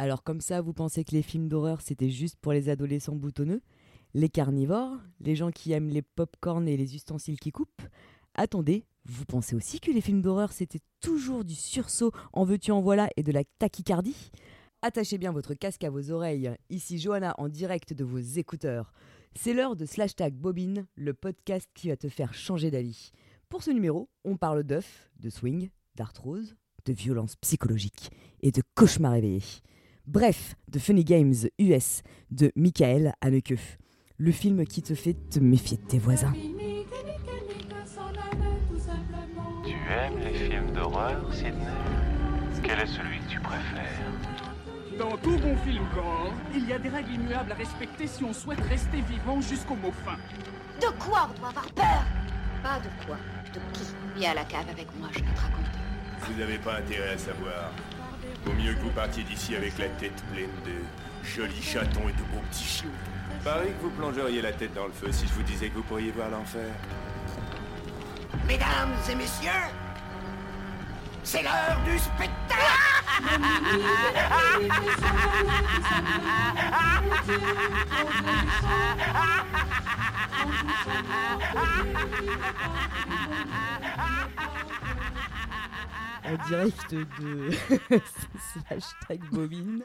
Alors comme ça, vous pensez que les films d'horreur, c'était juste pour les adolescents boutonneux? Les carnivores Les gens qui aiment les pop-corn et les ustensiles qui coupent? Attendez, vous pensez aussi que les films d'horreur, c'était toujours du sursaut en veux-tu en voilà et de la tachycardie? Attachez bien votre casque à vos oreilles. Ici Johanna en direct de vos écouteurs. C'est l'heure de Slash Tag Bobine, le podcast qui va te faire changer d'avis. Pour ce numéro, on parle d'œufs, de swing, d'arthrose, de violence psychologique et de cauchemars réveillés. Bref, de Funny Games US de Michael Haneke. Le film qui te fait te méfier de tes voisins. Tu aimes les films d'horreur, Sidney? Quel est celui que tu préfères? Dans tout bon film gore, il y a des règles immuables à respecter si on souhaite rester vivant jusqu'au mot fin. De quoi on doit avoir peur? Pas de quoi, de qui? Viens à la cave avec moi, je vais te raconter. Vous n'avez pas intérêt à savoir. Vaut mieux que vous partiez d'ici avec la tête pleine de jolis chatons et de beaux petits chiots. Pareil que vous plongeriez la tête dans le feu si je vous disais que vous pourriez voir l'enfer. Mesdames et messieurs, c'est l'heure du spectacle en direct de Slash Tag Bobine.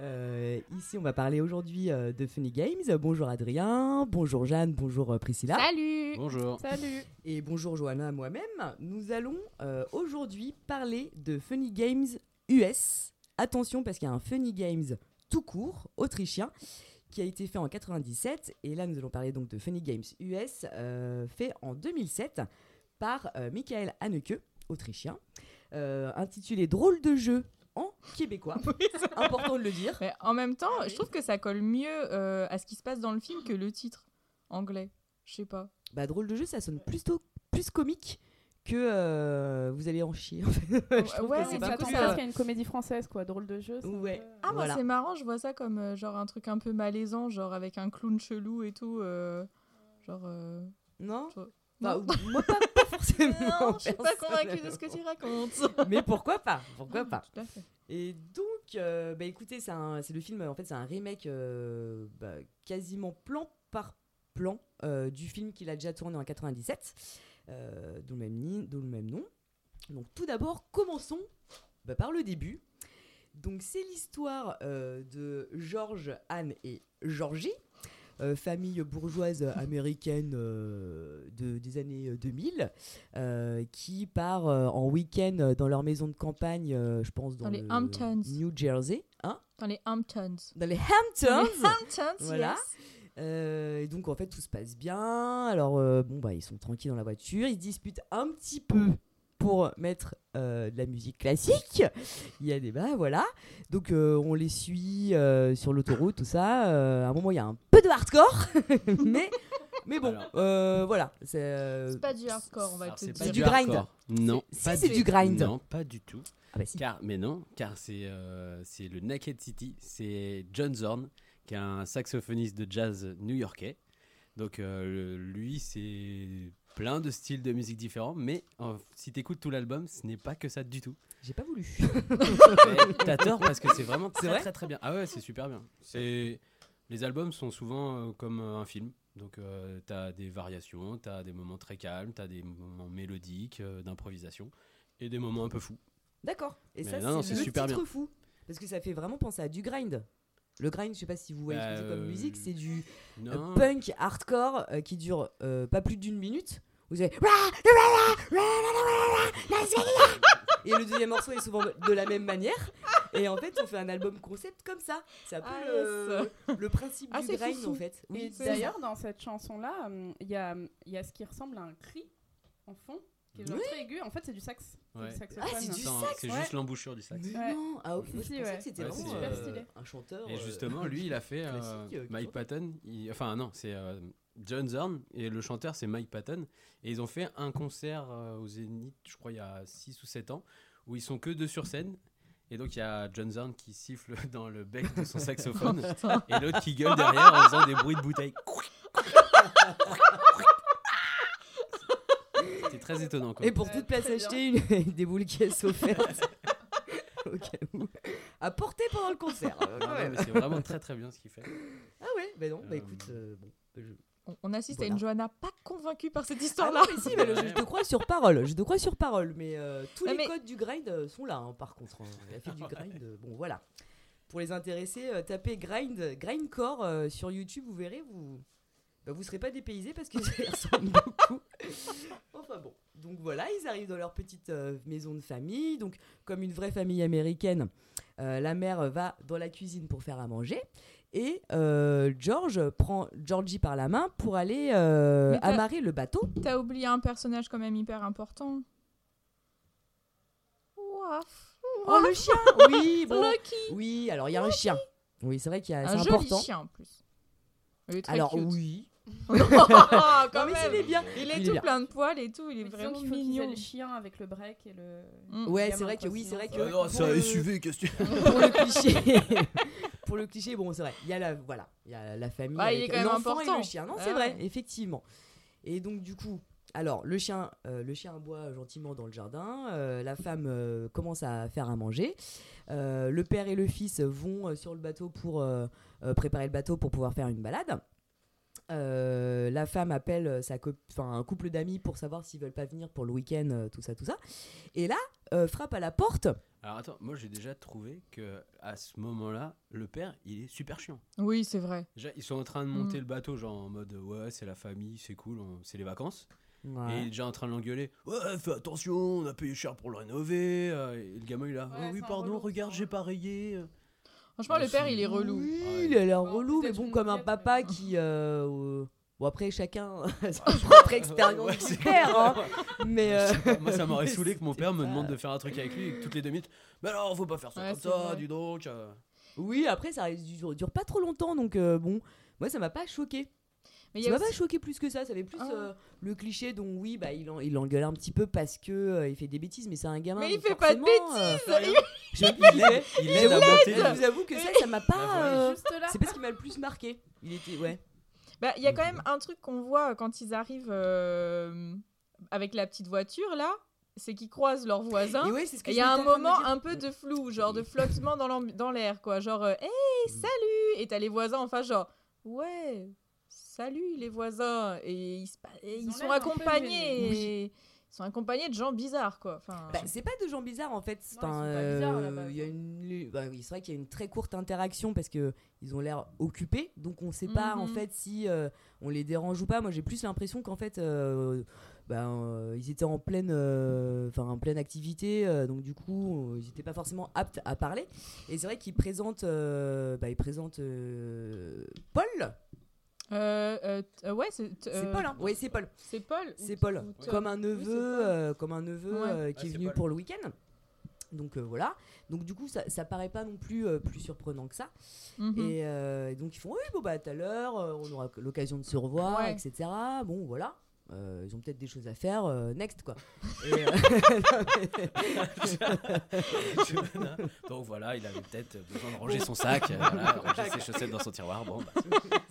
Euh, ici, on va parler aujourd'hui euh, de Funny Games. Bonjour Adrien, bonjour Jeanne, bonjour euh, Priscilla. Salut Bonjour. Salut Et bonjour Johanna, moi-même. Nous allons euh, aujourd'hui parler de Funny Games US. Attention parce qu'il y a un Funny Games tout court, autrichien, qui a été fait en 97. Et là, nous allons parler donc de Funny Games US, euh, fait en 2007 par euh, Michael Haneke, autrichien, euh, intitulé Drôle de jeu en québécois. Important de le dire. Mais en même temps, je trouve que ça colle mieux euh, à ce qui se passe dans le film que le titre anglais. Je sais pas. Bah, drôle de jeu, ça sonne plutôt plus comique que euh, vous allez en chier. en fait. Je trouve Ouais, que c'est pas ça euh, presque à une comédie française, quoi. Drôle de jeu. Ouais. peu- Ah, moi, Voilà. c'est marrant, je vois ça comme euh, genre un truc un peu malaisant, genre avec un clown chelou et tout. euh, genre. euh, Non Bah, Non. Moi, pas, pas forcément. Non, je suis pas convaincue de ce que tu racontes. Mais pourquoi pas Pourquoi pas Tout à fait. Et donc, euh, bah écoutez, c'est le film, en fait, c'est un remake euh, bah, quasiment plan par plan euh, du film qu'il a déjà tourné en 97, euh, dont, le même le nom. Donc, tout d'abord, commençons bah, par le début. Donc, c'est l'histoire de George, Anne et Georgie. Euh, famille bourgeoise américaine euh, de, des années 2000 euh, qui part en week-end dans leur maison de campagne, je pense dans, Dans les le Hamptons. New Jersey, hein? Dans les Hamptons. dans les Dans Hamptons. les Hamptons, Voilà. yes. Euh, et donc en fait tout se passe bien. Alors euh, bon bah ils sont tranquilles dans la voiture, ils se disputent un petit peu pour mettre euh, de la musique classique. Il y a des bah voilà. Donc euh, on les suit euh, sur l'autoroute tout ça. Euh, à un moment il y a un peu de hardcore, mais mais bon Alors. euh, voilà c'est euh, pas du hardcore, on va te dire. pas C'est du grind. hardcore. Non, Si, c'est du grind. Non, pas du tout. ah bah si. Car, mais non, car c'est euh, c'est le Naked City. C'est John Zorn, qui est un saxophoniste de jazz new-yorkais. Donc euh, lui, c'est plein de styles de musique différents, mais euh, si tu écoutes tout l'album, ce n'est pas que ça du tout. J'ai pas voulu. Mais T'as tort parce que c'est vraiment C'est très, vrai très très bien. Ah ouais, c'est super bien. C'est les albums sont souvent euh, comme euh, un film. Donc euh, t'as des variations, t'as des moments très calmes, t'as des moments mélodiques, euh, d'improvisation et des moments un peu fous. D'accord. Et Mais ça non, non, c'est c'est le super titre bien. fou parce que ça fait vraiment penser à du grind. Le grind, je sais pas si vous voyez ce que c'est comme Euh, musique, c'est du euh, Non. punk hardcore euh, qui dure euh, pas plus d'une minute. Vous avez et le deuxième morceau est souvent de la même manière. Et en fait, on fait un album concept comme ça. C'est un peu Ah, le, le principe Ah, du foufou. en fait. Et Oui, d'ailleurs, dans cette chanson-là, hum, il y, a, il y a ce qui ressemble à un cri en fond, qui est genre Oui. très aigu. En fait, c'est du sax. C'est Ouais. Ah, c'est du sax, C'est ouais. juste l'embouchure du sax. Ouais. non, ah ok, je si, pensais ouais. que c'était Ouais, vraiment euh, stylé. un chanteur. Et euh, justement, lui, il a fait euh, euh, Mike. Patton. il- Enfin, non, c'est euh, John Zorn et le chanteur, c'est Mike Patton. Et ils ont fait un concert euh, au Zénith, je crois, il y a 6 ou 7 ans, où ils sont que deux sur scène. Et donc, il y a John Zorn qui siffle dans le bec de son saxophone et l'autre qui gueule derrière en faisant des bruits de bouteille. C'est très étonnant. Quoi. Et pour toute place achetée, une, des boules qui sont offertes. Au cas où. à porter pendant le concert. euh, mais c'est vraiment très très bien ce qu'il fait. Ah ouais, bah non, bah Euh, écoute, euh, bon. bah je- On, assiste Voilà. à une Johanna pas convaincue par cette Ah histoire-là. non, mais si, mais le- je te crois sur parole, je te crois sur parole, mais euh, tous les mais- codes du grind euh, sont là, hein, par contre. hein. Elle a fait du grind, euh, bon voilà. Pour les intéressés, euh, tapez grind, grindcore sur YouTube, vous verrez, vous, bah, vous serez pas dépaysés parce que ça ressemble beaucoup. enfin bon, donc voilà, ils arrivent dans leur petite maison de famille, donc comme une vraie famille américaine, la mère va dans la cuisine pour faire à manger. Et euh, George prend Georgie par la main pour aller euh, amarrer le bateau. T'as oublié un personnage quand même hyper important. Ouaf. Oh le chien Oui, bon. Lucky. Oui, alors il y a un chien. Oui, c'est vrai qu'il y a Un joli important. chien en plus. Il est très Alors cute. oui. Oh, Non, quand mais même. il est bien. Il est Il est tout plein de poils et tout. Il est Mais vraiment qu'il faut mignon. le chien avec le break et le. Mm. Ouais, c'est vrai que oui, c'est vrai que va. non, c'est un SUV, qu'est-ce que tu. pour le cliché. pour le cliché, bon, c'est vrai. Il y a la voilà, il y a la famille Bah, il avec est quand même l'enfant et le chien. Non, Ah c'est vrai, ouais. effectivement. Et donc du coup, alors le chien, euh, le chien aboie gentiment dans le jardin. euh, la femme euh, commence à faire à manger. euh, le père et le fils vont euh, sur le bateau pour euh, euh, préparer le bateau pour pouvoir faire une balade. Euh, la femme appelle sa cop- enfin, un couple d'amis pour savoir s'ils veulent pas venir pour le week-end, euh, tout ça, tout ça. Et là, euh, frappe à la porte. Alors attends, moi j'ai déjà trouvé que à ce moment-là, le père il est super chiant. Oui, c'est vrai. Déjà, ils sont en train de monter Mm. le bateau, genre en mode ouais, c'est la famille, c'est cool, on- c'est les vacances. Et il est déjà en train de l'engueuler. Ouais, fais attention, on a payé cher pour le rénover. euh, Et le gamin il est là. Ouais, oh oui, pardon, relou, regarde, j'ai pas rayé. Franchement, Ah, le père, si. il est relou. Oui, Ouais. il a l'air relou, mais bon, comme un papa qui. euh, euh, Bon, après, chacun a sa propre expérience Ouais, du c'est- père, hein. Mais. euh, Je sais pas, Moi, ça m'aurait saoulé que mon père me demande de faire un truc avec lui et que toutes les deux minutes. Mais alors, faut pas faire ça Ouais, comme c'est ça, vrai. dis donc. euh. Oui, après, ça dure, dure pas trop longtemps, donc euh, bon. Moi, ça m'a pas choqué. Mais Ça m'a pas aussi- choqué plus que ça. Ça fait plus Ah. euh, le cliché dont, oui, bah, il, en, il engueule un petit peu parce que euh, il fait des bêtises, mais c'est un gamin. Mais il fait pas de euh, Sérieux je, Il aide, il monter. je vous avoue que ça, ça m'a pas. C'est pas ce qui m'a le plus marqué. Il était. Ouais. Bah, il y a quand même un truc qu'on voit quand ils arrivent euh, avec la petite voiture là, c'est qu'ils croisent leurs voisins. Et il y a un moment un peu de flou, genre de flottement dans l'air, quoi. Genre, euh, hey, salut Et t'as les voisins en face, genre, ouais, salut les voisins. Et ils, et sont accompagnés. gênés. et- Ils sont accompagnés de gens bizarres, quoi. Enfin, Bah, c'est pas de gens bizarres en fait. la euh, base. il y a une, bah oui, c'est vrai qu'il y a une très courte interaction parce que ils ont l'air occupés, donc on sait pas en Mhm. fait si euh, on les dérange ou pas. Moi, j'ai plus l'impression qu'en fait, euh, ben, euh, ils étaient en pleine, euh, en pleine activité, euh, donc du coup, euh, ils étaient pas forcément aptes à parler. Et c'est vrai qu'ils présentent, euh, bah, ils présentent euh, Paul. Euh, euh, euh, ouais, c'est euh, Paul, hein Oui, c'est Paul. C'est Paul. C'est Paul, ou comme un Oui, neveu, euh, comme un neveu Ouais. euh, Ah, qui est venu Paul. pour le week-end. Donc euh, voilà. Donc du coup, ça, ça paraît pas non plus euh, plus surprenant que ça. Mhm. Et euh, donc ils font oui, bon bah à tout à l'heure, on aura l'occasion de se revoir, Ouais. etc. Bon voilà. Euh, ils ont peut-être des choses à faire. euh, next quoi. Et, euh, Donc voilà, il avait peut-être besoin de ranger son sac, euh, voilà, ranger ses chaussettes dans son tiroir. Bon, bah,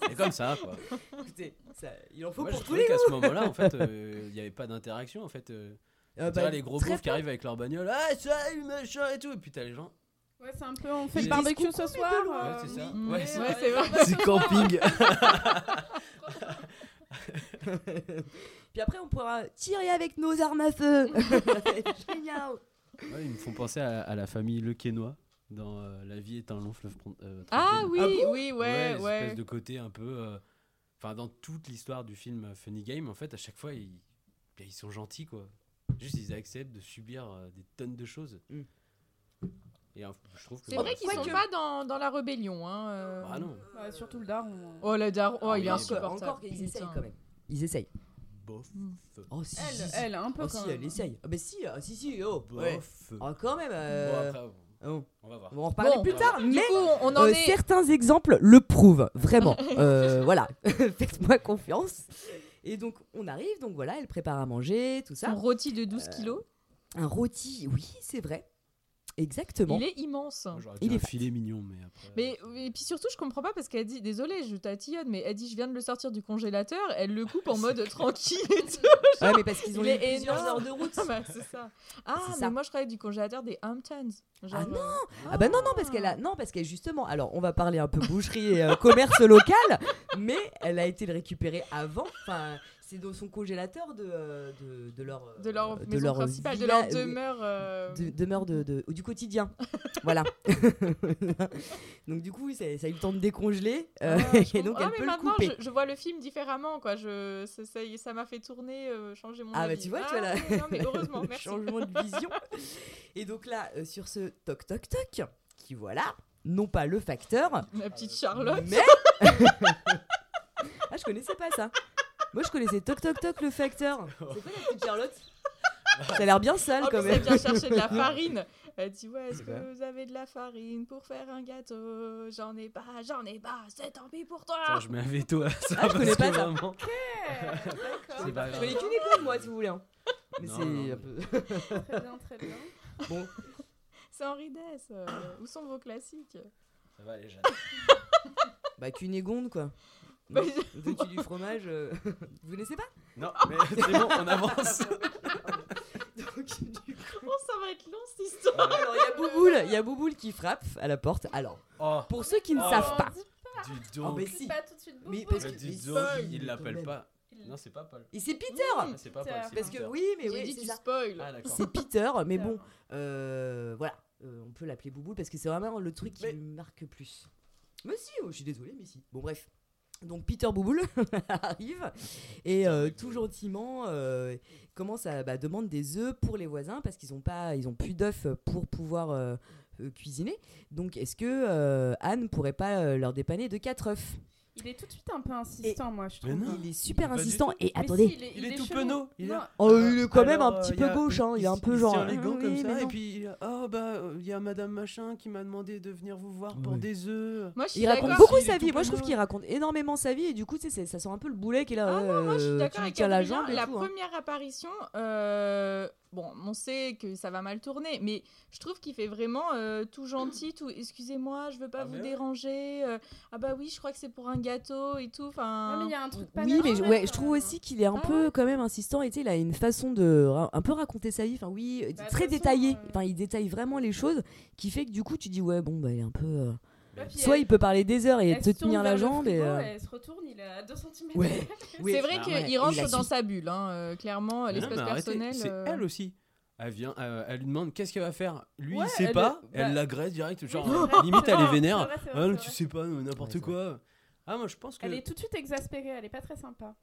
c'est comme ça, quoi. écoutez, ça- il en faut Moi, je pour tous les qu'à ce moment-là, en fait, euh, il n'y avait pas d'interaction. En fait, euh, Euh, tu vois, bah, les gros beaufs qui arrivent avec leur bagnole, ah, salut, machin et tout. Et puis t'as les gens, Ouais, c'est un peu. On fait le barbecue ce soir. Ouais, c'est ça. oui. Ouais, c'est ouais, camping. Puis après, on pourra tirer avec nos armes à feu. Génial. Ouais, ils me font penser à, à la famille Le Quesnois dans euh, La vie est un long fleuve euh, Ah tranquille. oui, Ah oui, ouais, l'espèce ouais. de côté un peu. euh, Enfin, dans toute l'histoire du film euh, Funny Game, en fait, à chaque fois, ils, ben, ils sont gentils, quoi. Juste, ils acceptent de subir euh, des tonnes de choses. Mm. Et je trouve que. C'est vrai qu'ils sont pas dans, dans la rébellion. Hein, euh. Ah non. Ouais, surtout le daron. hein. Oh, le daron, oh, Ah il est insupportable. Encore qu'ils essayent quand même. Ils essayent. Bof. Oh si. Elle, si, si. elle, un peu Oh quand si, même. elle essaye. Ah bah si, ah, si, si, oh. Bof. Ouais. Oh, quand même. euh, Bon, après, ah bon. on va voir. On va en reparler Bon, plus euh, tard, mais coup, on en euh, est. certains exemples le prouvent, vraiment. Euh, voilà, faites-moi confiance. Et donc, on arrive, donc voilà, elle prépare à manger, tout ça. Son rôti de 12 kilos. Un rôti, oui, c'est vrai. Exactement. Il est immense. J'aurais Il est un fat. filet mignon, mais après. Mais et puis surtout, je comprends pas parce qu'elle dit, désolée, je tatillonne, mais elle dit, je viens de le sortir du congélateur, elle le coupe en mode tranquille et tout. Ouais, mais parce qu'ils ont est plusieurs énorme. heures de route. Bah, c'est ça. Ah, C'est mais ça. moi je travaille du congélateur des Hamptons. Genre, Ah non euh, Ah bah non non parce qu'elle a non parce qu'elle justement alors on va parler un peu boucherie et euh, commerce local mais elle a été le récupérer avant enfin c'est dans son congélateur de euh, de, de leur euh, de leur de maison leur principale, de villa- leur demeure. euh, de- demeure de, de- du quotidien voilà donc du coup ça, ça a eu le temps de décongeler euh, Ah, et donc comprends. Ah, elle mais peut le maintenant, couper je, je vois le film différemment, quoi. Je, ça- ça m'a fait tourner, euh, changer mon Ah bah avis. tu vois, tu Ah, vois là. ouais, Non, mais heureusement, merci. Changement de vision. Et donc là, euh, sur ce toc toc toc, qui voilà, non pas le facteur, Ma petite Charlotte. mais ah je connaissais pas ça. Moi je connaissais toc toc toc le facteur. C'est quoi la petite Charlotte? Ça a l'air bien sale En quand plus, même. elle vient chercher de la farine. Elle dit Ouais, est-ce que vous avez de la farine pour faire un gâteau? J'en ai pas, j'en ai pas, c'est tant pis pour toi. Attends, je mets un veto à ça. Ah, je connais parce pas que ça. vraiment, D'accord. C'est pas Je connais qu'une école moi si vous voulez. hein. Mais c'est un peu. Très bien, très bien. Bon, C'est Henri Dess. euh, où sont vos classiques? Ça va, les jeunes. bah cunégonde quoi. Bah, Non, Veux-tu du fromage euh, Vous connaissez pas? Non, mais c'est bon, on avance. Donc, du coup- Oh, ça va être long cette histoire. Alors il y a Bouboule, il y a Bouboule qui frappe à la porte. Alors, Oh, pour ceux qui ne Oh. savent pas, dis Oh, mais Dis si. pas tout de suite Mais parce Mais que- dis mais donc, si, il l'appelle pas. Non, c'est pas Paul. Et c'est Peter Ah, c'est pas Paul, c'est Parce que Peter. oui, mais oui, c'est ça. spoil. Ah, d'accord. C'est Peter, mais bon, euh, voilà, euh, on peut l'appeler Bouboule parce que c'est vraiment le truc qui Mais- me marque plus. Mais si, oh, je suis désolée, mais si. Bon, bref. Donc Peter Bouboule arrive et euh, tout gentiment euh, commence à bah, demande des œufs pour les voisins parce qu'ils ont pas, ils ont plus d'œufs pour pouvoir euh, euh, cuisiner. Donc est-ce que euh, Anne pourrait pas euh, leur dépanner de quatre œufs? Il est tout de suite un peu insistant, moi, je trouve. non. Il est super du insistant et Mais attendez. si, il est, Il est tout penaud, il est- Non, Oh, il est quand même un Alors, petit euh, peu a- gauche, hein. il est un peu genre. les gants ah, comme oui, ça, et puis oh bah il y a Madame Machin qui m'a demandé de venir vous voir pour Oui. des œufs. Moi, je suis Il raconte beaucoup Il est sa vie. Moi, je trouve qu'il raconte énormément sa vie et du coup, tu sais, ça sent un peu le boulet qu'il a. Ah non, moi je suis euh, d'accord avec la et La tout, hein. première apparition, euh, bon, on sait que ça va mal tourner, mais je trouve qu'il fait vraiment euh, tout gentil, tout. Excusez-moi, je veux pas Ah, vous ouais. déranger. euh, ah bah oui, je crois que c'est pour un gâteau et tout. Non, Enfin, mais il y a un truc pas Oui, mais je, ouais, je trouve même. aussi qu'il est un Ah peu quand même insistant et tu sais, il a une façon de un peu raconter sa vie. Enfin, oui, Bah, très façon, détaillé. euh, Enfin, il détaille vraiment les choses qui fait que du coup, tu dis, ouais, bon, bah, il est un peu. euh, Ouais, Soit elle- il peut parler des heures et te se tenir la jambe et. euh, Elle se retourne, il est à 2 cm. Ouais. Oui. c'est vrai Ah qu'il ouais. Rentre a dans su- sa bulle, hein, euh, clairement, non, l'espace personnel. C'est euh, elle aussi. Elle vient, euh, elle lui demande qu'est-ce qu'elle va faire? Lui, Ouais, il sait elle pas, est- elle bah- l'agresse direct, genre limite elle est vénère. Ah, tu sais pas, euh, n'importe quoi. Ah, moi je pense que. Elle est tout de suite exaspérée, elle est pas très sympa.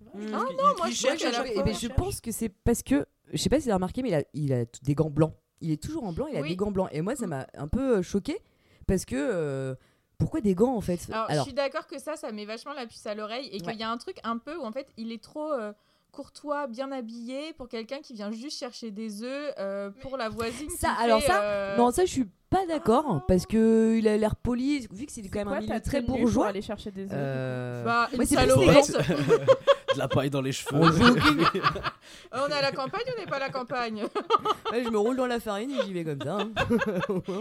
Vrai. Mmh, Ah non, il moi, je a Eh ben, je pense que c'est parce que je sais pas si vous avez remarqué mais il a, il a des gants blancs. Il est toujours en blanc, il a Oui. des gants blancs et moi ça m'a un peu choqué parce que euh, pourquoi des gants en fait? Alors, je suis d'accord que ça, ça met vachement la puce à l'oreille et qu'il Ouais. y a un truc un peu où en fait il est trop euh, courtois, bien habillé pour quelqu'un qui vient juste chercher des œufs euh, pour la voisine. Ça, qui alors fait, ça, euh, non ça je suis pas d'accord parce que il a l'air poli vu que c'est quand même Quoi, un milieu très bourgeois. aller chercher des œufs. Euh, Bah, une ouais, les De la paille dans les cheveux. On est à la campagne, on n'est pas à la campagne? Ouais, je me roule dans la farine et j'y vais comme ça. hein.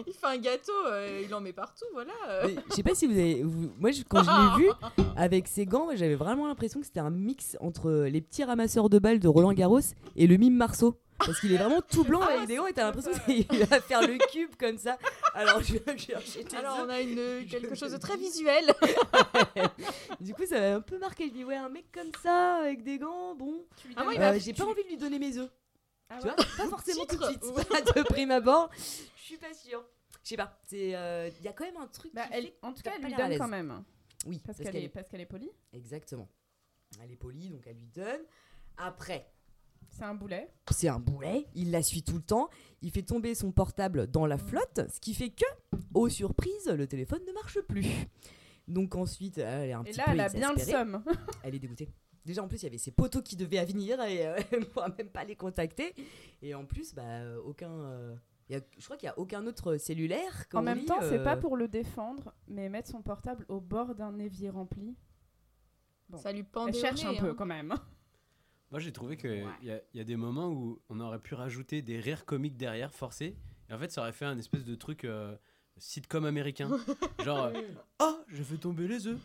il fait un gâteau, euh, il en met partout, voilà. Je sais pas si vous avez. vous- Moi, je- quand je l'ai vu avec ses gants, j'avais vraiment l'impression que c'était un mix entre les petits ramasseurs de balles de Roland Garros et le mime Marceau. Parce qu'il est vraiment tout blanc Ah, des gants et t'as l'impression qu'il va faire le cube comme ça. Alors je vais chercher Alors on a une, quelque chose de très visuel. Du coup, ça m'a un peu marqué. Je dis, ouais, un mec comme ça, avec des gants, bon. Ah, moi, Euh, J'ai tu- pas envie de lui donner mes œufs. Ah Tu ouais vois Pas forcément tout de suite. de prime abord. Je suis pas sûre. Je sais pas. Euh, il y a quand même un truc. Bah, qui elle- en tout cas, elle lui donne quand même. Oui, Parce qu'elle est, parce qu'elle est polie. Exactement. Elle est polie, donc elle lui donne. Après, C'est un boulet. c'est un boulet, il la suit tout le temps, il fait tomber son portable dans la flotte, ce qui fait que, aux surprises, le téléphone ne marche plus. Donc ensuite, elle est un Et petit là, peu elle a bien le somme. Elle est dégoûtée. Déjà, en plus, il y avait ses poteaux qui devaient venir et euh, elle ne pourra même pas les contacter. Et en plus, bah, euh, aucun. euh, il y a- je crois qu'il n'y a aucun autre cellulaire. En comme même dit, temps, c'est euh, pas pour le défendre, mais mettre son portable au bord d'un évier rempli. Bon. Ça lui Elle pendait au cherche un peu hein. quand même. Moi j'ai trouvé qu'il y, a- y a des moments où on aurait pu rajouter des rires comiques derrière, forcés, Et en fait, ça aurait fait un espèce de truc euh, sitcom américain. Genre, euh, oh, je fais tomber les œufs.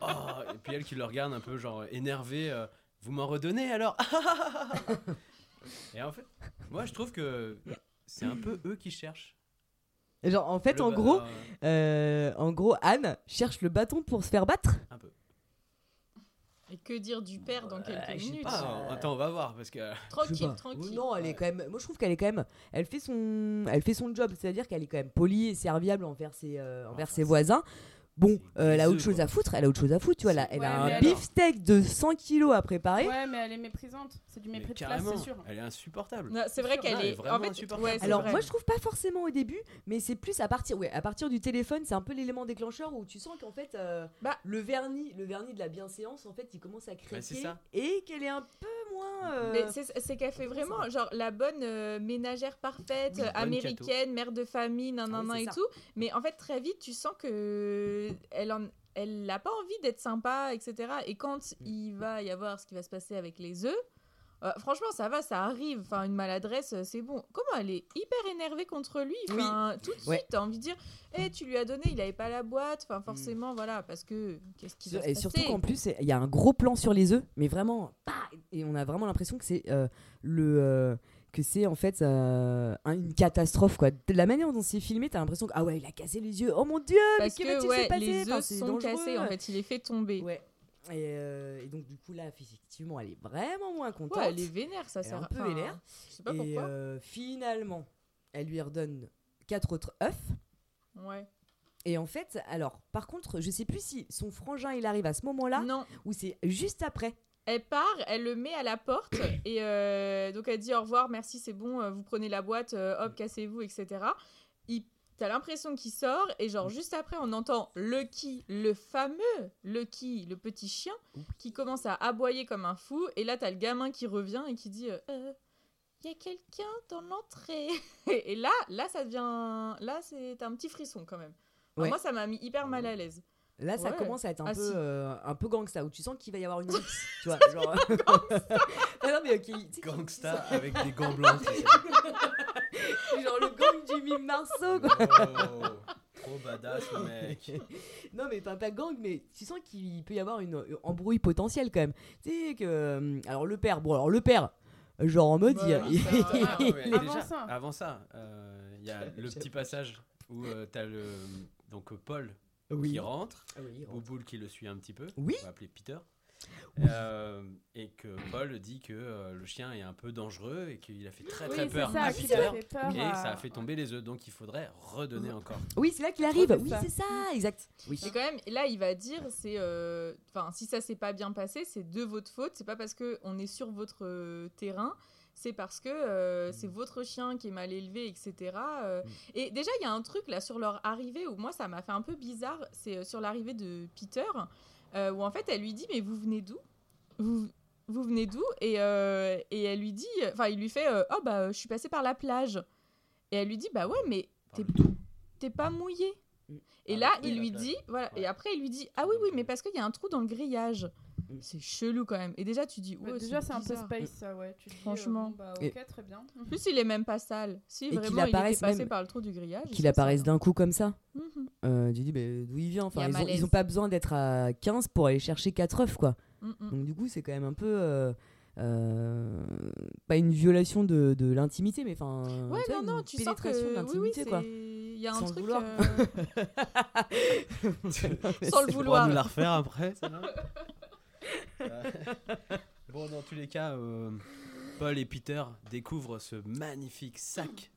Oh, et puis elle qui le regarde un peu, genre énervée. euh, vous m'en redonnez alors Et en fait, moi je trouve que c'est un peu eux qui cherchent. Genre, en fait, Le en gros, euh, en gros, Anne cherche le bâton pour se faire battre. un peu. Et que dire du père dans quelques minutes Ah, attends, on va voir parce que. Tranquille, tranquille. Non, elle est quand même. Moi, je trouve qu'elle est quand même. Elle fait son, elle fait son job, c'est-à-dire qu'elle est quand même polie et serviable envers ses, euh, envers Enfin, ses voisins. Bon, euh, elle a autre chose à foutre. Elle a autre chose à foutre, tu vois. Là, elle Ouais, a mais un alors- beefsteak de 100 kilos à préparer. Ouais, mais elle est méprisante. C'est du Mais mépris de classe, c'est sûr. elle est insupportable. C'est vrai qu'elle elle est est. vraiment En fait, insupportable. ouais, Alors vrai. moi je trouve pas forcément au début, mais c'est plus à partir, ouais, à partir du téléphone, c'est un peu l'élément déclencheur où tu sens qu'en fait euh, Bah. le vernis, le vernis de la bienséance, en fait, il commence à craquer c'est ça. et qu'elle est un peu moins. euh, Mais c'est qu'elle fait vraiment genre la bonne euh, ménagère parfaite, Oui, américaine, mère de famille, nanana Ah oui, c'est et tout. Mais en fait, très vite, tu sens que elle en elle n'a pas envie d'être sympa, etc. Et quand Mm. il va y avoir ce qui va se passer avec les œufs, euh, franchement, ça va, ça arrive. Enfin, une maladresse, euh, c'est bon. Comment elle est hyper énervée contre lui? Enfin, tout de suite, Ouais. Mm. t'as envie de dire, eh, tu lui as donné, il avait pas la boîte. Enfin, forcément, voilà, parce que qu'est-ce qui va se Et surtout qu'en plus, il y a un gros plan sur les œufs, mais vraiment, bah, et on a vraiment l'impression que c'est euh, le. euh, que c'est en fait euh, un- une catastrophe quoi. De la manière dont c'est filmé, t'as l'impression que ah ouais, il a cassé les yeux. Oh mon dieu, mais Parce que que va-t-il ouais, se passer les Enfin, c'est sont dangereux. cassés. En fait, il les fait tomber. Ouais. Et, euh, et donc du coup là, effectivement, elle est vraiment moins contente. Ouais, elle est vénère, ça Elle est sert un peu enfin, vénère. Je sais pas et pourquoi. euh, finalement, elle lui redonne quatre autres œufs. Ouais. Et en fait, alors, par contre, je sais plus si son frangin il arrive à ce moment-là ou c'est juste après. Elle part, elle le met à la porte et euh, donc elle dit au revoir, merci, c'est bon, euh, vous prenez la boîte, euh, hop, cassez-vous, etc. Il, t'as l'impression qu'il sort et genre juste après on entend Lucky, le fameux Lucky, le petit chien, qui commence à aboyer comme un fou et là t'as le gamin qui revient et qui dit, euh, il y a quelqu'un dans l'entrée. et là, là ça devient, là c'est un petit frisson quand même. Ouais. Moi ça m'a mis hyper mal à l'aise. Là, ça Ouais. commence à être un Ah, peu si. euh, un peu gangsta où tu sens qu'il va y avoir une mix, tu vois, genre Ah non mais ok, tu sais, Gangsta avec des gants blancs. genre le gang du mime Marceau quoi. Oh, trop badass le mec. non mais pas, pas gang mais tu sens qu'il peut y avoir une, une embrouille potentielle quand même. Tu sais que euh, alors le père, bon alors le père genre en mode Bah, il- ça- Ah, mais Avant déjà, ça. avant ça, euh, il y a le petit passage où euh, t'as le donc Paul oui. qui rentre, Ah oui. Bouboule qui le suit un petit peu, Oui. on va appeler Peter, Euh, et que Paul dit que euh, le chien est un peu dangereux et qu'il a fait très très Oui, peur ça à Peter peur. et à- ça a fait tomber les œufs, donc il faudrait redonner encore. Oui, c'est là qu'il arrive. Oui, c'est ça, exact. Oui. Et quand même, là, il va dire, c'est, euh, enfin, si ça s'est pas bien passé, c'est de votre faute. C'est pas parce que on est sur votre euh, terrain, c'est parce que euh, c'est votre chien qui est mal élevé, etc. euh. Et déjà, il y a un truc là sur leur arrivée où moi, ça m'a fait un peu bizarre. C'est euh, sur l'arrivée de Peter, euh, où en fait, elle lui dit, mais vous venez d'où? Vous, vous venez d'où? Et, et elle lui dit, enfin, il lui fait, oh bah, je suis passée par la plage. Et elle lui dit, bah ouais, mais t'es pas mouillé. Mm. Et Ah, là, oui, il lui dit, voilà, Ouais. et après il lui dit, ah oui, oui, mais parce qu'il y a un trou dans le grillage. Mm. C'est chelou quand même. Et déjà, tu dis, Ouais, ouais, déjà, c'est un peu space, ça, ouais. Tu dis, euh, Franchement. bon, bah, Et- ok, très bien. En plus, il est même pas sale. Si, qu'il vraiment, il était apparaisse passé même- par le trou du grillage. Qu'il apparaisse ça- d'un coup comme ça. Mhm, Euh, tu dis, mais d'où il vient? Il y enfin, a ils, ont, ils ont pas besoin d'être à 15 pour aller chercher 4 œufs, quoi. mhm. Donc, du coup, c'est quand même un peu. euh, euh, pas une violation de, de l'intimité, mais enfin. Ouais, tu vois, non, non, tu sens que. Oui, oui, quoi. Il y a un Sans le truc. vouloir. euh, Sans le Tu pourras vouloir. nous la refaire après, Euh, Bon, dans tous les cas, euh, Paul et Peter découvrent ce magnifique sac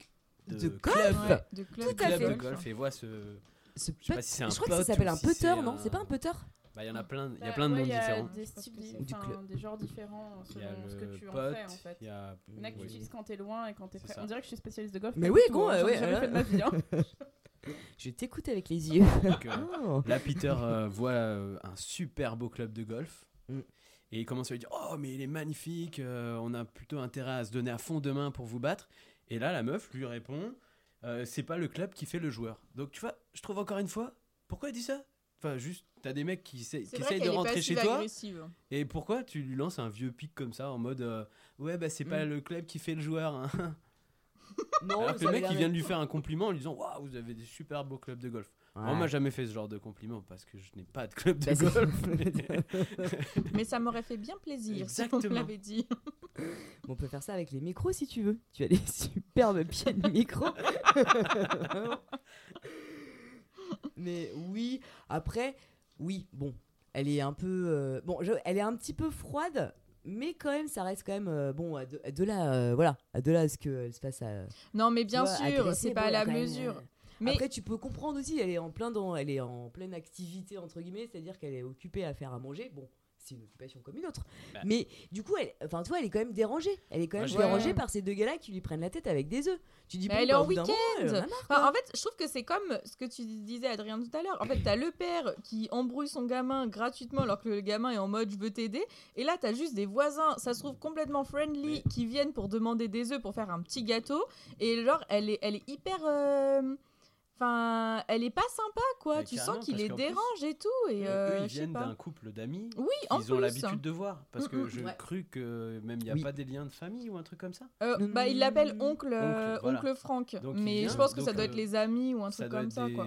de, De club, Ouais, de club, Tout à club fait. de golf et voient ce. Ce Je sais pas si c'est un je crois que ça s'appelle un si putter, c'est non? un- C'est pas un putter? Bah, il y en a plein, il y a Bah, plein de ouais, noms il y a différents. Des, enfin, club. des genres différents a selon ce que tu en fais en fait. il y a. Il y en a que tu oui. utilises quand t'es loin et quand t'es C'est prêt. ça. On dirait que je suis spécialiste de golf. Mais oui, con, hein, euh, j'en ai ouais, jamais voilà. fait de ma vie. hein. Je t'écoute avec les yeux. Donc, euh, Oh. Là, Peter euh, voit euh, un super beau club de golf. Mm. Et il commence à lui dire Oh, mais il est magnifique, euh, on a plutôt intérêt à se donner à fond demain pour vous battre. Et là, la meuf lui répond Euh, C'est pas le club qui fait le joueur. Donc, tu vois, je trouve encore une fois, pourquoi elle dit ça? Enfin, juste, t'as des mecs qui, qui essayent de rentrer chez toi. Et pourquoi tu lui lances un vieux pic comme ça en mode euh, Ouais, bah c'est pas Mm. le club qui fait le joueur. hein. Non, Alors que le mec, il vient de lui faire un compliment en lui disant Waouh, vous avez des super beaux clubs de golf. Ouais. on m'a jamais fait ce genre de compliment parce que je n'ai pas de club de golf. Mais ça m'aurait fait bien plaisir si on me l'avait dit. On peut faire ça avec les micros si tu veux. Tu as des superbes pieds de micro. Mais oui, après, oui, bon, elle est un peu. euh, bon, je- elle est un petit peu froide, mais quand même, ça reste quand même. euh, bon, à de, de là, euh, voilà, à de là à ce qu'elle se fasse à. Non, mais bien vois, sûr, c'est bon, pas à la même, mesure. euh, Mais Après, tu peux comprendre aussi, elle est en plein dans, elle est en pleine activité entre guillemets, c'est-à-dire qu'elle est occupée à faire à manger. Bon, c'est une occupation comme une autre. Bah. Mais du coup, elle, enfin, tu vois, elle est quand même dérangée. Elle est quand même je- dérangée Ouais. par ces deux gars-là qui lui prennent la tête avec des œufs. Tu dis, Mais bon, elle est bah, en week-end. Enfin, en fait, je trouve que c'est comme ce que tu disais, Adrien, tout à l'heure. En fait, t'as le père qui embrouille son gamin gratuitement alors que le gamin est en mode je veux t'aider. Et là, t'as juste des voisins, ça se trouve complètement friendly, qui viennent pour demander des œufs pour faire un petit gâteau. Et genre, elle est, elle est hyper. euh, Enfin, elle est pas sympa, quoi. Mais tu sons qu'il les plus, dérange et tout. Et Euh, euh, eux, ils viennent d'un couple d'amis Oui, en qu'ils ont l'habitude de voir. Parce Mm, que mm. je Ouais. cru que même il n'y a Oui. pas des liens de famille ou un truc comme ça. Euh, Non, bah, il l'appelle oncle, euh, Oncle, voilà. oncle Franck. Donc, mais vient, je pense que ça doit être les amis ou un truc comme ça, quoi.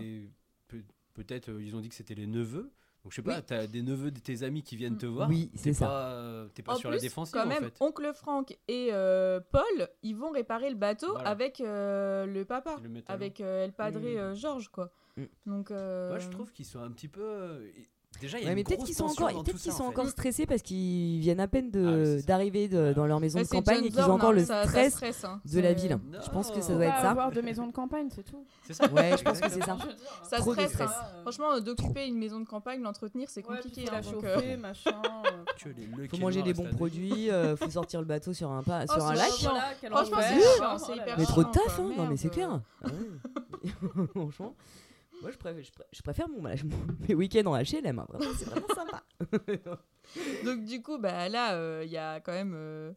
Peut-être euh, ils ont dit que c'était les neveux. Donc je sais pas, Oui. t'as des neveux de tes amis qui viennent te voir. Oui, c'est ça. pas, euh, T'es pas En sur plus, la défensive quand en même, fait. oncle Franck et euh, Paul, ils vont réparer le bateau Voilà. avec euh, le papa, Le avec euh, El Padre Mm. euh, Georges, quoi. Mm. Donc, euh, Moi je trouve qu'ils sont un petit peu. Déjà il y a Ouais, une mais peut-être qu'ils sont encore, peut-être qu'ils ça, sont en encore stressés parce qu'ils viennent à peine de- Ah d'arriver de- Ouais. dans leur maison de campagne et qu'ils ont encore hein, le ça- ça stress hein. de la ville. Non. Je pense que ça doit être ça. avoir de maison de campagne, c'est tout. C'est ça. Ouais, je pense que c'est ça. Ça Trop de stresse. stress. hein. Franchement, euh, d'occuper une maison de campagne, l'entretenir, c'est Ouais, compliqué. hein, la donc, chauffer, euh, machin. euh, Faut manger des bons produits, faut sortir le bateau sur un pas, Oh, sur un lac. Franchement, c'est Oh hyper. Mais trop de taf, hein. Non, mais c'est clair. Ah ouais. Franchement, moi je préfère, je, pré- je préfère mon, mes week-ends en HLM. hein. Vraiment, c'est vraiment sympa. Donc du coup, bah là, euh, il y a quand même euh,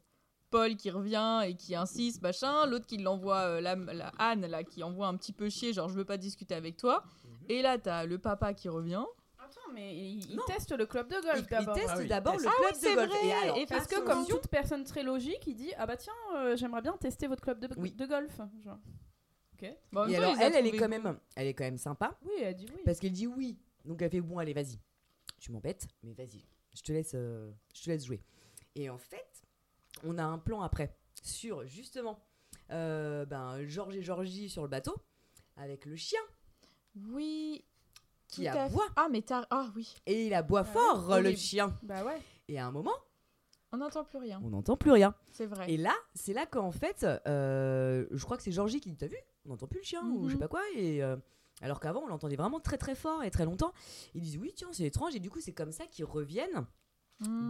Paul qui revient et qui insiste, machin. L'autre qui l'envoie, euh, la, la Anne là, qui envoie un petit peu chier, genre je veux pas discuter avec toi. Et là, t'as le papa qui revient. Attends, mais il, il teste le club de Il, golf il d'abord. teste Ah oui, il d'abord teste. le Ah club oui, de golf. vrai. Et alors, Et Parce que comme toute personne très logique, il dit ah bah tiens, euh, j'aimerais bien tester votre club de, Oui. de golf. Genre. Ok. Bon, et alors elle, elle est quand même, elle est quand même sympa Oui, elle dit oui. parce qu'elle dit oui. Donc elle fait bon, allez, vas-y. Tu m'embêtes, mais vas-y. Je te laisse, euh, je te laisse jouer. Et en fait, on a un plan après sur justement, euh, ben Georges et Georgie sur le bateau avec le chien Oui. qui aboie Ah, mais t'as. Ah oui. et il aboie Ah fort oui, le chien. Bah ouais. Et à un moment, On n'entend plus rien. on n'entend plus rien. C'est vrai. Et là, c'est là qu'en fait, euh, je crois que c'est Georgie qui dit T'as vu On n'entend plus le chien ou je sais Mhm. pas quoi. Et, euh, alors qu'avant, on l'entendait vraiment très très fort et très longtemps. Ils disent Oui, tiens, c'est étrange. Et du coup, c'est comme ça qu'ils reviennent.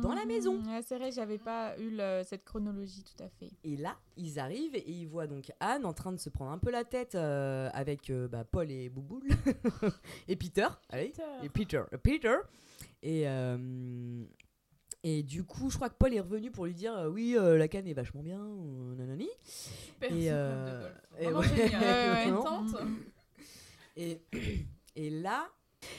dans la maison. Mhm. Ouais, c'est vrai, j'avais pas eu le- cette chronologie tout à fait. Et là, ils arrivent et ils voient donc Anne en train de se prendre un peu la tête euh, avec euh, bah, Paul et Bouboule et Peter. Allez, Peter. et Peter. Peter. Et, euh, et du coup, je crois que Paul est revenu pour lui dire euh, Oui, euh, la canne est vachement bien. euh, nanani. Super euh, de golf. ouais. Ouais. Et, et là,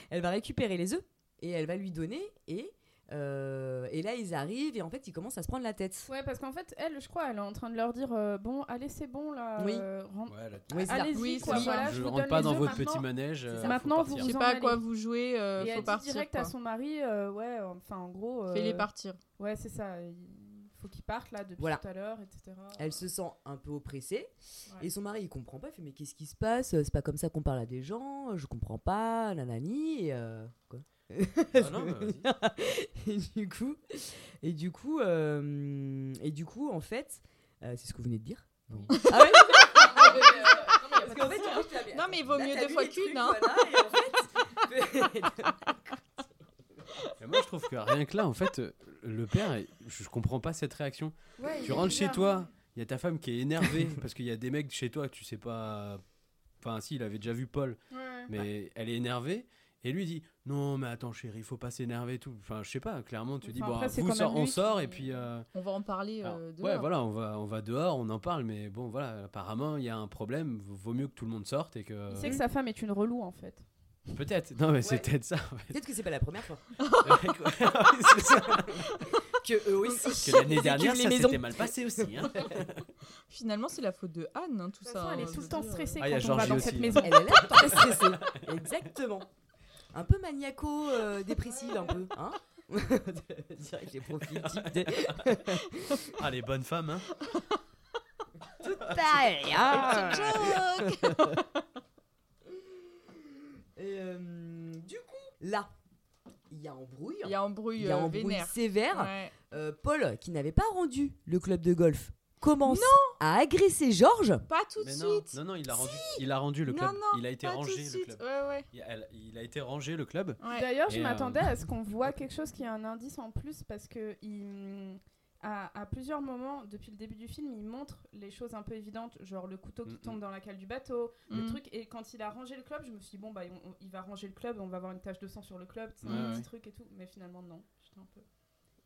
elle va récupérer les œufs et elle va lui donner. Et, euh, et là, ils arrivent et en fait, ils commencent à se prendre la tête. Ouais, parce qu'en fait, elle, je crois, elle est en train de leur dire euh, bon, allez, c'est bon là. Oui. euh, Ouais, là, Oui. Allez-y, Oui, quoi. c'est Voilà, je je ne vous rentre donne pas les dans votre petit manège. Euh, ça. Maintenant, vous Je partir. sais pas à quoi vous jouez, euh, Et faut elle dit partir. direct quoi. à son mari, euh, ouais, enfin en gros. euh, Fais-les partir. Ouais, c'est ça. Il faut qu'il parte là depuis Voilà. tout à l'heure, etc. Elle se sent un peu oppressée Ouais. et son mari il comprend pas. Il fait mais qu'est-ce qui se passe? C'est pas comme ça qu'on parle à des gens. Je comprends pas. Nanani. Et, euh, quoi Ah non, vas-y. et du coup, et du coup, euh, et du coup, en fait, euh, c'est ce que vous venez de dire. Oui. Ah ouais Parce qu'en fait, en fait, Non, mais il vaut là, mieux deux fois qu'une, hein. voilà, et en fait- Mais moi, je trouve que rien que là, en fait, le père, je comprends pas cette réaction. Ouais, Tu rentres chez toi, il y a ta femme qui est énervée parce qu'il y a des mecs chez toi que tu sais pas. Enfin, si, il avait déjà vu Paul, Ouais. mais elle est énervée. Et lui dit Non, mais attends, chérie, il faut pas s'énerver et tout. Enfin, je sais pas, clairement, tu dis Enfin, Bon, après, vous sort- même on sort et puis. euh, On va en parler alors, euh, ouais, dehors. voilà, on va, on va dehors, on en parle, mais bon, voilà, apparemment, il y a un problème. Vaut mieux que tout le monde sorte et que. Il sait que sa femme est une relou en fait. Peut-être, non, mais c'est Ouais. peut-être ça. en fait. Peut-être que c'est pas la première fois. Ouais, c'est ça. que eux aussi. Parce que l'année dernière, équipent ça les maisons. s'était mal passé aussi. hein. Finalement, c'est la faute de Anne, hein, tout De ça. façon, elle hein, est je tout le temps stressée Ah, il y a quand on va dans aussi, cette hein. maison. Elle l'air très stressée. Exactement. Un peu maniaco-dépressive, un peu. Hein Direct les profils types. Ah, les bonnes femmes, hein. Pareil, hein. Et, euh, du coup, là, il y a embrouille. Il y a embrouille, Il y a euh, embrouille vénère. sévère. Ouais. Euh, Paul, qui n'avait pas rendu le club de golf, commence à agresser Georges. Pas tout de non, suite. non, non, il a rendu, il a rendu le Non, club. non, il a été pas tout rangé le club. Ouais, ouais. Il a, il a été rangé le club. ouais. D'ailleurs, je euh, m'attendais à ce qu'on voit quelque chose qui est un indice en plus parce que il, à, à plusieurs moments depuis le début du film, il montre les choses un peu évidentes, genre le couteau qui Mm, tombe mm. dans la cale du bateau, le Mm. truc. Et quand il a rangé le club, je me suis dit bon bah on- on- il va ranger le club, on va avoir une tache de sang sur le club, un ouais. petit truc et tout. Mais finalement non, j'étais un peu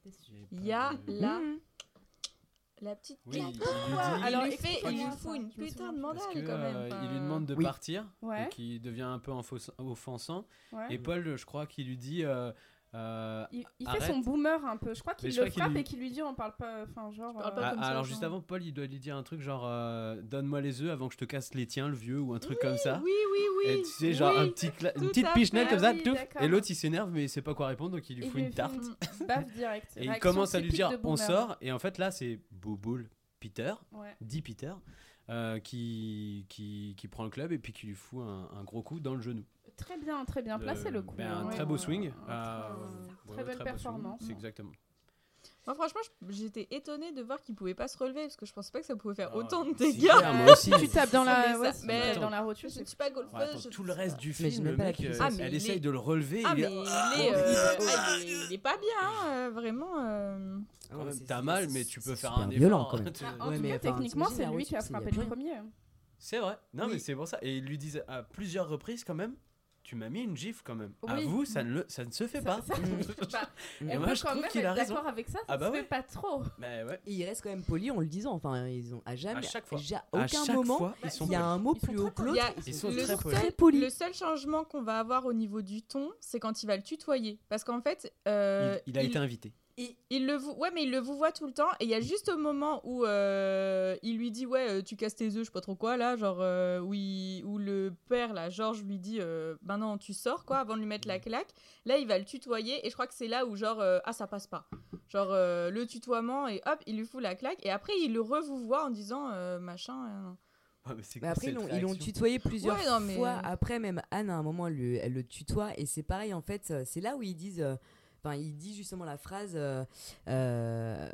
déçue. Il y a Mhm. La petite Oui, il, dit. il Alors, lui fait, il lui fout une putain de mandale que, quand même. euh, il lui demande de Oui. partir, Ouais. qui devient un peu offensant. Ouais. Et Paul, je crois qu'il lui dit. euh, euh, Il, il fait son boomer un peu. Je crois qu'il le frappe lui- et qu'il lui dit on parle pas. Enfin, genre. pas euh, ah, ça, alors genre. juste avant, Paul, il doit lui dire un truc genre euh, donne-moi les œufs avant que je te casse les tiens, le vieux, ou un truc comme ça. Oui, oui, oui. Et tu sais, genre oui. un petit tout une petite pichenette comme ça, d'accord. et l'autre il s'énerve mais il sait pas quoi répondre donc il lui il fout une tarte. une baffe directe. Et il commence à lui dire on sort, et en fait là c'est Bouboule Peter, Ouais. dit Peter, euh, qui, qui, qui prend le club et puis qui lui fout un, un gros coup dans le genou. Très bien, très bien placé le coup. ben, un très beau swing. euh, très- belle performance. C'est exactement. Moi, franchement, j'étais étonnée de voir qu'il pouvait pas se relever parce que je pensais pas que ça pouvait faire Ah, autant de dégâts. clair, moi aussi. Tu tapes dans la, ouais, mais- dans la rotule. Je ne suis pas golfeuse. Ouais, attends, je tout le reste du film, le mec, euh, Ah, elle il essaye est- de le relever. Ah, il mais est- il est, euh, ah, il est- il est pas bien, euh, vraiment. euh. T'as mal, mais tu peux faire un violent, quand même. Tu- Ah, en Ouais, tout mais cas, enfin, techniquement, c'est lui qui a frappé le premier. C'est vrai. Non, mais c'est pour ça. Et ils lui disent à plusieurs reprises quand même. Tu m'as mis une gifle quand même. À Oui. vous, ça ne, le- ça ne se fait pas. Ça- ça- bah, Et on moi, peut je quand trouve qu'il a raison. d'accord avec ça, ça Ah bah se ouais. fait pas trop. Mais ouais. Et il reste quand même poli en le disant. Enfin, ils ont à jamais, À chaque fois. À aucun chaque moment, fois, ils sont il y a un mot Ils plus haut que l'autre. Ils sont le, très polis. Très polis. le seul changement qu'on va avoir au niveau du ton, c'est quand il va le tutoyer. Parce qu'en fait, euh, Il, il a été invité. Il le ouais mais il le vous voit tout le temps et il y a juste au moment où euh, il lui dit ouais euh, tu casses tes œufs je sais pas trop quoi là genre euh, où, il- où le père là Georges lui dit euh, maintenant tu sors quoi avant de lui mettre la claque là il va le tutoyer et je crois que c'est là où genre euh, ah ça passe pas genre euh, le tutoiement et hop il lui fout la claque et après il le revu voit en disant euh, machin euh, Ah, mais après, ils l'ont, tutoyé plusieurs Ouais, non, mais- fois. Après, même Anne, à un moment, elle, le- elle le tutoie. Et c'est pareil, en fait, c'est là où ils disent. Enfin, il dit justement la phrase. euh, euh,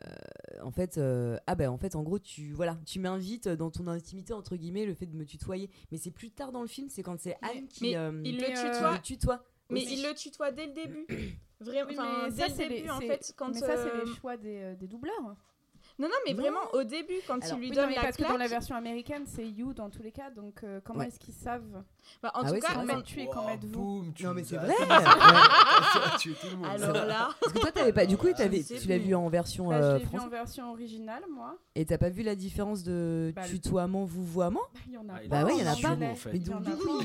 en fait, euh, ah ben, en fait, en gros, tu voilà, tu m'invites dans ton intimité entre guillemets, le fait de me tutoyer. Mais c'est plus tard dans le film, c'est quand c'est Mais- Anne qui, mais euh, il Mais, le tutoie le tutoie. mais aussi. il le tutoie dès le début vraiment Oui, enfin mais dès ça, le c'est début les- en fait quand Mais ça, c'est les choix des, des doubleurs. Non non mais Non. vraiment au début quand Alors, il lui Oui, donne non, mais la parce claque que dans la version américaine, c'est you dans tous les cas. Donc, euh, comment Ouais. est-ce qu'ils savent bah, en Ah tout ouais, cas mettre tu et quand Oh, mettre vous boum, tu Non, mais c'est vrai. Ça a tué tout le monde. alors là Parce que toi, t'avais pas. Du coup, sais tu l'as vu en version Bah, euh, je l'ai vu française. en version originale, moi. Et t'as pas vu la différence de Bah, tutoiement, vouvoiement Bah, il y en a Ah. Bah ouais, il y en a pas. Mais donc, du coup,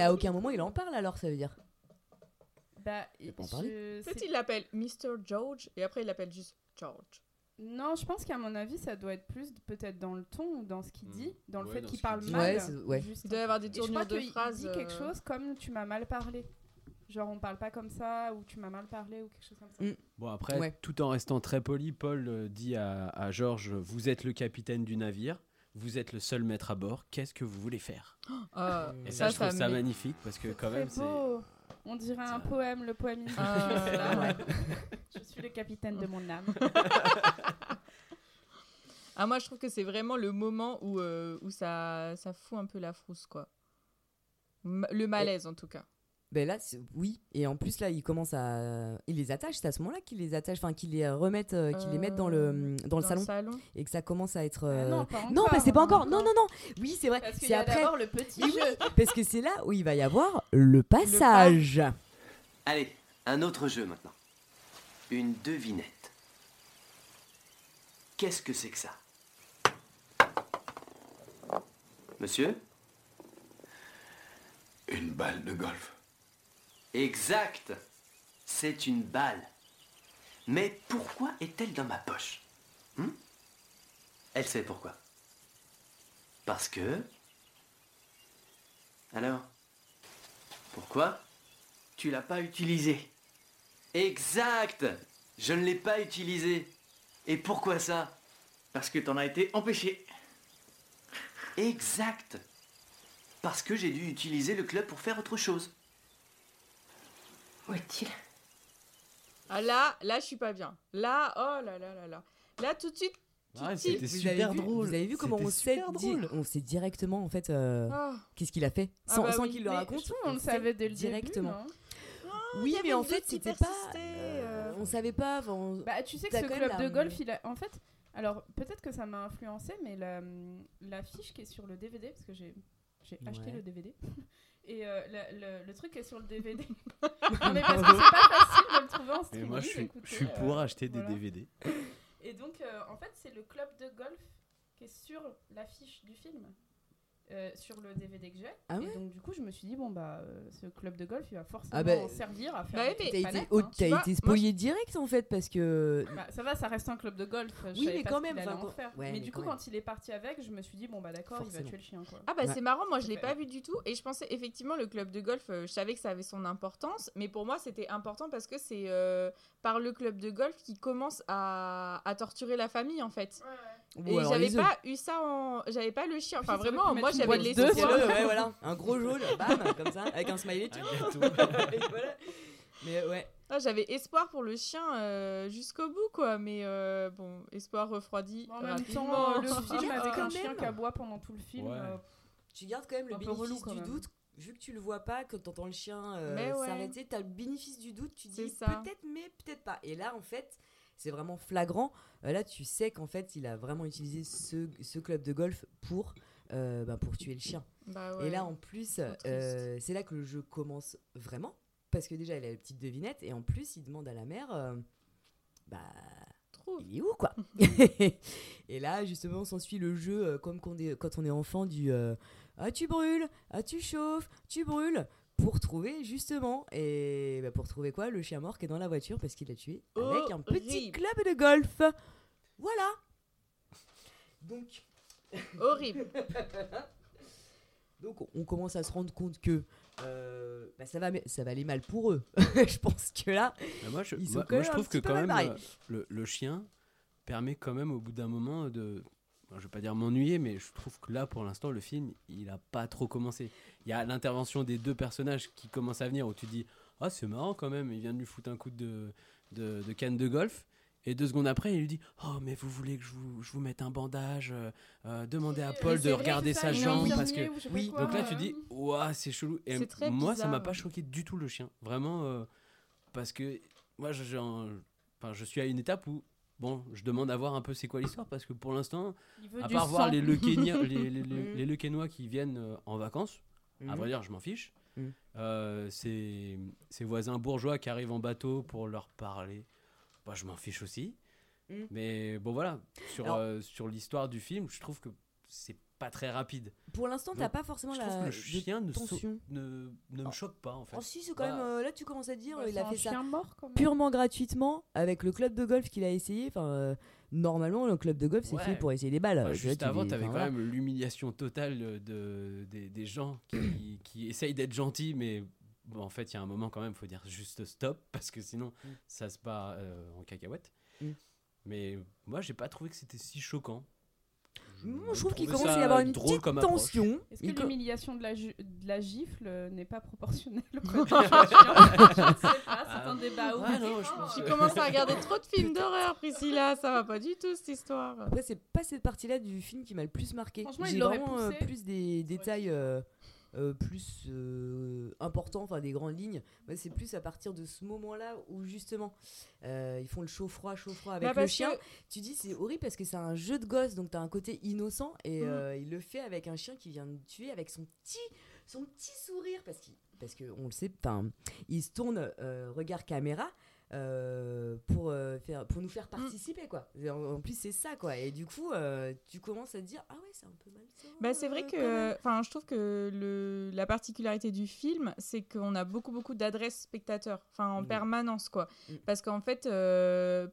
à aucun moment il en parle alors, ça veut dire. Bah. Peut-être c'est- il l'appelle Mr. George et après il l'appelle juste George. Non, je pense qu'à mon avis, ça doit être plus peut-être dans le ton ou dans ce qu'il Mm. dit, dans le Ouais, fait qu'il parle dit. mal. Ouais, c'est- ouais. juste. Il doit y avoir des tournures de phrases. dit quelque euh, chose comme tu m'as mal parlé. Genre on parle pas comme ça ou tu m'as mal parlé ou quelque chose comme ça. Mm. Bon, après, Ouais. tout en restant très poli, Paul euh, dit à, à Georges Vous êtes le capitaine du navire, vous êtes le seul maître à bord, qu'est-ce que vous voulez faire? Euh, Et ça, je trouve ça magnifique parce que, quand même, c'est. On dirait un poème, le poème initial. Ah, Je suis là, ouais. Je suis le capitaine de mon âme. Ah, moi je trouve que c'est vraiment le moment où, euh, où ça, ça fout un peu la frousse quoi. Le malaise en tout cas. Ben là, oui. Et en plus là, il commence à, il les attache. C'est à ce moment-là qu'il les attache, enfin qu'il les remettent, euh, qu'il les mettent dans le dans le salon et que ça commence à être. Ah euh, non, pas non, encore, bah, c'est pas non, encore. Non, non, non. Oui, c'est vrai. Parce qu'il C'est y a après. d'abord le petit Oui, jeu. Parce que c'est là où il va y avoir le passage. Allez, un autre jeu maintenant. Une devinette. Qu'est-ce que c'est que ça? Monsieur? Une balle de golf. Exact. C'est une balle. Mais pourquoi est-elle dans ma poche? Hmm? Elle sait pourquoi. Parce que... Alors Pourquoi Tu l'as pas utilisée? Exact Je ne l'ai pas utilisée. Et pourquoi ça? Parce que t'en as été empêché. Exact Parce que j'ai dû utiliser le club pour faire autre chose. Où est-il? Ah là, là, je suis pas bien. Là, oh là là là là. Là, tout de suite. Ouais, c'était Vous super vu, drôle. Vous avez vu comment on sait, drôle. on sait directement en fait euh, Ah. qu'est-ce qu'il a fait? Ah sans, bah sans oui. qu'il le raconte. qu'on le savait dès le directement. début, non oui, y mais en fait c'était pas. euh, euh. on savait pas. on- Bah, tu sais que ce club de golf, il a... en fait, alors peut-être que ça m'a influencé, mais la, la fiche qui est sur le DVD, parce que j'ai j'ai acheté Ouais. le DVD, et euh, le, le- le truc est sur le DVD. non, mais parce que c'est pas facile de le trouver en Et streaming. moi, je suis, écoutez, je suis euh, pour acheter des voilà. DVD. Et donc, euh, en fait, c'est le club de golf qui est sur l'affiche du film. Euh, sur le DVD que j'ai. Ah et ouais donc, du coup, je me suis dit, bon, bah, euh, ce club de golf, il va forcément Ah bah, en servir à faire bah T'as été, oh, hein. vois, été moi, spoilé direct en fait parce que. Bah, ça va, ça reste un club de golf. Je Oui, mais pas quand même, allait enfin, en quand- faire. ouais, mais mais du coup, même. quand il est parti avec, je me suis dit, bon, bah d'accord, il va tuer le chien, quoi. Ah bah Ouais. c'est marrant, moi je l'ai Ouais. pas vu du tout et je pensais effectivement le club de golf, euh, je savais que ça avait son importance, mais pour moi c'était important parce que c'est euh, par le club de golf qui commence à, à torturer la famille en fait. Bon, et j'avais pas eu ça en... J'avais pas le chien, enfin vraiment, moi j'avais les le- ouais, voilà, un gros jaune, bam, comme ça, avec un smiley. Mais ouais. Ah, j'avais espoir pour le chien euh, jusqu'au bout quoi, mais euh, bon, espoir refroidi. En même temps, euh, le film avec un chien qui aboie pendant tout le film. Ouais. euh, Tu gardes quand même le bénéfice relou, quand du même. doute. Vu que tu le vois pas, que t'entends le chien euh, Mais ouais. s'arrêter, t'as le bénéfice du doute. Tu dis ça. peut-être, mais peut-être pas. Et là, en fait, c'est vraiment flagrant. Euh, là, tu sais qu'en fait, il a vraiment utilisé ce, ce club de golf pour, euh, bah, pour tuer le chien. Bah ouais. Et là, en plus, euh, c'est là que le jeu commence vraiment. Parce que déjà, il a la petite devinette. Et en plus, il demande à la mère Bah. Trouve. Il est où, quoi Et là, justement, s'ensuit le jeu, comme quand on est, quand on est enfant, du Ah, tu brûles Ah, tu chauffes Tu brûles Pour trouver, justement. Et bah, pour trouver quoi? Le chien mort qui est dans la voiture parce qu'il l'a tué avec un petit Horrible. club de golf. Voilà Donc. Horrible. Donc on commence à se rendre compte que euh, bah, ça, va, ça va aller mal pour eux. je pense que là, Mais moi, je, Ils sont moi- quand moi, même je un trouve que quand même euh, le, le chien permet quand même au bout d'un moment de. Je vais pas dire m'ennuyer, mais je trouve que là, pour l'instant, le film, il a pas trop commencé. Il y a l'intervention des deux personnages qui commencent à venir où tu dis Ah, c'est marrant quand même, il vient de lui foutre un coup de, de, de canne de golf. Et deux secondes après, il lui dit Oh, mais vous voulez que je vous, je vous mette un bandage euh, euh, Demandez à Paul de regarder sa jambe parce que. oui, quoi, Donc là, euh. tu dis, ouah, c'est chelou. Et moi, ça m'a pas choqué du tout le chien. Vraiment, euh, parce que moi, je, enfin, je suis à une étape où, bon, je demande à voir un peu c'est quoi l'histoire, parce que pour l'instant, à part voir sang. les Lequénia- les, les, les, Mm. les Lequénois qui viennent euh, en vacances, à Mhm. vrai dire, je m'en fiche. Mm. Euh, ces, ces voisins bourgeois qui arrivent en bateau pour leur parler, bah, je m'en fiche aussi. Mm. Mais bon, voilà, sur, Alors- euh, sur l'histoire du film, je trouve que c'est pas très rapide. pour l'instant, t'as pas forcément Je la trouve que le chien ne, me Oh. choque pas en fait. Oh si, c'est quand Bah, même. euh, là, tu commences à dire, Bah, il a fait ça chien mort, quand même. purement gratuitement avec le club de golf qu'il a essayé. Enfin, euh, normalement, le club de golf, c'est Ouais. fait pour essayer des balles. Enfin, juste tu avant, dis- tu avais enfin, quand même l'humiliation totale de, des, des gens qui, qui essayent d'être gentils, mais bon, en fait, il y a un moment quand même, il faut dire juste stop, parce que sinon, Mm. ça se part euh, en cacahuète. Mm. Mais moi, j'ai pas trouvé que c'était si choquant. Moi, je trouve qu'il commence à y avoir une drôle petite tension. Est-ce que l'humiliation de, de la gifle euh, n'est pas proportionnelle au Je ne sais pas, c'est un débat Ah ouvert. non, je pense Tu commences à regarder trop de films d'horreur, Priscilla, ça va pas du tout cette histoire. Après, c'est pas cette partie-là du film qui m'a le plus marqué. Franchement, il J'ai vraiment euh, plus des détails euh, euh, plus euh, importants, enfin des grandes lignes. Moi, c'est plus à partir de ce moment-là où justement euh, ils font le chaud-froid, chaud-froid avec Bah, le chien. que- Tu dis c'est horrible parce que c'est un jeu de gosse, donc t'as un côté innocent et Mm. il le fait avec un chien qui vient de tuer avec son petit, son petit sourire parce qu'il parce que on le sait, il se tourne euh, regard caméra euh, pour, euh, faire, pour nous faire participer, quoi. En, en plus, c'est ça, quoi. Et du coup, euh, tu commences à te dire, ah ouais, c'est un peu malsain. Bah, c'est vrai que, enfin, je trouve que le, la particularité du film, c'est qu'on a beaucoup, beaucoup d'adresses spectateurs, en Mm. permanence, quoi. Mm. Parce qu'en fait,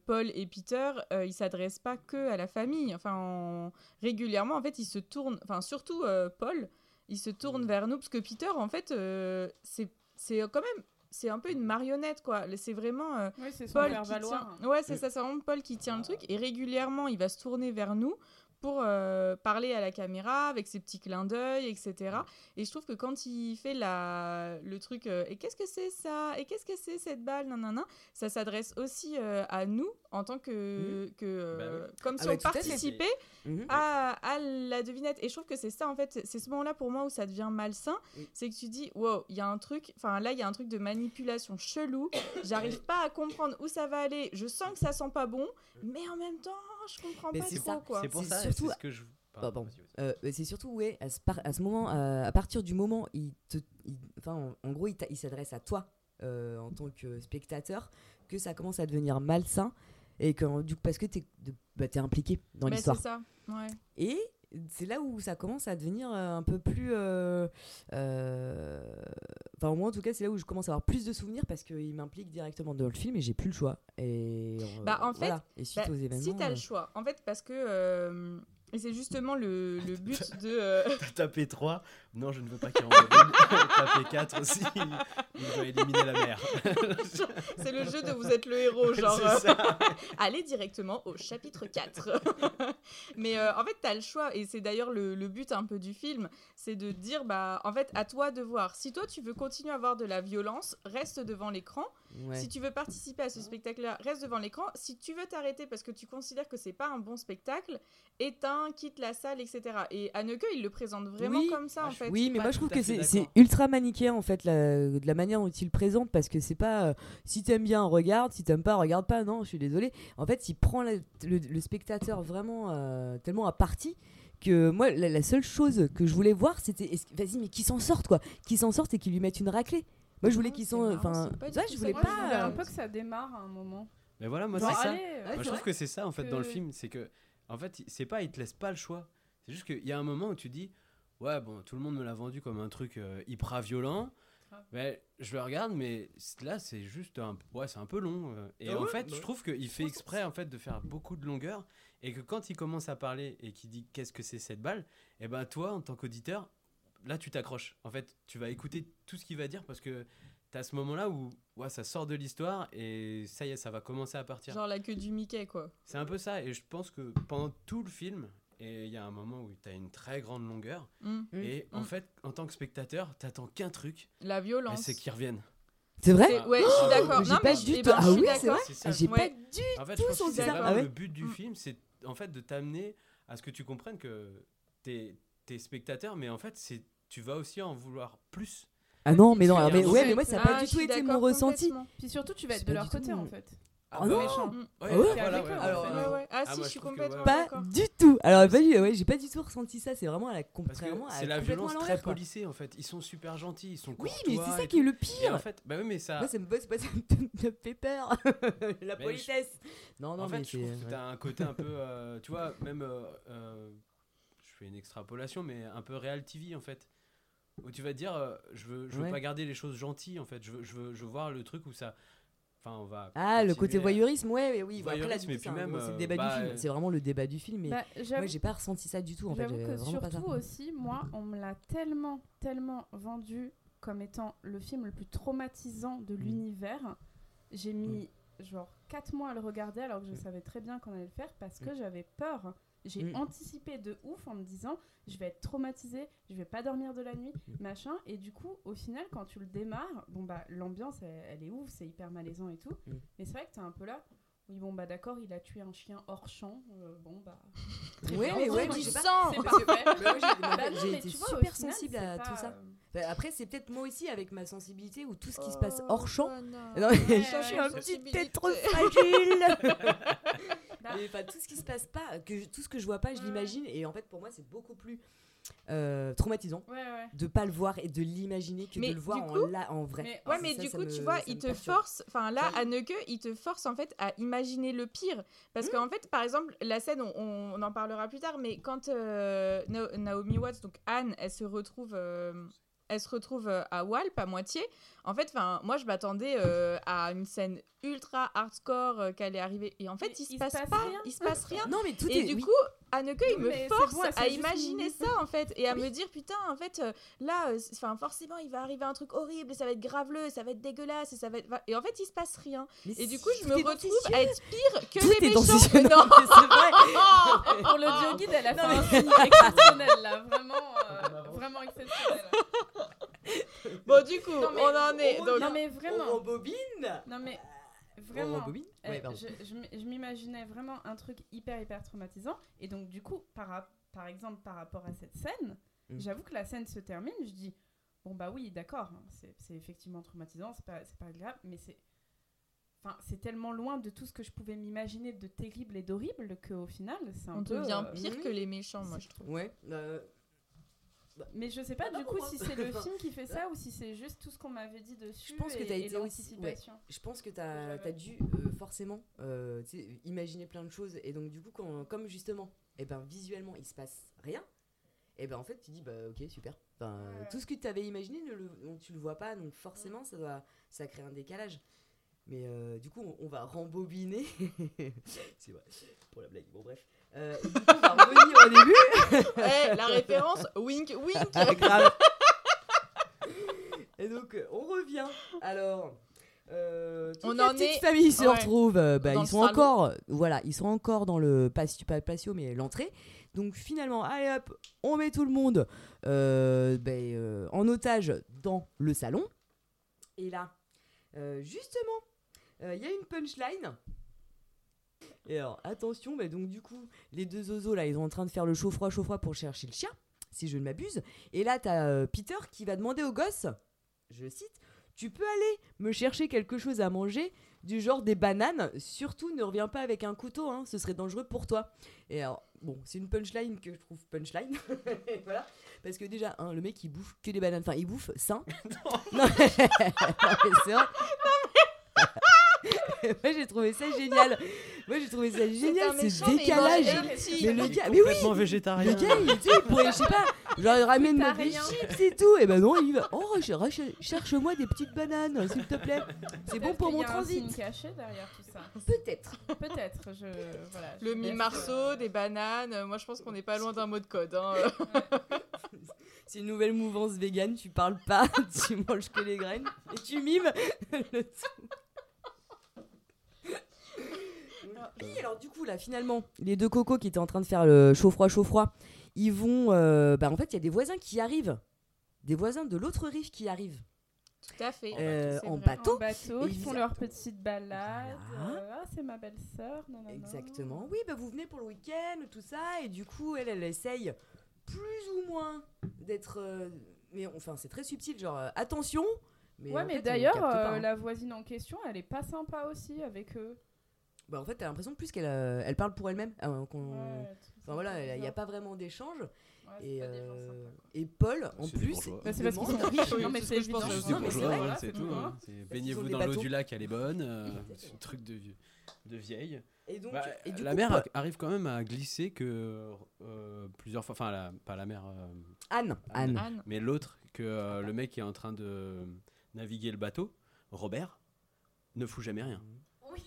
Paul et Peter, ils s'adressent pas que à la famille. Enfin, en- régulièrement, en fait, ils se tournent, enfin, surtout Paul, il se tourne Mm. vers nous, parce que Peter, en fait, c'est, c'est quand même, c'est un peu une marionnette, quoi. C'est vraiment. euh, Oui, c'est son Paul qui valoir. tient- Ouais, c'est ça, c'est vraiment Paul qui tient le truc. Et régulièrement, il va se tourner vers nous pour euh, parler à la caméra avec ses petits clins d'œil, etc. Et je trouve que quand il fait la... le truc euh, Et qu'est-ce que c'est ça Et qu'est-ce que c'est cette balle Nanana, ça s'adresse aussi euh, à nous en tant que. que euh, Comme Ah si bah, on participait Mhm. à, à la devinette. Et je trouve que c'est ça, en fait, c'est ce moment-là pour moi où ça devient malsain. Oui. C'est que tu dis, wow, il y a un truc, enfin là, il y a un truc de manipulation chelou. J'arrive pas à comprendre où ça va aller. Je sens que ça sent pas bon, mais en même temps, je comprends Mais pas c'est trop, ça. quoi. C'est pour ça, surtout- c'est ce que je. Pardon. Euh, c'est surtout, ouais, à ce, par- à ce moment, euh, à partir du moment, il te, il- enfin, en, en gros, il, il s'adresse à toi euh, en tant que spectateur, que ça commence à devenir malsain et que du coup, parce que t'es, bah, t'es impliqué dans Mais l'histoire. c'est ça, ouais. Et c'est là où ça commence à devenir euh, un peu plus. euh, euh, Enfin, moi en tout cas, c'est là où je commence à avoir plus de souvenirs parce qu'il m'implique directement dans le film et j'ai plus le choix. Et euh, Bah, en fait, voilà. et suite Bah, aux événements. si t'as euh, le choix, en fait, parce que. Et c'est justement le, le but de. euh, T'as tapé 3. Non, je ne veux pas qu'il en tapé 4 aussi. Il doit éliminer la mère. c'est le jeu de vous êtes le héros, genre. C'est euh, ça. Allez directement au chapitre 4. Mais euh, en fait, tu as le choix, et c'est d'ailleurs le, le but un peu du film, c'est de dire, bah, en fait, à toi de voir. Si toi, tu veux continuer à avoir de la violence, reste devant l'écran. Ouais. Si tu veux participer à ce spectacle-là, reste devant l'écran. Si tu veux t'arrêter parce que tu considères que c'est pas un bon spectacle, éteins, quitte la salle, etc. Et Anneke, il le présente vraiment Oui. comme ça, Ah, en je- fait. Oui, mais moi je trouve que c'est ultra manichéen en fait la- de la manière dont il le présente parce que c'est pas euh, si t'aimes bien regarde, si t'aimes pas regarde pas. Non, je suis désolée. En fait, il prend la- le, le spectateur vraiment euh, tellement à partie que moi la, la seule chose que je voulais voir c'était vas-y mais qui s'en sortent quoi, qui s'en sortent et qui lui mettent une raclée. Moi je voulais Ah, qu'ils sont enfin je voulais pas un euh, peu que ça démarre à un moment. Mais voilà, moi, c'est ça. je trouve que c'est ça en fait dans le film, c'est que en fait, c'est pas il te laisse pas le choix. C'est juste qu'il y a un moment où tu dis ouais bon, tout le monde me l'a vendu comme un truc euh, hyper violent. Grave. Mais je le regarde, mais là c'est juste un ouais c'est un peu long. euh. Et Ah en ouais, fait, bah je trouve qu'il fait exprès en fait de faire beaucoup de longueur et que quand il commence à parler et qu'il dit qu'est-ce que c'est cette balle, et ben toi en tant qu'auditeur, là tu t'accroches. En fait, tu vas écouter tout ce qu'il va dire parce que T'as ce moment-là où ouais, ça sort de l'histoire et ça y est, ça va commencer à partir. Genre la queue du Mickey, quoi. C'est un peu ça, et je pense que pendant tout le film, et il y a un moment où tu as une très grande longueur, Mm. et en Mm. fait, en tant que spectateur, t'attends qu'un truc, La et violence. c'est qu'ils reviennent. C'est vrai C'est- Ouais, je suis d'accord. J'ai pas du eh tout- ben, Ah oui, c'est vrai J'ai Ouais. pas du En fait, tout je pense que senti c'est ça. vraiment Ah ouais le but du film, c'est en fait de t'amener à ce que tu comprennes que t'es es spectateur, mais en fait, c'est tu vas aussi en vouloir plus. Ah non, mais non, y mais ouais, mais moi ça n'a Ah, pas je du tout été mon ressenti. Puis surtout, tu vas être de leur côté en fait. Oh Un peu non méchant. Ouais, Ah ouais voilà, Alors. Ah, Ah, si, moi, je suis complètement ouais, Pas du tout. Alors pas du, ouais, j'ai pas du tout ressenti ça. C'est vraiment à la contrairement c'est la violence très policée en fait. Ils sont super gentils, ils sont Oui, mais c'est ça qui est le Et en pire. fait, bah oui, mais ça. Moi, ça me, ça, ça me fait peur. la Mais politesse. Non, non, en mais fait, je trouve c'est- que t'as un côté un peu, euh, tu vois, même, euh, euh, je fais une extrapolation, mais un peu Real TV en fait, où tu vas te dire, euh, je veux, je veux Ouais. pas garder les choses gentilles en fait, je veux, je veux, je veux voir le truc où ça, enfin, on va. Ah, le côté voyeurisme, ouais, oui. bah, Voyeurisme, après, là, c'est même, c'est euh, le débat bah, du film. C'est vraiment le débat du film. Mais Bah, moi, j'ai pas ressenti ça du tout. En fait, que vraiment pas ça. surtout aussi, moi, on me l'a tellement, tellement vendu comme étant le film le plus traumatisant Mm. de l'univers. J'ai mis genre 4 mois à le regarder alors que je savais très bien qu'on allait le faire parce que j'avais peur. J'ai Mm. anticipé de ouf en me disant je vais être traumatisée, je vais pas dormir de la nuit, Mm. machin. Et du coup, au final, quand tu le démarres, bon bah l'ambiance elle, elle est ouf, c'est hyper malaisant et tout. Mm. Mais c'est vrai que t'es un peu là. Oui, bon bah d'accord, il a tué un chien hors champ. euh, bon bah. très Ouais, bien. mais ouais, mais j'ai pas- pas- c'est parce que- parfait. Bah ouais, j'ai- Bah non, été super sensible à tout ça. euh, Bah, après, c'est peut-être moi aussi avec ma sensibilité ou tout ce qui se passe Oh, hors champ. Non, Ouais, je ouais, suis un petit tête trop fragile. Mais, tout ce qui se passe pas, que je- tout ce que je vois pas, je l'imagine. Et en fait, pour moi, c'est beaucoup plus euh, traumatisant Ouais, ouais. de pas le voir et de l'imaginer que Mais de le voir en, coup- la- en vrai. Mais- Ouais, mais ça, du ça coup, me- tu vois, il te force, enfin là, Ça- Anneke, il te force en fait à imaginer le pire. Parce Mmh. qu'en fait, par exemple, la scène, on, on en parlera plus tard, mais quand euh, Na- Naomi Watts, donc Anne, elle se retrouve, euh, elle se retrouve euh, à Walp à moitié. En fait, enfin, moi, je m'attendais euh, à une scène ultra hardcore euh, qu'elle est arrivée, et en fait, Mais il se il se passe, passe pas, rien. il se passe rien. Non, mais tout Et est. du oui. coup, Anneke, il me force bon, à imaginer une- ça, en fait, et à me dire, putain, en fait, euh, là, euh, forcément, il va arriver un truc horrible, et ça va être graveleux, et ça va être dégueulasse, et ça va être... Et en fait, il se passe rien. Mais Et du coup, je me retrouve à être pire que Tout les dans méchants. Non. C'est vrai. Pour l'audio guide, elle a fait un signe exceptionnel là, vraiment, euh, vraiment exceptionnel. Bon, du coup, Non, mais- on en est. on donc- Non mais On vraiment, rembobine. non mais On vraiment. Euh, Ouais, pardon. je je m- je m'imaginais vraiment un truc hyper hyper traumatisant et donc du coup par, par exemple par rapport à cette scène Mm. j'avoue que la scène se termine je dis bon bah oui d'accord hein, c'est effectivement traumatisant c'est pas c'est pas grave mais c'est enfin c'est tellement loin de tout ce que je pouvais m'imaginer de terrible et d'horrible qu'au final c'est un On peu devient euh, pire Mhm. que les méchants, moi, je trouve. Ouais. euh, mais je sais pas Ah, du non, coup si c'est le film qui fait ça ou si c'est juste tout ce qu'on m'avait dit dessus Je pense que été aussi- l'anticipation. Je pense que t'as J'avais. as dû euh, forcément euh, tu imaginer plein de choses. Et donc du coup quand, comme justement et ben visuellement il se passe rien et ben en fait tu dis bah ok super. Enfin, Ouais. tout ce que tu avais imaginé ne le, on- tu le vois pas. Donc forcément ça doit ça crée un décalage. Mais euh, du coup on, on va rembobiner. C'est vrai pour la blague. Bon bref Euh, et du coup, on va revenir au début Eh, la référence, wink, wink. ah, grave. Et donc, euh, on revient. Alors, euh, toute On la en petite est- famille se ouais. retrouve. euh, bah, ils sont encore, voilà, ils sont encore dans le patio, pas le patio, mais l'entrée. Donc finalement, allez hop, on met tout le monde euh, euh, en otage dans le salon. Et là, justement, il y a une punchline. Et alors, attention, donc du coup, les deux zozos là, ils sont en train de faire le chaud-froid, chaud-froid pour chercher le chien, si je ne m'abuse. Et là, t'as euh, Peter qui va demander au gosse, je cite, tu peux aller me chercher quelque chose à manger, du genre des bananes, surtout ne reviens pas avec un couteau, hein, ce serait dangereux pour toi. Et alors, bon, c'est une punchline que je trouve punchline, voilà, parce que déjà, hein, le mec il bouffe que des bananes, enfin il bouffe sain. non, mais c'est vrai. Moi j'ai trouvé ça génial. Moi j'ai trouvé ça génial, ce il décalage. Mais le Il est gars, mais oui, complètement végétarien. le gars, il, sais, il pourrait, je sais pas, genre il ramène T'as des rien. chips et tout, et ben non, il va, oh, ch- ch- cherche-moi des petites bananes, s'il te plaît. C'est bon pour mon y a un transit. signe caché derrière tout ça. Peut-être. Peut-être, je voilà. je Le laisse, mi-marceau, euh, des bananes. Moi, je pense qu'on n'est pas loin d'un mot de code. hein. C'est une nouvelle mouvance vegan, tu parles pas, tu manges que les graines, et tu mimes le tout. Oui, alors du coup là finalement, les deux cocos qui étaient en train de faire le chaud-froid chaud-froid, ils vont euh, bah en fait, il y a des voisins qui arrivent. Des voisins de l'autre rive qui arrivent Tout à fait. Euh, en vrai. bateau. en bateau, ils font leur petite balade. Voilà. euh, ah, c'est ma belle-sœur. nanana. Exactement. Oui, bah vous venez pour le week-end, tout ça, et du coup, elle, elle essaye plus ou moins d'être. euh, mais enfin, c'est très subtil, genre euh, attention. Mais ouais, en mais fait, on d'ailleurs, capte pas, euh, hein. la voisine en question, elle est pas sympa aussi avec eux. Bah, en fait, t'as l'impression plus qu'elle euh, elle parle pour elle-même. euh, qu'on- Ouais, Enfin voilà, il n'y a pas vraiment d'échange. Ouais, Et, euh, et Paul, en C'est plus, Bah, c'est parce qu'ils sont riches. Non, mais c'est ce c'est voilà, c'est tout. hein. Baignez-vous dans l'eau du lac, elle est bonne. euh, c'est un truc de, vieux- de vieille. Et donc, Bah, et du la coup, mère Paul- arrive quand même à glisser que euh, plusieurs fois, enfin la- pas la mère, euh, Anne, Anne. Anne. mais l'autre, que le mec qui est en train de naviguer le bateau, Robert, ne fout jamais rien.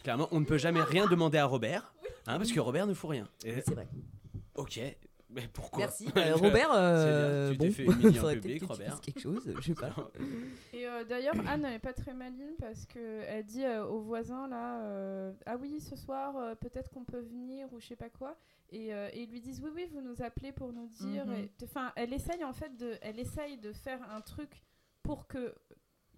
Clairement, on ne peut jamais rien demander à Robert, hein, parce que Robert ne fout rien. Et- C'est vrai. ok, mais pourquoi Merci. Euh, Robert, euh, bon, tu t'es fait faudrait public, peut-être que tu Robert. fasses quelque chose, je sais pas. Et euh, d'ailleurs, Anne n'est pas très maligne parce que elle dit euh, aux voisins là, euh, ah oui, ce soir euh, peut-être qu'on peut venir ou je sais pas quoi. Et, euh, et ils lui disent oui oui, vous nous appelez pour nous dire. Mhm. et- Enfin, elle essaye en fait de, elle essaye de faire un truc pour que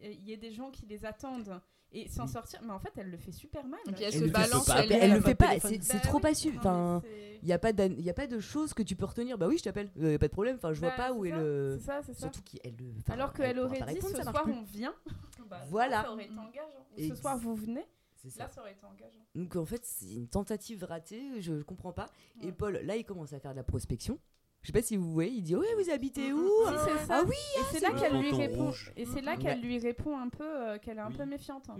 il y ait des gens qui les attendent et s'en sortir. Mais en fait, elle le fait super mal. Et puis elle Elle se le fait balance. pas. Elle, elle le fait pas, c'est Bah trop oui, pas su. non, mais Enfin, il y a pas y a pas de choses que tu peux retenir. Bah oui, je t'appelle. Il y a pas de problème. Enfin, je vois Bah, pas où est ça, le. C'est ça, c'est ça. Surtout qu'elle le. enfin, Alors elle qu'elle aurait dit répondre, ce soir plus. on vient. Bah, Voilà. Ça aurait été engageant. Ou Ex- ce soir vous venez. C'est ça. Là, ça aurait été engageant. Donc en fait, c'est une tentative ratée. Je, je comprends pas. Et. Paul, là, il commence à faire de la prospection Je sais pas si vous voyez, il dit Ouais, vous habitez où Si, c'est ça. Ah oui Et c'est là le qu'elle lui répond. rouge. Et c'est là Ouais. qu'elle lui répond un peu euh, qu'elle est un Oui. peu méfiante. hein.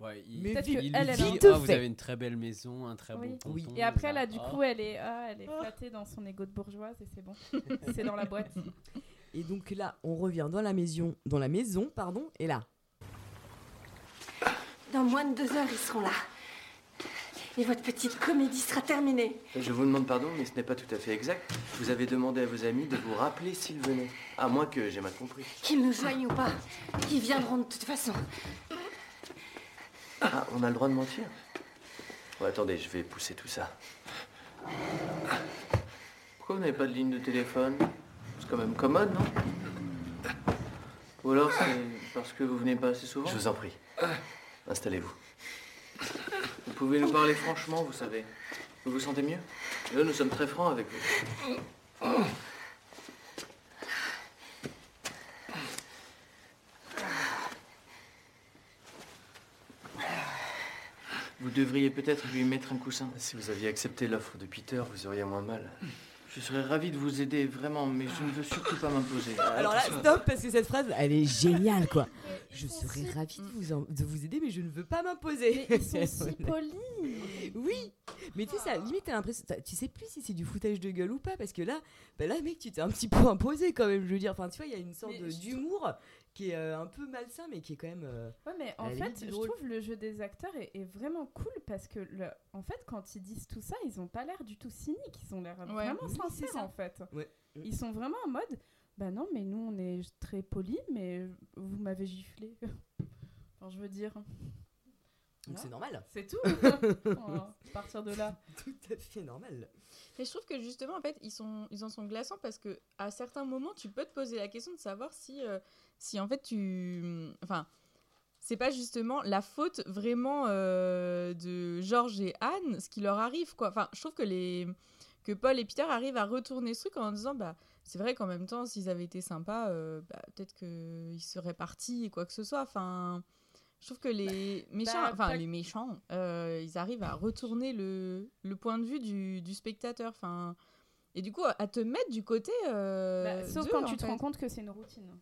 Ouais, il, Mais il lui elle, elle dit Ah, vous avez une très belle maison, un très Oui. Oui. ponton. Et après, là, du Ah. coup, elle est, ah, elle est flattée dans son ego de bourgeoise et c'est bon. c'est dans la boîte. Et donc là, on revient dans la maison, dans la maison, pardon, et là. Dans moins de deux heures, ils seront là. Et votre petite comédie sera terminée. Je vous demande pardon, mais ce n'est pas tout à fait exact. Vous avez demandé à vos amis de vous rappeler s'ils venaient. À moins que j'ai mal compris. Qu'ils nous joignent ou pas, ils viendront de toute façon. Ah, on a le droit de mentir Bon, attendez, je vais pousser tout ça. Pourquoi vous n'avez pas de ligne de téléphone? C'est quand même commode, non? Ou alors c'est parce que vous venez pas assez souvent? Je vous en prie. Installez-vous. Vous pouvez nous parler franchement, vous savez. Vous vous sentez mieux Là, nous sommes très francs avec vous. Vous devriez peut-être lui mettre un coussin. Si vous aviez accepté l'offre de Peter, vous auriez moins mal. Je serais ravi de vous aider, vraiment, mais je ne veux surtout pas m'imposer. Alors là, stop, parce que cette phrase, elle est géniale, quoi. Je serais si- ravie de vous, en- de vous aider, mais je ne veux pas m'imposer. Mais ils sont si polis. Oui, mais tu sais, ça, limite, t'as l'impression. t'as- Tu sais plus si c'est du foutage de gueule ou pas, parce que là, bah là, mec, tu t'es un petit peu imposé quand même, je veux dire. Enfin, tu vois, il y a une sorte Mais de- je d'humour qui est euh, un peu malsain, mais qui est quand même. euh, Ouais, mais À en fait, je trouve le jeu des acteurs est, est vraiment cool parce que, le, en fait, quand ils disent tout ça, ils ont pas l'air du tout cyniques. Ils ont l'air Ouais. vraiment Oui, sincères, en fait. Ouais. Ils sont vraiment en mode Bah non, mais nous, on est très polis, mais vous m'avez giflé. enfin, je veux dire. Donc c'est normal. C'est tout. Va partir de là. Tout à fait normal. Mais je trouve que justement, en fait, ils, sont, ils en sont glaçants parce que à certains moments, tu peux te poser la question de savoir si, euh, si en fait, tu. Enfin, c'est pas justement la faute vraiment euh, de Georges et Anne, ce qui leur arrive, quoi. Enfin, je trouve que, les, que Paul et Peter arrivent à retourner ce truc en disant, bah, c'est vrai qu'en même temps, s'ils avaient été sympas, euh, bah, peut-être qu'ils seraient partis et quoi que ce soit. Enfin. Je trouve que les méchants, Bah, enfin les méchants, euh, ils arrivent à retourner le, le point de vue du, du spectateur. Enfin, et du coup, à te mettre du côté. euh, Bah, sauf quand tu te fait. rends compte que c'est une routine.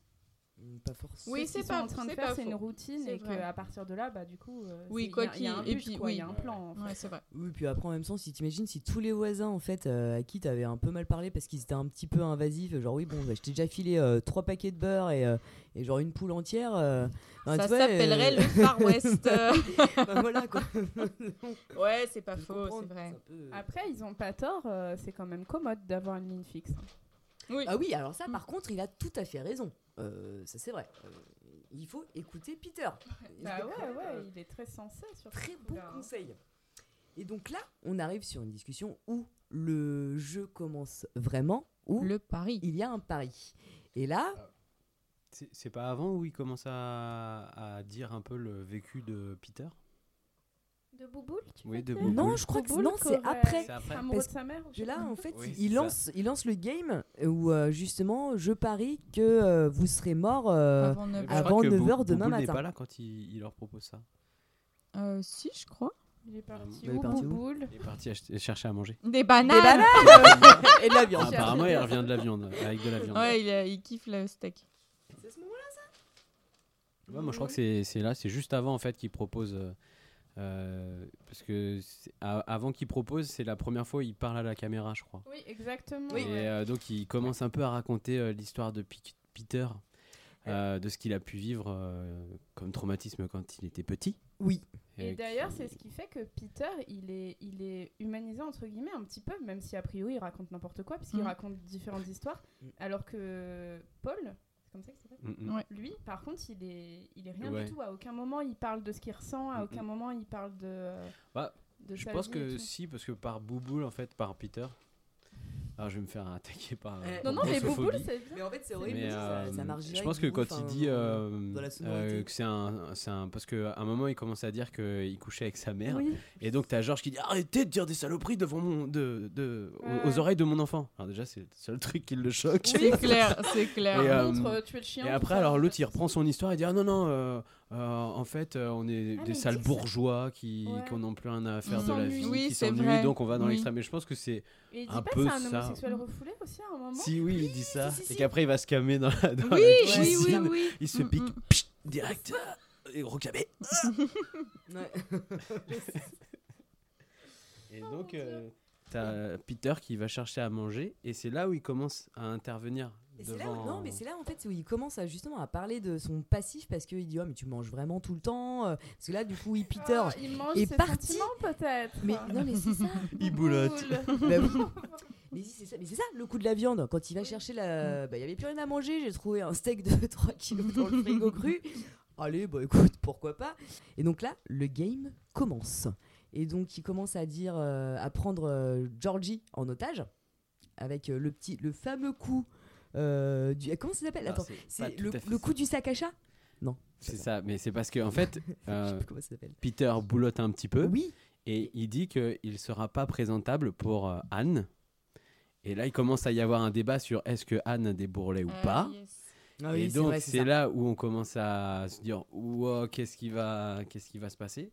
Pas forcément. Oui, Ce c'est pas- sont en train de c'est faire, c'est une routine et qu'à partir de là, bah du coup, euh, Oui, c'est- quoi il y a- il y, a un qu'il- et but, puis, quoi, il y oui. a un plan. en fait. Ouais, c'est vrai. Oui, puis après, en même temps, si t'imagines, si tous les voisins, en fait, euh, à qui t'avais un peu mal parlé parce qu'ils étaient un petit peu invasifs, genre, oui, bon, bah, je t'ai déjà filé euh, trois paquets de beurre et, euh, et genre une poule entière. euh, ben, Ça s'appellerait euh, le Far West. euh. bah, voilà, quoi. ouais, c'est pas Je faux, c'est vrai. peu- Après, ils ont pas tort, euh, c'est quand même commode d'avoir une ligne fixe. Oui. Ah oui, alors ça, Mm. par contre, il a tout à fait raison. Euh, ça, c'est vrai. Euh, il faut écouter Peter. Bah ouais, ouais, il est très sensé sur Très ce bon conseil. Et donc là, on arrive sur une discussion où le jeu commence vraiment, où Le pari. il y a un pari. Et là, C'est c'est pas avant où il commence à, à dire un peu le vécu de Peter? De Bouboule, tu Oui, de Bouboule. non, je crois que Bouboule non, c'est après. C'est après. Amoureux Parce de sa mère ou là, pas. en fait, Oui, il, lance, il lance le game où euh, justement, je parie que euh, vous serez mort. euh, Avant neuf Je heures. crois avant que 9 Bou- demain Bouboule n'est matin. pas là quand il, il leur propose ça. Euh, si, je crois. Il est parti où, parti où Bouboule Il est parti chercher à manger. Des bananes. Des bananes et de la viande. Apparemment, il revient de la viande, avec de la viande. Ouais, il, kiffe le steak. C'est à ce moment-là Ouais, moi, je crois que c'est c'est là, c'est juste avant en fait qu'il propose. Euh, parce que avant qu'il propose, c'est la première fois où il parle à la caméra, je crois. Oui, exactement. Oui. Et euh, donc, il commence un peu à raconter euh, l'histoire de Peter, euh, de ce qu'il a pu vivre euh, comme traumatisme quand il était petit. Oui. Et d'ailleurs, c'est ce qui fait que Peter, il est, il est humanisé entre guillemets un petit peu, même si a priori il raconte n'importe quoi, puisqu'il Mhm. raconte différentes histoires, Mm. alors que Paul, c'est comme ça qu'il s'appelle Mm. Ouais. Lui, par contre, il est, il est rien Ouais. du tout. À aucun moment il parle de ce qu'il ressent, à Mm, aucun mm. moment il parle de. Bah, de Je sa pense que si, parce que par Bouboule, en fait, par Peter. Alors, je vais me faire attaquer par. euh, Eh, Non, non, mais. Bouboule, c'est bien. Mais en fait, c'est horrible. Mais parce que ça, euh, ça marche je pense que quand il dit euh, dans la euh, que c'est un, c'est un, parce qu'à un moment il commence à dire qu'il couchait avec sa mère, Oui. et donc t'as Georges qui dit arrêtez de dire des saloperies devant mon, de, de, aux- Ouais. aux, oreilles de mon enfant. Alors déjà c'est le seul truc qui le choque. C'est clair, c'est clair. Et, euh, euh, tuer le chien. Et après alors l'autre il reprend son histoire et dit ah non non en fait, euh, on est Ah, des sales ça. bourgeois qui Ouais. qui n'ont plus rien à faire de la vie, Oui, qui s'ennuient, donc on va dans Oui. l'extrême. Mais je pense que c'est un pas peu c'est un ça. homosexuel refoulé aussi à un moment Si, oui, il dit ça. si, si, et qu'après, il va se calmer dans la, dans Oui, la cuisine. Il se Mm, pique mm. pchit, direct. Et recamé. Ouais. Et donc, euh, t'as Peter qui va chercher à manger. Et c'est là où il commence à intervenir. Et c'est là où- devant... non, mais c'est là en fait où il commence à justement à parler de son passif parce qu'il dit oh mais tu manges vraiment tout le temps euh, parce que là du coup il Peter Ah, il mange est ses parti peut-être. mais non mais c'est ça Il boulotte. Bah oui. Mais si, c'est ça, le coup de la viande. Quand il va chercher la. Bah, il y avait plus rien à manger. J'ai trouvé un steak de 3 kilos dans le frigo cru. Allez, bah écoute, pourquoi pas. Et donc là, le game commence. Et donc il commence à dire, euh, à prendre euh, Georgie en otage avec euh, le petit, le fameux coup euh, du. Comment ça s'appelle? Ah, Attends, c'est le, le ça. coup du sac à chat? Non. C'est ça, mais c'est parce que en fait, euh. Peter boulotte un petit peu Oui. et il dit qu'il sera pas présentable pour euh, Anne. Et là, il commence à y avoir un débat sur est-ce que Anne a des bourrelets ou Ah, pas. yes. Ah et oui, donc, c'est là où on commence à se dire Wow, qu'est-ce qui va, qu'est-ce qui va se passer?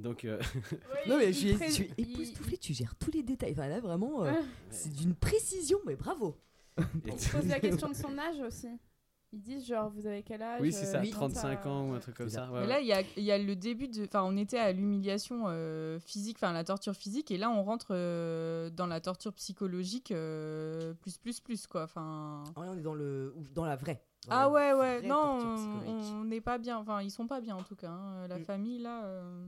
Donc, euh, Non mais je suis, il- tu gères tous les détails. Enfin là vraiment, euh, Ouais. c'est d'une précision, mais bravo. Et Il pose la question de son âge aussi. Ils disent genre, vous avez quel âge oui, c'est ça, euh, quand 35 ans ou un truc comme ça. ça. ouais, là, il y a, il y a le début de. Enfin, on était à l'humiliation euh, physique, enfin la torture physique, et là, on rentre euh, dans la torture psychologique euh, plus, plus, plus, quoi. Enfin. Ouais, on est dans le dans la vraie. dans Ah la ouais, ouais, vraie non, on- on n'est pas bien. Enfin, ils sont pas bien en tout cas. hein. La Mm. famille, là. euh,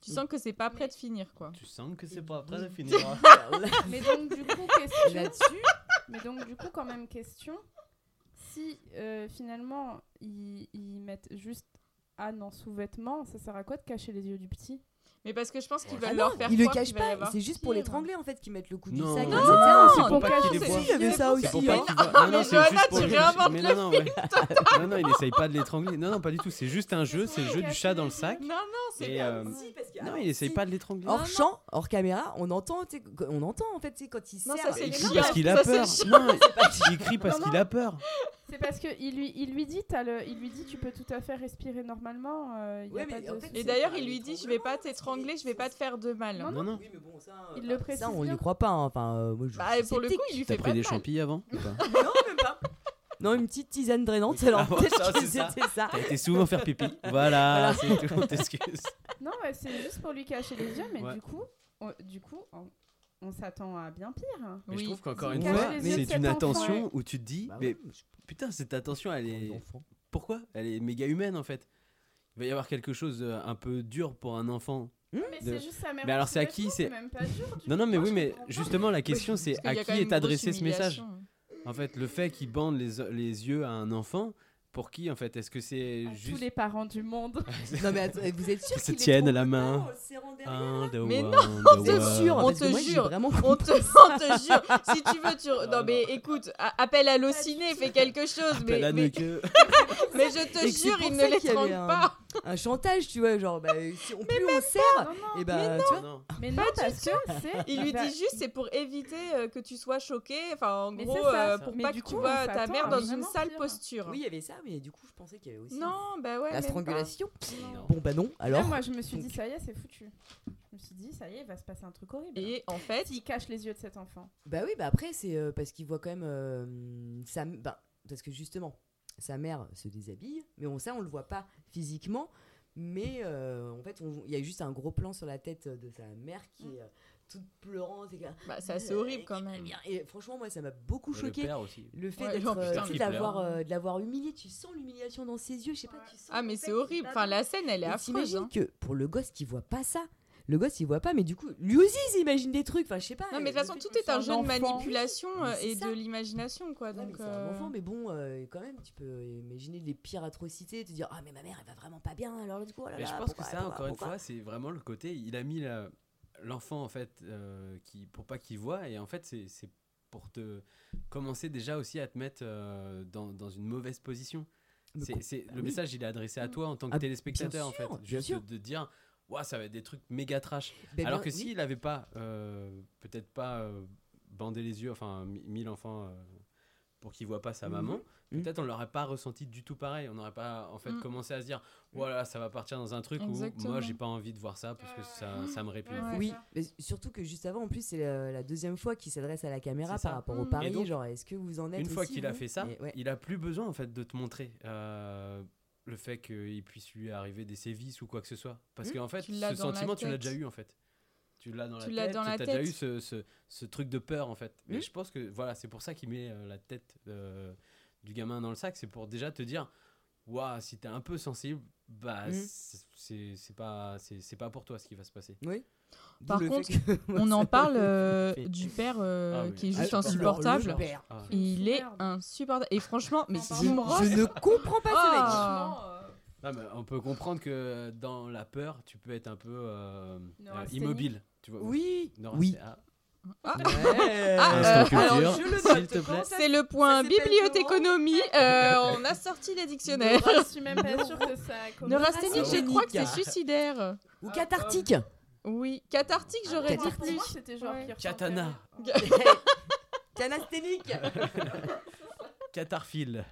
Tu Mm. sens que c'est pas prêt de finir, quoi. Tu sens que c'est pas prêt de finir. hein. Mais donc, du coup, Et question. Là-dessus, Mais donc, du coup, quand même, question. Si euh, finalement ils, mettent juste Anne en sous-vêtements, ça sert à quoi de cacher les yeux du petit? Mais parce que je pense qu'ils ah veulent non, leur faire ils le cachent pas. C'est juste pour l'étrangler en fait qu'ils mettent le coup du Non, sac. non, etc. c'est pour pas qu'il. Si, il y avait Mais ça aussi. Pour pas hein. non. Non, non, c'est Johanna, juste pour réinventes le non, non. Non, non, il essaye pas de l'étrangler. Non, non, pas du tout. C'est juste un jeu. C'est le jeu du chat dans le sac. Non, non, c'est euh, Non, il essaye si. pas de l'étrangler. Hors Non, champ, hors caméra, on entend, on entend en fait, quand il Non, ça, c'est parce qu'il a peur. Non, il crie parce Non, qu'il non. a peur. C'est parce que il lui, il lui dit, le, il lui dit, tu peux tout à fait respirer normalement. euh, a pas de fait. Et d'ailleurs, il lui dit Je vais pas t'étrangler, je vais pas te faire de mal. Non, Non, non. Oui, mais bon, ça, Il euh, le ça, précise on bien. n'y croit pas. hein. Enfin, euh, moi, je Bah, pour le coup, il lui T'as fait pris pas des champis avant ou pas Non, même pas. Non, une petite tisane drainante, alors Ah, bon, peut-être ça, que ça. c'était ça. T'as été souvent faire pipi. Voilà, c'est tout. On t'excuse. Non, ouais, c'est juste pour lui cacher les yeux, mais Ouais. du coup, on, du coup, on, s'attend à bien pire. Mais je trouve qu'encore une fois, c'est une attention où tu te dis, Bah mais ouais, putain, cette attention, elle est. Pourquoi Elle est méga humaine en fait? Il va y avoir quelque chose euh, un peu dur pour un enfant. Mais De- c'est juste sa mère. Mais alors, c'est à qui, c'est- même pas dur. du Non, non, mais oui, mais justement, la question c'est à qui est adressé ce message? En fait, le fait qu'il bande les, les yeux à un enfant, pour qui en fait? Est-ce que c'est À tous juste. les parents du monde. Non, mais attends, vous êtes sûr Qu'ils se tiennent la main. Mais non, one. sûr On te jure. vraiment On te, on te jure, si tu veux, tu... Non mais écoute, a- appelle à l'ociné, fais quelque chose, mais, mais, je te c'est jure, pour il ça ne l'étrangle un- pas. un chantage, tu vois, genre, bah, si on, plus on sert, Non, non. et bah, tu vois. Non. Mais non, parce que c'est. Il lui bah, dit juste, c'est pour éviter euh, que tu sois choqué, enfin en Mais gros, c'est ça. euh, pour Mais pas du que tu vois ta mère dans une sale posture. Oui, il y avait ça, mais du coup, je pensais qu'il y avait aussi Non, bah ouais. la strangulation. Non. Bon, bah non, Là, alors. moi, je me suis dit, ça y est, c'est foutu. Je me suis dit, ça y est, il va se passer un truc horrible. Et en fait, S'il cache les yeux de cet enfant. Bah oui, bah après, c'est euh, parce qu'il voit quand même euh, sa. Bah, parce que justement, sa mère se déshabille, mais on, ça, on le voit pas physiquement. Mais euh, en fait, il y a juste un gros plan sur la tête de sa mère qui est euh, toute pleurante. Et, bah, c'est assez horrible quand même. Et franchement, moi, ça m'a beaucoup Le choqué. père aussi. Le fait Ouais, d'être, euh, euh, de l'avoir humilié, tu sens l'humiliation dans ses yeux, je sais pas, tu sens. Ah mais c'est horrible. Enfin la scène, elle est affreuse. t'imagines hein. que pour le gosse qui voit pas ça, le gosse il voit pas, mais du coup, lui aussi il s'imagine des trucs, enfin je sais pas. Non mais de le toute façon tout est un jeu de manipulation euh, c'est et ça. de l'imagination quoi. Ouais, mais Donc c'est un euh, enfant, mais bon, euh, quand même, tu peux imaginer les pires atrocités, te dire ah mais ma mère elle va vraiment pas bien, alors du coup, oh là Mais là, je pense pourquoi, que ça, pourquoi, encore une pourquoi fois, c'est vraiment le côté. Il a mis la- l'enfant en fait euh, qui pour pas qu'il voit et en fait c'est pour te commencer déjà aussi à te mettre euh, dans, dans une mauvaise position. C'est le oui. message il est adressé à toi en tant que Ah, téléspectateur en fait, juste de dire ouais ça va être des trucs méga trash. Ben Alors que oui. s'il avait pas euh, peut-être pas bandé les yeux, enfin mis l'enfant pour qu'il voit pas sa Mhm. maman, Mhm. peut-être on l'aurait pas ressenti du tout pareil. On n'aurait pas en fait Mm. commencé à se dire voilà ça va partir dans un truc où Exactement. moi j'ai pas envie de voir ça parce que ça, ça me répugne. Oui, mais surtout que juste avant, en plus, c'est la, la deuxième fois qu'il s'adresse à la caméra par rapport au Mm. pari. Donc, genre, est-ce que vous en êtes Une fois qu'il a fait ça, ouais. il a plus besoin en fait de te montrer euh, le fait qu'il puisse lui arriver des sévices ou quoi que ce soit. Parce Mhm. qu'en fait, ce sentiment, tu l'as déjà eu en fait. Tu l'as dans Tu la tête, dans la tu as déjà eu ce, ce- ce truc de peur en fait. Et Mhm. je pense que voilà, c'est pour ça qu'il met euh, la tête euh, du gamin dans le sac, c'est pour déjà te dire Waouh, si t'es un peu sensible, bah Mhm. c'est- pas, c'est c'est pas pour toi ce qui va se passer. Oui. Par contre, que- On en parle euh, du père euh, Ah oui. qui est Ah, juste le- insupportable. le père. Ah. Il est insupportable. Et franchement, mais rends- Je ne comprends pas ce mec. Franchement, Non, mais on peut comprendre que dans la peur, tu peux être un peu euh, euh, immobile. Tu vois. Oui. Oui. ah. Ah. Ouais. Ah, euh, alors, je le note. C'est le point bibliothéconomie. Euh, on a sorti les dictionnaires. je suis même pas sûre que ça. Neurasthénique, je crois que c'est suicidaire. Ou cathartique. Oui, cathartique, j'aurais dit plus. moi, genre Ouais. Katana. Canasthénique. Catarphile.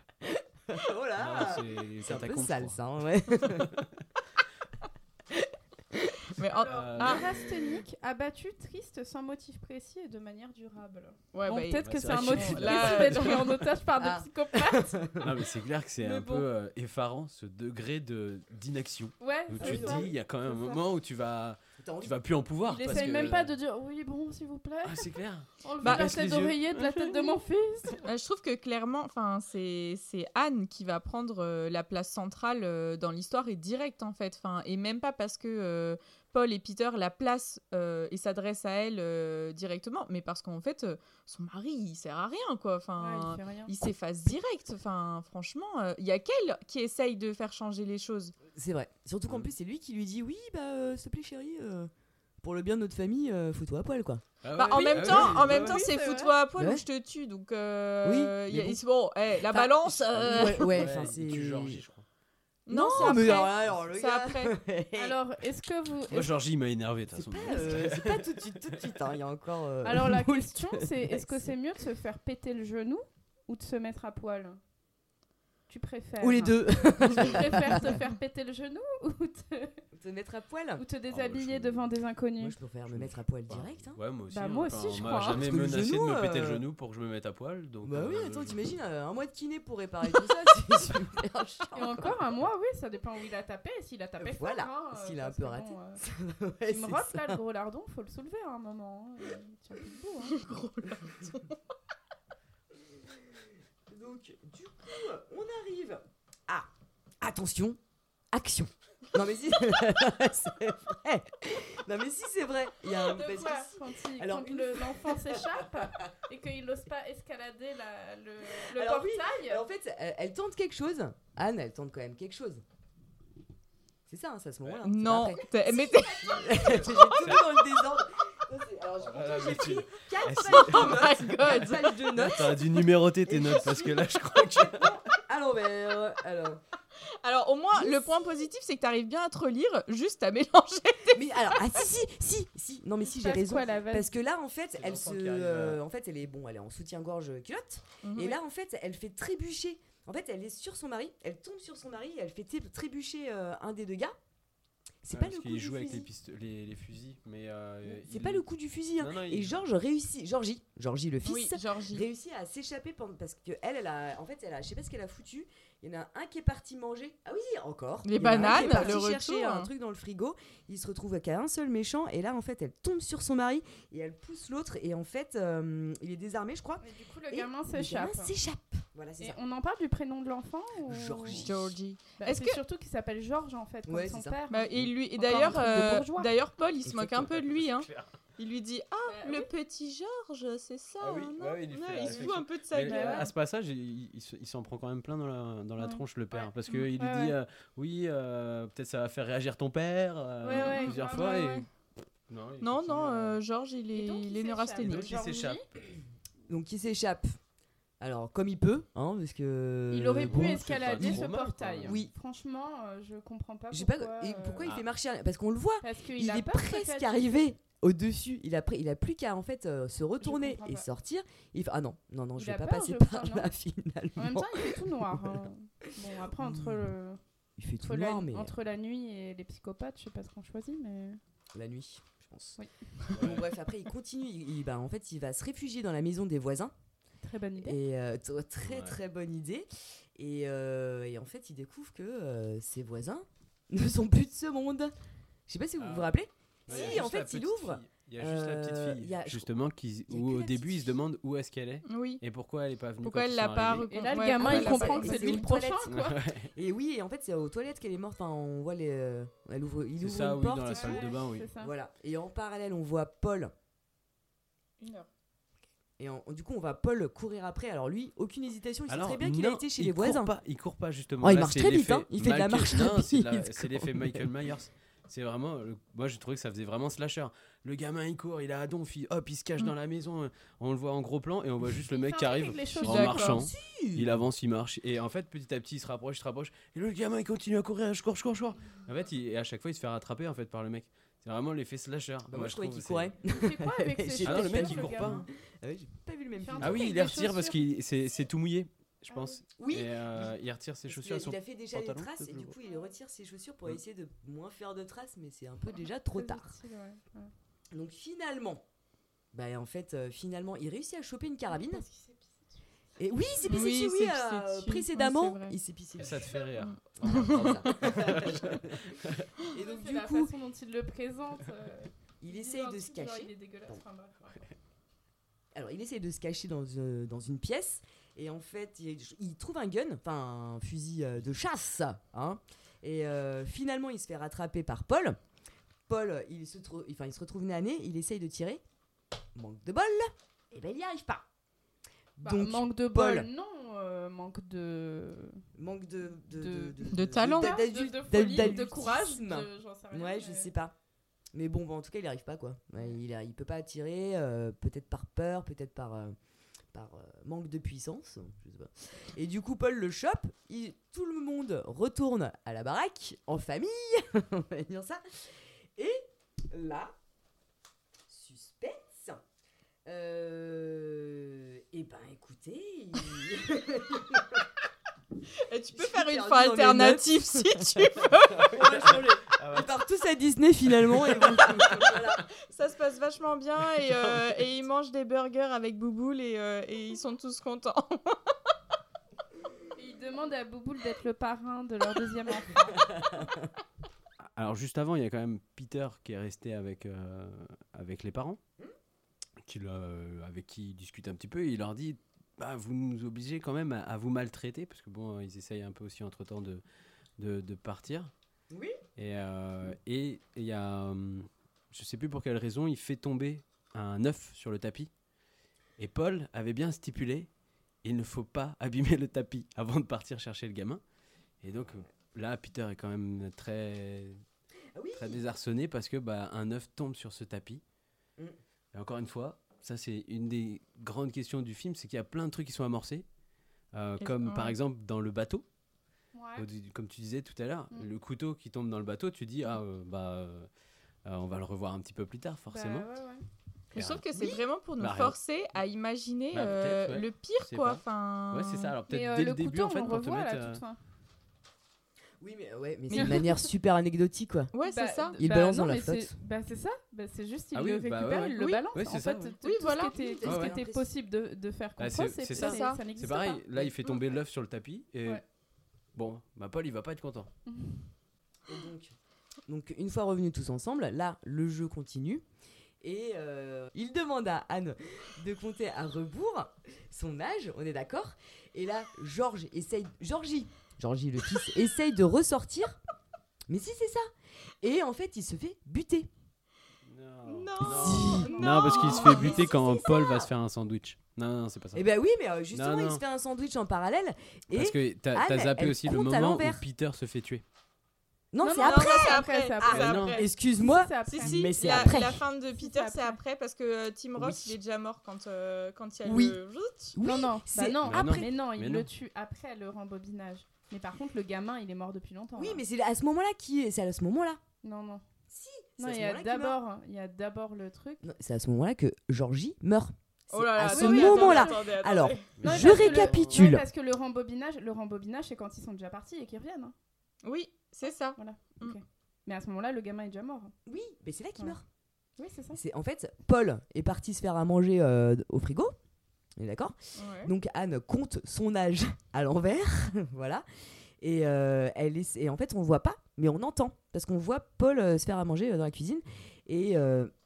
oh là. C'est un peu sale ça, hein, ouais. Mais en- Euh, Ah. abattu, triste, sans motif précis et de manière durable. ouais, bon, bah, peut-être bah, que c'est un motif précis d'être pris en otage par Ah. des psychopathes. Non, mais c'est clair que c'est un bon. peu euh, effarant ce degré de d'inaction. Ouais, Où tu te dis, il y a quand même un moment où tu vas, tu vas plus en pouvoir. Il parce essaye que- même pas de dire oui, bon, s'il vous plaît, Ah, c'est clair. enlevez Bah, la baisse tête d'oreiller de la tête de mon fils. Euh, je trouve que clairement, enfin, c'est c'est Anne qui va prendre euh, la place centrale euh, dans l'histoire et direct en fait, enfin, et même pas parce que euh, Paul et Peter la placent euh, et s'adressent à elle euh, directement, mais parce qu'en fait, euh, son mari il sert à rien quoi, enfin. il s'efface direct. Enfin, franchement, euh, il y a qu'elle qui essaye de faire changer les choses. C'est vrai. Surtout qu'en plus, c'est lui qui lui dit Oui, bah, euh, s'il te plaît, chérie, euh, pour le bien de notre famille, euh, fous-toi à poil, quoi. Ah Bah, ouais, en oui, même ah temps, oui, en bah même temps, Oui, c'est fous-toi à poil Ouais. ou je te tue. Donc, euh, Oui, a- bon, eh, la balance. euh, Ouais, c'est. tue Georgie, je crois. Non, c'est mais après. alors, alors, le C'est gars. après. Alors, est-ce que vous. Moi, Georgie, il m'a énervé de toute C'est façon. pas, euh, c'est pas tout de suite, tout de suite. hein, Il y a encore. euh, Alors, la question, c'est est-ce que c'est mieux de se faire péter le genou ou de se mettre à poil? Tu préfères Ou les deux. Tu préfères te faire péter le genou ou te, Te mettre à poil ou te déshabiller Ah, je- devant des Moi, inconnus je préfère me mettre à poil direct. Hein. Ouais, moi aussi. Bah, hein. moi Enfin, aussi, je on crois, m'a jamais le menacé genou, de me péter le euh, genou pour que je me mette à poil. Donc, Bah oui, euh, attends, je- t'imagines euh, un mois de kiné pour réparer tout ça, c'est super chiant. Et encore un mois, oui, ça dépend où il a tapé. S'il a tapé fort, Voilà, hein, s'il a un peu raté. bon, euh, Ouais, il me rote là, le gros lardon, faut le soulever à un moment. hein. Il tient plus debout. hein. Donc, du coup, on arrive à. Attention, action. Non, mais si. c'est vrai. Non, mais si, c'est vrai. Il y a un. De quoi si- Quand, il- Alors, quand le- l'enfant s'échappe et qu'il n'ose pas escalader la- le, le Alors oui, portail. Alors, en fait, elle, elle tente quelque chose. Anne, elle tente quand même quelque chose. C'est ça, hein, c'est à ce moment-là. c'est Non, après. t'es- mais J'ai tout mis dans le désordre. Alors, je- Ah, mais tu- quatre Ah, pages de notes. T'aurais dû numéroter tes notes parce que là, je crois que. À l'envers. Alors. Alors, au moins, le point positif, c'est que t'arrives bien à te relire, juste à mélanger. Mais alors, ah si, si, si, si. Non, mais si, j'ai raison. Parce que là, en fait, elle se, euh, euh. en fait, elle est bon, elle est en soutien-gorge culotte. Mhm. Et là, en fait, elle fait trébucher. En fait, elle est sur son mari. Elle tombe sur son mari. Et elle fait trébucher euh, un des deux gars. C'est Ouais, pas parce le coup du joue avec les, fusil. pisto- les, les fusils, mais. euh, C'est il- pas le coup du fusil. hein. Non, non, il- Et Georges réussit. Georgie, Georgie le fils. Oui, Georgie. réussit à s'échapper pendant parce que elle, elle a en fait elle a je sais pas ce qu'elle a foutu il y en a un qui est parti manger ah oui encore Les Il un qui est bananes, parti le chercher retour. un truc dans le frigo il se retrouve qu'à un seul méchant et là en fait elle tombe sur son mari et elle pousse l'autre et en fait euh, il est désarmé je crois Et du coup, le Et gamin le s'échappe. gamin s'échappe voilà c'est Et ça on en parle du prénom de l'enfant ou... Georgie. Georgie. Bah, Est-ce c'est que- surtout qu'il s'appelle Georges en fait, comme Ouais, son père. Bah, et lui, et un d'ailleurs, euh, d'ailleurs, Paul, il se moque un peu de lui. Hein. Il lui dit Ah, Bah, le oui. petit Georges, c'est ça. Ah oui, hein, ouais, il lui ouais, il se fout réflexion. un peu de sa gueule. à ce passage, il, il se- il s'en prend quand même plein dans la, dans la Ouais. tronche, le père. Ouais. Parce qu'il Mm. lui Ouais, dit euh, Oui, euh, peut-être ça va faire réagir ton père euh, plusieurs fois. et... Non, il Non, Georges, il est, il il est neurasthénique. Donc, il s'échappe. donc il s'échappe alors comme il peut hein parce que Il aurait bon, pu escalader ce portail. Oui. Franchement, euh, je comprends pas sais pas pourquoi. et euh, pourquoi il Ah. fait marcher parce qu'on le voit Parce qu'il il a est presque arrivé au-dessus, il a, il a plus qu'à en fait euh, se retourner et pas. sortir. Il fait, ah non, non, non, Il je vais pas peur, passer par crois, là finalement. En même temps, il fait tout noir. hein. Bon, après, entre le. Il fait tout entre la, mais entre la nuit et les psychopathes, je sais pas ce qu'on choisit, mais. la nuit, je pense. Oui. Bon, bref, après il continue. Il, il- bah, en fait, il va se réfugier dans la maison des voisins. Très bonne idée. Et euh, très Ouais. très bonne idée. Et, euh, et en fait, il découvre que euh, ses voisins ne sont plus de ce monde. Je sais pas si vous Ah. vous rappelez. Ouais, si, en fait, il ouvre. fille. Il y a juste la petite fille, il y a- justement, qui, il y a où que au début, il se demande où est-ce qu'elle est Oui. et pourquoi elle est pas venue. Pourquoi elle l'a pas Et là, le ouais, gamin, il comprend pas- que c'est lui le prochain, toilettes. quoi. Et oui, et en fait, c'est aux toilettes qu'elle est morte. Enfin, on voit les. elle ouvre, il ouvre ça, une oui, porte dans la et salle tout. de bain, oui. C'est ça. Voilà. Et en parallèle, on voit Paul. Une heure. Et en- du coup, on va Paul courir après. Alors lui, aucune hésitation. Il Alors, sait très bien qu'il a été chez les voisins. Pas, il court pas justement. Oh, il Là, marche très vite, hein. Il fait de la Michael- marche rapide, C'est l'effet Michael Myers. C'est vraiment. le- Moi, j'ai trouvé que ça faisait vraiment slasher. Le gamin, il court, il a à donf, il, hop, il se cache Mm. dans la maison. euh, On le voit en gros plan et on voit juste le mec qui arrive en marchant. Si. Il avance, il marche. Et en fait, petit à petit, il se rapproche, il se rapproche. Et le gamin, il continue à courir. Je cours, je cours, je cours. En fait, il- et à chaque fois, il se fait rattraper en fait par le mec. C'est vraiment l'effet slasher. Bah, moi, je trouvais qu'il c'est- courait. Il fait quoi avec ses J'ai Ah non, le mec, il court pas. Ah oui, j'ai pas vu le même Il fait un film. Ah oui, il les retire parce que c'est c'est tout mouillé, je Ah pense. Oui. Et euh, il retire ses Parce chaussures. il a fait déjà des traces et du coup il retire ses chaussures pour essayer de moins faire de traces mais c'est un peu déjà trop tard. utile, ouais, ouais. Donc finalement, bah en fait euh, finalement il réussit à choper une carabine. Parce qu'il s'est pissé dessus. Et oui, c'est pissé Oui, dessus, il oui, s'est euh, pissé dessus. précédemment, Ouais, il s'est pissé dessus. ça te fait rire. Et donc du la coup, façon dont il le présente. euh, il essaye de se cacher. Il est dégueulasse. Bon. Enfin, bref. Alors il essaye de se cacher dans, euh, dans une pièce et en fait il, il trouve un gun, enfin un fusil euh, de chasse, hein. Et euh, finalement il se fait rattraper par Paul. Paul, il se, enfin, il se retrouve nez à nez, il essaye de tirer. Manque de bol, et ben il n'y arrive pas. Bah, Donc manque de Paul. bol, non. euh, manque de. manque de De- de talent. de, d'adul- de folie, de courage. de- j'en sais rien, Ouais, je mais- sais pas. Mais bon, bah, en tout cas, il arrive pas quoi. Ouais, il, a- il peut pas tirer, euh, peut-être par peur, peut-être par, euh, par euh, manque de puissance. Je sais pas. Et du coup, Paul le chope. il- tout le monde retourne à la baraque en famille, on va dire ça. Et là. Euh, et ben écoutez, Et tu peux faire une fin alternative si tu veux. on va changer. Ils partent tous à Disney finalement. Et bon, voilà. Ça se passe vachement bien et, euh, et ils mangent des burgers avec Bouboule et, euh, et ils sont tous contents. Et il demande à Bouboule d'être le parrain de leur deuxième enfant. Alors juste avant, il y a quand même Peter qui est resté avec, euh, avec les parents, qui, l'a- avec qui il discute un petit peu. Et il leur dit bah, Vous nous obligez quand même à, à vous maltraiter, parce que bon, ils essayent un peu aussi entre temps de, de, de partir. Oui. Et euh, et il y a, hum, je sais plus pour quelle raison, il fait tomber un œuf sur le tapis. Et Paul avait bien stipulé il ne faut pas abîmer le tapis avant de partir chercher le gamin. Et donc euh, là, Peter est quand même très Ah oui. très désarçonné parce que bah, un œuf tombe sur ce tapis. Mm. Et encore une fois, ça c'est une des grandes questions du film, c'est qu'il y a plein de trucs qui sont amorcés, euh, comme par exemple dans le bateau, Ouais. comme tu disais tout à l'heure, Mm. le couteau qui tombe dans le bateau, tu dis ah euh, bah euh, on va le revoir un petit peu plus tard forcément. Bah, ouais, ouais. Je trouve que c'est vraiment pour nous Bah, forcer à imaginer Bah, euh, le pire, quoi. Enfin... Ouais c'est ça. Alors Mais peut-être euh, dès le le début couteau, en fait on le pour te revoit à mettre. euh, fin. Oui, mais ouais, mais Mais- c'est de manière super anecdotique quoi. Ouais, c'est Bah, ça. Il bah, balance non, dans la flotte. Bah c'est ça, bah, c'est juste il Ah le bah récupère, ouais, il le oui. balance. Ouais, en ça, fait, ouais. tout Oui, ce voilà. qui était, ce qui était possible de, de faire Bah, comprendre, c'est- ça, ça. C'est pareil. pas. Là il fait tomber l'œuf sur le tapis et Ouais. bon bah Paul il va pas être content. Et donc, donc, une fois revenus tous ensemble, là, le jeu continue. Et euh, il demande à Anne de compter à rebours son âge, on est d'accord Et là, Georges essaye. Georgie Georgie, le fils, essaye de ressortir. Mais si, c'est ça Et en fait, il se fait buter. Non. Non, parce qu'il se fait buter si, quand Paul ça. va se faire un sandwich. Non, non, c'est pas ça. Et ben oui, mais euh, justement, Non, il non. se fait un sandwich en parallèle. Et Parce que t'as zappé aussi le moment où. Peter se fait tuer. non, Non, c'est non, après. Non, c'est après. Ah, après. Ah, non. Excuse-moi. Si, si, Mais c'est la, après. la fin de Peter, c'est après parce que euh, Tim Ross, Oui. il est déjà mort quand, euh, quand il y a Oui. le... Oui, non, non, bah non, Mais après. non. Mais non, il Mais le non. tue après le rembobinage. Mais par contre, le gamin, il est mort depuis longtemps. Oui, là. mais c'est à ce moment-là qui est. C'est à ce moment-là. Non, non. Non, à ce il y a d'abord, il y a d'abord le truc. Non, C'est à ce moment-là que Georgie meurt. C'est Oh là là, à ce attendez, attendez, moment-là. Alors, Non, je que le- récapitule. ouais, parce que le rembobinage, le rembobinage, c'est quand ils sont déjà partis et qu'ils reviennent. hein. Oui, c'est ça. Voilà. Mm. Mais à ce moment-là, le gamin est déjà mort. Oui, mais c'est là qu'il Ouais. meurt. Oui, c'est ça. C'est en fait Paul est parti se faire à manger euh, au frigo. On est d'accord? Ouais. Donc Anne compte son âge à l'envers, voilà. Et euh, elle est, et en fait on voit pas, mais on entend parce qu'on voit Paul euh, se faire à manger euh, dans la cuisine et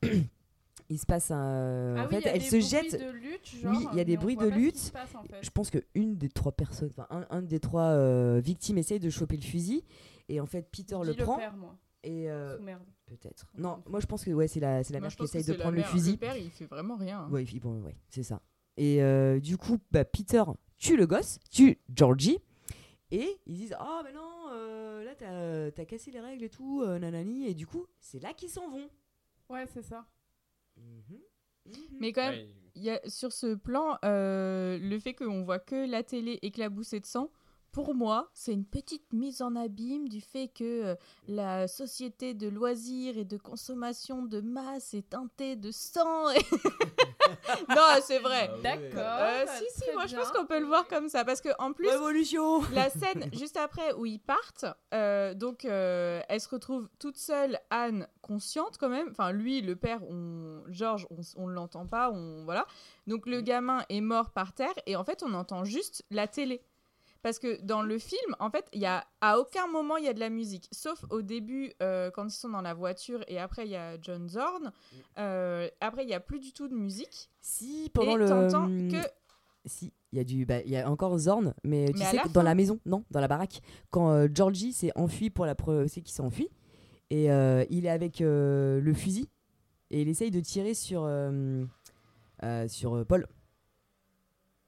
il se passe un. Ah en oui, fait, y a elle des se jette. de lutte, genre, oui, il y a des bruits de lutte. se passe, en fait. Je pense que une des trois personnes, enfin un, un des trois victimes essaye de choper le fusil et en fait Peter Dis le prend. père, moi. Et euh, peut-être. Non, moi je pense que ouais, c'est la, c'est la Moi, mère qui essaye de prendre le mère. fusil. Le père, il fait vraiment rien. hein. Ouais, bon, ouais, c'est ça. Et euh, du coup, bah, Peter tue le gosse, tue Georgie, et ils disent Ah, mais non, euh, là t'as cassé les règles et tout, euh, nanani, et du coup, c'est là qu'ils s'en vont. Ouais, c'est ça. Mais quand même, Ouais. il y a, sur ce plan, euh, le fait qu'on voit que la télé éclaboussée de sang, pour moi, c'est une petite mise en abîme du fait que euh, la société de loisirs et de consommation de masse est teintée de sang. et- non, c'est vrai. Ah. D'accord. Euh, si, si, très moi je pense qu'on peut le voir comme ça. Parce que en plus, Révolution la scène juste après où ils partent, euh, donc euh, elle se retrouve toute seule, Anne consciente quand même. Enfin, lui, le père, on, Georges, on, on l'entend pas, on voilà. Donc le gamin est mort par terre et en fait on entend juste la télé. Parce que dans le film, en fait, il y a à aucun moment il y a de la musique, sauf au début euh, quand ils sont dans la voiture et après il y a John Zorn. Euh, après il y a plus du tout de musique. Si, pendant et le. t'entends que Si, il y a du, bah, il y a encore Zorn, mais tu Mais sais la dans fin. la maison, non, dans la baraque, quand euh, Georgie s'est enfui pour la preuve, c'est qu'il s'est enfui, et euh, il est avec euh, le fusil et il essaye de tirer sur euh, euh, sur euh, Paul.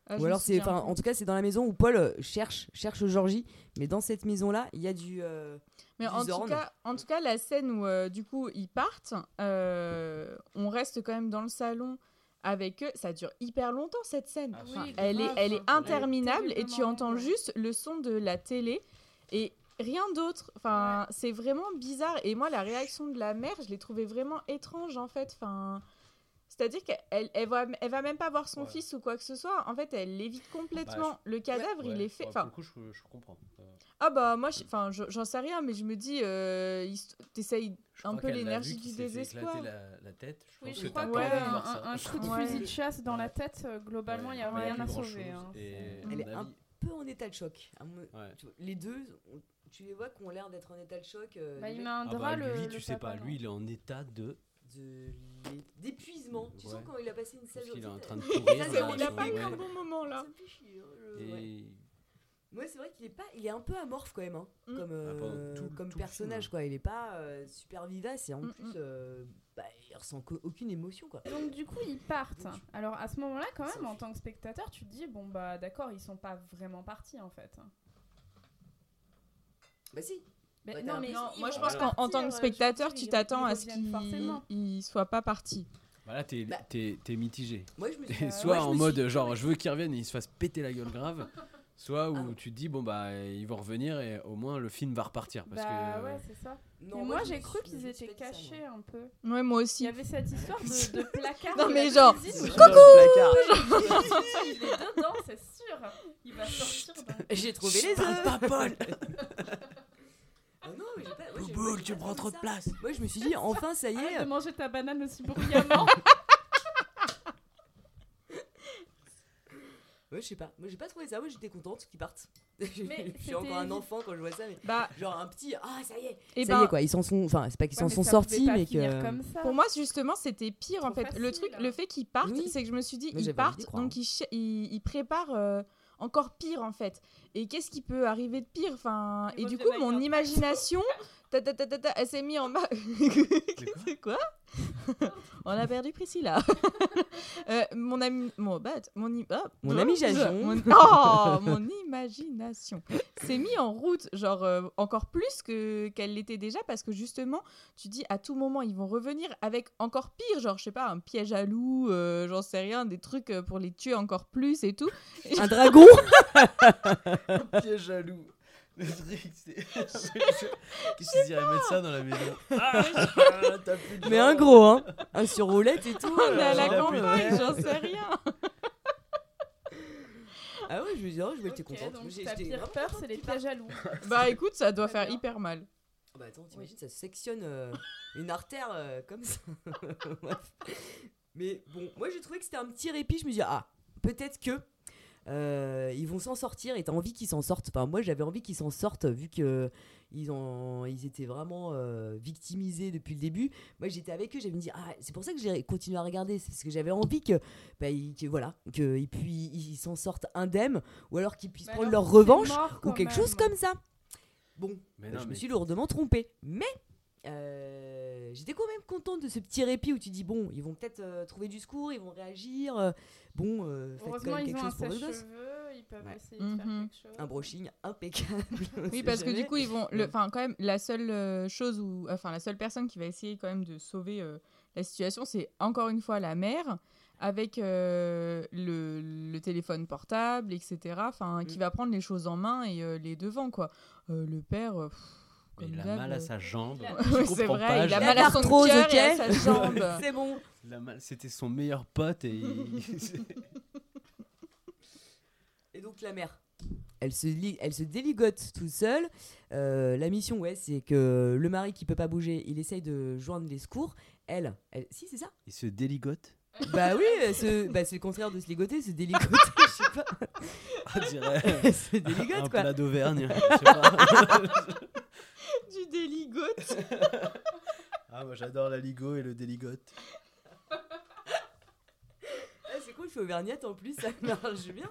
Ah, Ou alors c'est, enfin, en tout cas, c'est dans la maison où Paul euh, cherche cherche Georgie, mais dans cette maison là, il y a du. euh, Mais du en tout, cas, en tout cas, la scène où euh, du coup ils partent, euh, on reste quand même dans le salon avec eux. Ça dure hyper longtemps cette scène. Ah, Enfin, oui, elle, est, grave. elle est Elle est interminable et tu entends ouais. juste le son de la télé et rien d'autre. Enfin, c'est vraiment bizarre. Et moi, la réaction de la mère, je l'ai trouvée vraiment étrange en fait. Enfin. C'est-à-dire qu'elle elle va, elle va même pas voir son Ouais. fils ou quoi que ce soit. En fait, elle l'évite complètement. Bah, le cadavre, il Ouais, est fait. ouais, Enfin, pour le coup, je, je comprends. Euh, ah bah moi, je- j'en sais rien, mais je me dis, euh, t'essayes un peu l'énergie du désespoir. La, la tête. Je Oui, pense je que crois que ouais, un, un- un coup de Ouais. fusil de chasse dans la tête, euh, globalement, il n'y a Ouais, rien à sauver. chose. hein, Et Elle est un peu en état de choc. Ouais. Les deux, tu les vois qui ont l'air d'être en état de choc. euh, Bah, il met un Ah drap, bah, le, lui, tu sais pas, lui, il est en état de. De d'épuisement. Tu Ouais. sens quand il a passé une sale qu'il est en train de courir. là, il a pas eu ouais. un bon moment là. Ça me fait chier, hein, je- ouais. Et Ouais, c'est vrai qu'il est pas, il est un peu amorphe quand même, hein, Mm. comme, euh, Ah, tout- comme tout le personnage quoi. Il est pas euh, super vivace et en Mm, plus, mm. euh, bah, il ressent aucune émotion quoi. Donc du coup ils partent. Alors à ce moment-là quand même en tant que spectateur tu te dis bon bah d'accord ils sont pas vraiment partis en fait. Bah si. Mais, Ouais, non mais Non, moi je pense qu'en en tant euh, que je spectateur, tu t'attends à ce qu'il soit pas parti. Bah là, t'es Bah. t'es- t'es mitigé. Moi je me suis. T'es Euh, soit moi, je en me mode suis- genre je veux qu'ils reviennent et ils se fassent péter la gueule grave, soit où Ah. tu te dis bon bah ils vont revenir et au moins le film va repartir parce Bah que ouais c'est ça. Non, Et moi j'ai me cru qu'ils étaient ça, cachés un peu. Ouais, moi Il y aussi. avait cette histoire de, de placard. Non, mais genre, cuisine. Placard. il est dedans c'est sûr. Il va sortir. J'ai trouvé les œufs. pas Paul Ah non, mais j'ai pas. j'ai- Bouboule, j'ai tu pas prends trop de ça. place Moi je me suis dit enfin ça y Arrête est. de manger ta banane aussi bruyamment. Ouais, je sais pas. Moi j'ai pas trouvé ça. Moi j'étais contente qu'ils partent. Mais je suis c'était encore un enfant quand je vois ça, mais Bah, genre un petit. Ah ça y est. et ça y ben, est quoi. Ils s'en sont. Enfin c'est pas qu'ils Ouais, s'en sont sortis, mais que. comme ça. pour moi, justement, c'était pire en Trop fait. Le facile. truc, le fait qu'ils partent, Oui. c'est que je me suis dit, ils j'avais envie d'y partent, croire, donc ils, ch- ils, ils préparent euh, encore pire en fait. Et qu'est-ce qui peut arriver de pire enfin, Et du coup, mon un imagination, ta, ta, ta, ta, ta, elle s'est mise en bas. C'est quoi? On a perdu Priscilla. Euh, mon ami, mon, bah, mon, i- ah, Mon ah, imagination. mon- oh, mon imagination s'est mis en route, genre euh, encore plus que qu'elle l'était déjà, parce que justement, tu dis à tout moment ils vont revenir avec encore pire, genre je sais pas un piège à loup, euh, j'en sais rien, des trucs euh, pour les tuer encore plus et tout. Un dragon Piège jaloux Le truc, c'est. Qu'est-ce qu'ils iraient mettre ça dans la maison? Ah, t'as plus de Mais un gros, hein. Un sur roulette et tout. On est à la campagne, j'en sais rien. Ah ouais, je me dis, oh, je vais être contente. donc ta pire peur, c'est les pièges à loups. Bah écoute, ça doit faire bien. hyper mal. Ah Bah attends, t'imagines, ça sectionne euh, une artère euh, comme ça. Bref. Mais bon, moi j'ai trouvé que c'était un petit répit. Je me dis, ah, peut-être que euh, ils vont s'en sortir et t'as envie qu'ils s'en sortent. Enfin, moi j'avais envie qu'ils s'en sortent vu que ils, ont, ils étaient vraiment euh, victimisés depuis le début. Moi j'étais avec eux, j'avais dit, ah, c'est pour ça que j'ai continué à regarder. C'est parce que j'avais envie que, bah, ils, que, voilà, qu'ils puis- ils s'en sortent indemnes ou alors qu'ils puissent Bah prendre alors, leur revanche ou quelque chose comme ça. Bon, Mais bah, non, je me suis lourdement trompée. Mais euh, j'étais quand même contente de ce petit répit où tu dis bon, ils vont peut-être euh, trouver du secours, ils vont réagir. Bon, euh, faites quand Heureusement, même ils quelque chose pour ils peuvent Ouais. essayer de faire Mhm. quelque chose. Un brushing impeccable. Oui, parce que du coup, ils vont. Enfin, quand même, la seule euh, chose où. Enfin, la seule personne qui va essayer quand même de sauver euh, la situation, c'est encore une fois la mère, avec euh, le, le téléphone portable, etc. Enfin, qui Mm. va prendre les choses en main et euh, les devants, quoi. Euh, le père. pff, comme il a mal à sa jambe. Oui, c'est vrai, pas, il a mal à son cœur et à ok sa jambe. C'est bon. C'était son meilleur pote et. il- Et donc la mère, elle se, elle se déligote toute seule. Euh, la mission, ouais, c'est que le mari qui peut pas bouger, il essaye de joindre les secours. Elle, elle si c'est ça? Il se déligote. Bah oui, se- bah, c'est le contraire de se ligoter, se déligoter, je sais pas. On dirait se déligote un quoi. plat d'Auvergne. je sais pas. Du déligote. ah, moi j'adore la ligo et le déligote. Ah, c'est cool, je suis auvergnate en plus, ça marche bien.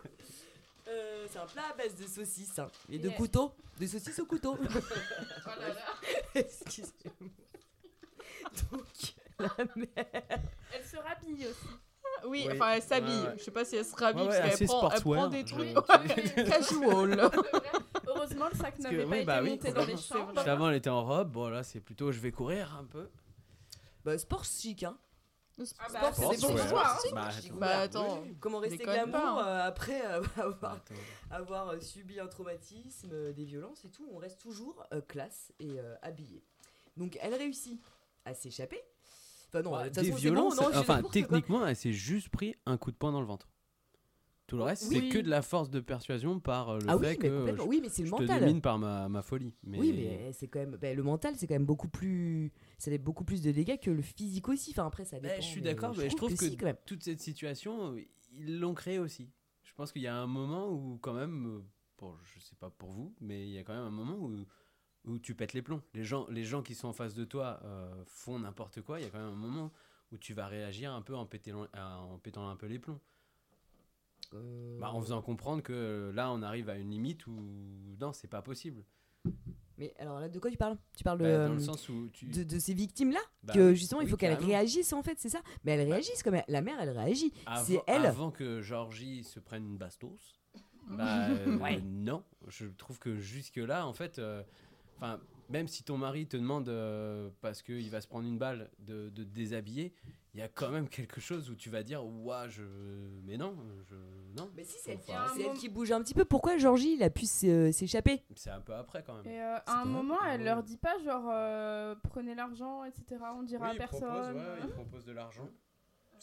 Euh, c'est un plat à base de saucisses hein, et de couteaux, de saucisses au couteau. Oh là là. Excusez-moi. Donc la mère. Se rhabille aussi. Oui, Oui. enfin, elle s'habille. Ouais, ouais. Je sais pas si elle se rhabille Ouais, ouais, parce qu'elle prend, prend des trucs ouais, casual. Heureusement, le sac n'avait pas oui, été bah oui, monté dans les chambres. Qu'avant elle était en robe, bon là c'est plutôt je vais courir un peu. Bah, sport chic, hein. Ah bah, Sport, c'est des bons choix, hein. Bah, Chic, attends. Bah, ouvert. attends, Oui, Comment rester glamour hein. euh, après euh, avoir, euh, subi un traumatisme, euh, des violences et tout On reste toujours euh, classe et euh, habillé. Donc elle réussit à s'échapper. Enfin non, Bah, de des façon, bon, non, enfin techniquement elle s'est juste pris un coup de poing dans le ventre. Tout le reste Oui. c'est que de la force de persuasion par euh, le Ah fait oui, que mais je, Oui, mais c'est le je te mental. domine par ma, ma folie. Mais... Oui, mais c'est quand même. ben, le mental, c'est quand même beaucoup plus. Ça fait beaucoup plus de dégâts que le physique aussi. Enfin, après, ça Bah, dépend. je suis d'accord, mais je trouve trouve que, si, toute cette situation, euh, ils l'ont créée aussi. Je pense qu'il y a un moment où, quand même, euh, pour, je sais pas pour vous, mais il y a quand même un moment où, où tu pètes les plombs. Les gens, les gens qui sont en face de toi euh, font n'importe quoi. Il y a quand même un moment où tu vas réagir un peu en pétant, en pétant un peu les plombs. Euh, Bah, en faisant comprendre que euh, là, on arrive à une limite où non, c'est pas possible. Mais alors là, de quoi tu parles? Tu parles de, Bah, dans le euh, sens où tu. de, de ces victimes-là Bah Que oui, justement, il faut qu'elles réagissent en fait, c'est ça? Mais elles réagissent comme la mère, elle réagit. C'est elle. avant que Georgie se prenne une bastos, bah, euh, Ouais. non. Je trouve que jusque-là, en fait, euh, enfin, même si ton mari te demande, euh, parce qu'il va se prendre une balle, de, de te déshabiller, il y a quand même quelque chose où tu vas dire, ouah, je. Mais non, je. Non. Mais si, c'est elle, c'est elle qui bouge un petit peu. Pourquoi Georgie, il a pu s'é- s'échapper? C'est un peu après quand même. Et euh, à un moment, elle leur dit pas genre euh, prenez l'argent, etc. On dira à il propose, personne. ouais, il propose de l'argent.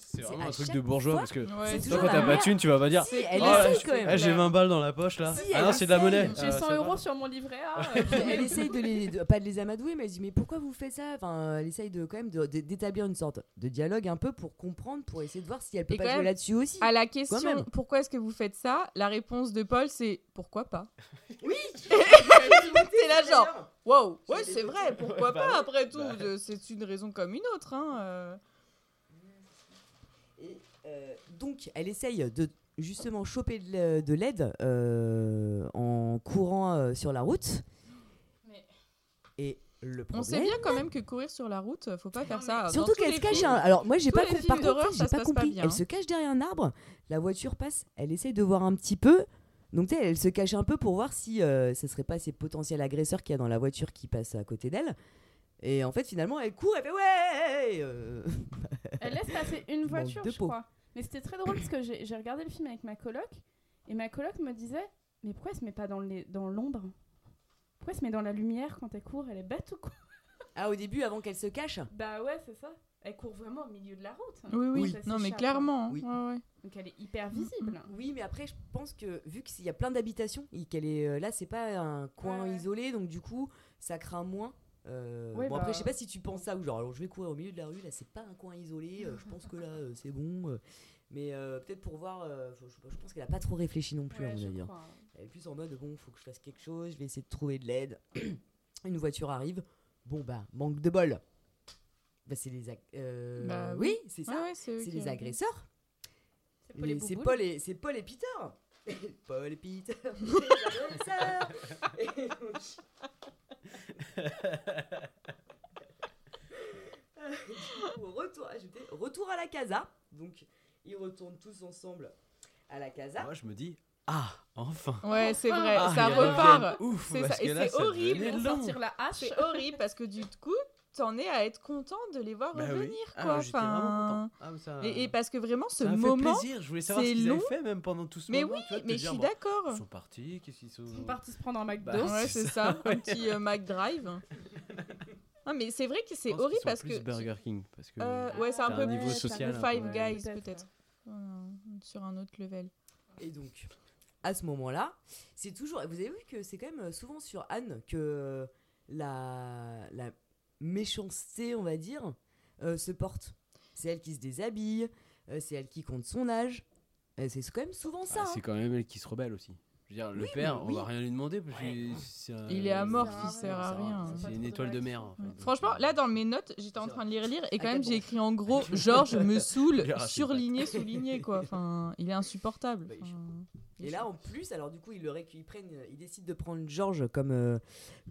C'est vraiment un truc de bourgeois parce que Ouais, toi, quand t'as pas de thune, tu vas pas dire Si, elle Ah, essaye quand même. Ah, j'ai 20 balles dans la poche là. Si, ah non, c'est de la monnaie. J'ai Ah, 100 ça euros sur mon livret A. elle essaye de les, de- pas de les amadouer, mais elle dit mais pourquoi vous faites ça? Enfin, elle essaye de quand même d'établir une sorte de dialogue un peu pour comprendre, pour essayer de voir si elle peut Et pas quand jouer même, là-dessus aussi. À la question pourquoi est-ce que vous faites ça? La réponse de Paul c'est pourquoi pas? Oui. C'est là genre wow, ouais c'est vrai, pourquoi bah pas après tout, Bah. c'est une raison comme une autre hein. Euh. Donc, elle essaye de justement choper de l'a- de l'aide euh, en courant euh, sur la route. Mais- Et le On sait problème, bien quand même que courir sur la route, faut pas faire ça. Surtout qu'elle se cache. films. un- Alors moi, j'ai pas compris. Par contre, ça pas passe pas. Elle se cache derrière un arbre. La voiture passe. Elle essaye de voir un petit peu. Donc tu sais, elle se cache un peu pour voir si ce serait pas ces potentiels agresseurs qu'il y a dans la voiture qui passent à côté d'elle. Et en fait, finalement, elle court. Elle fait ouais. euh, Elle laisse passer une voiture, de je peau. crois. Mais c'était très drôle parce que j'ai j'ai regardé le film avec ma coloc et ma coloc me disait Mais pourquoi elle se met pas dans les- dans l'ombre? Pourquoi elle se met dans la lumière quand elle court? Elle est bête ou quoi? Ah, au début, avant qu'elle se cache? Bah ouais, c'est ça. Elle court vraiment au milieu de la route. Oui, oui. Ça Non, mais s'échappe. clairement. Oui. ouais, ouais. Donc elle est hyper visible. Oui, mais après, je pense que vu qu'il y a plein d'habitations, et qu'elle est euh, là, c'est pas un coin ouais. isolé, donc du coup, ça craint moins. Euh, Ouais, bon, après, bah. je sais pas si tu penses ça ou genre, alors je vais courir au milieu de la rue, là, c'est pas un coin isolé, euh, je pense que là, euh, c'est bon. euh, mais peut-être pour voir, je, pense qu'elle a pas trop réfléchi non plus, Ouais, mon je hein. crois. Elle est plus en mode, bon, faut que je fasse quelque chose, je vais essayer de trouver de l'aide. Une voiture arrive, bon, bah, manque de bol. Bah, c'est les. Bah oui, c'est ça. Ouais, c'est les agresseurs. C'est Paul. Paul et, c'est Paul et Peter. Paul et Peter. les agresseurs. Coup, retour, à la casa. Donc, ils retournent tous ensemble à la casa. Moi, je me dis, ah, enfin. Ouais, c'est vrai, Ah, ça repart. Ouf, C'est parce ça. que Et c'est horrible. long. sortir la hache. C'est horrible parce que du coup, t'en es à être content de les voir Bah revenir, Ah, quoi. Enfin. Ah, ça- et, et parce que vraiment, ce ça m'a fait moment, plaisir. Je voulais savoir ce c'est qu'ils avaient fait même pendant tout ce Mais moment. oui, tu vois, mais je suis bon, d'accord. Ils sont partis, qu'est-ce qu'ils sont. Ils sont partis se prendre un McDo. Bah, Ouais, c'est ça, ça, un petit euh, McDrive. Ah, mais c'est vrai que c'est horrible parce plus que. Burger King. Parce que Euh, ouais, c'est un peu niveau plus social. un Five. Guys, peut-être. Voilà, sur un autre level. Et donc, à ce moment-là, c'est toujours. Vous avez vu que c'est quand même euh, souvent sur Anne que euh, la, la méchanceté, on va dire, euh, se porte. C'est elle qui se déshabille, euh, c'est elle qui compte son âge. Euh, c'est quand même souvent ça. Ah, c'est hein. quand même elle qui se rebelle aussi. Je veux dire, le Oui, père, on oui. va rien lui demander parce que c'est un- Il est amorphe, il sert à rien, C'est une étoile de mer. en fait. Franchement, là dans mes notes, j'étais en train de les relire et quand même j'ai écrit en gros Georges me saoule, surligné, souligné quoi. Enfin, il est insupportable. Bah, il- Enfin, Et là, en plus, alors du coup, ils, le récu- ils prennent, ils décident de prendre Georges comme, euh,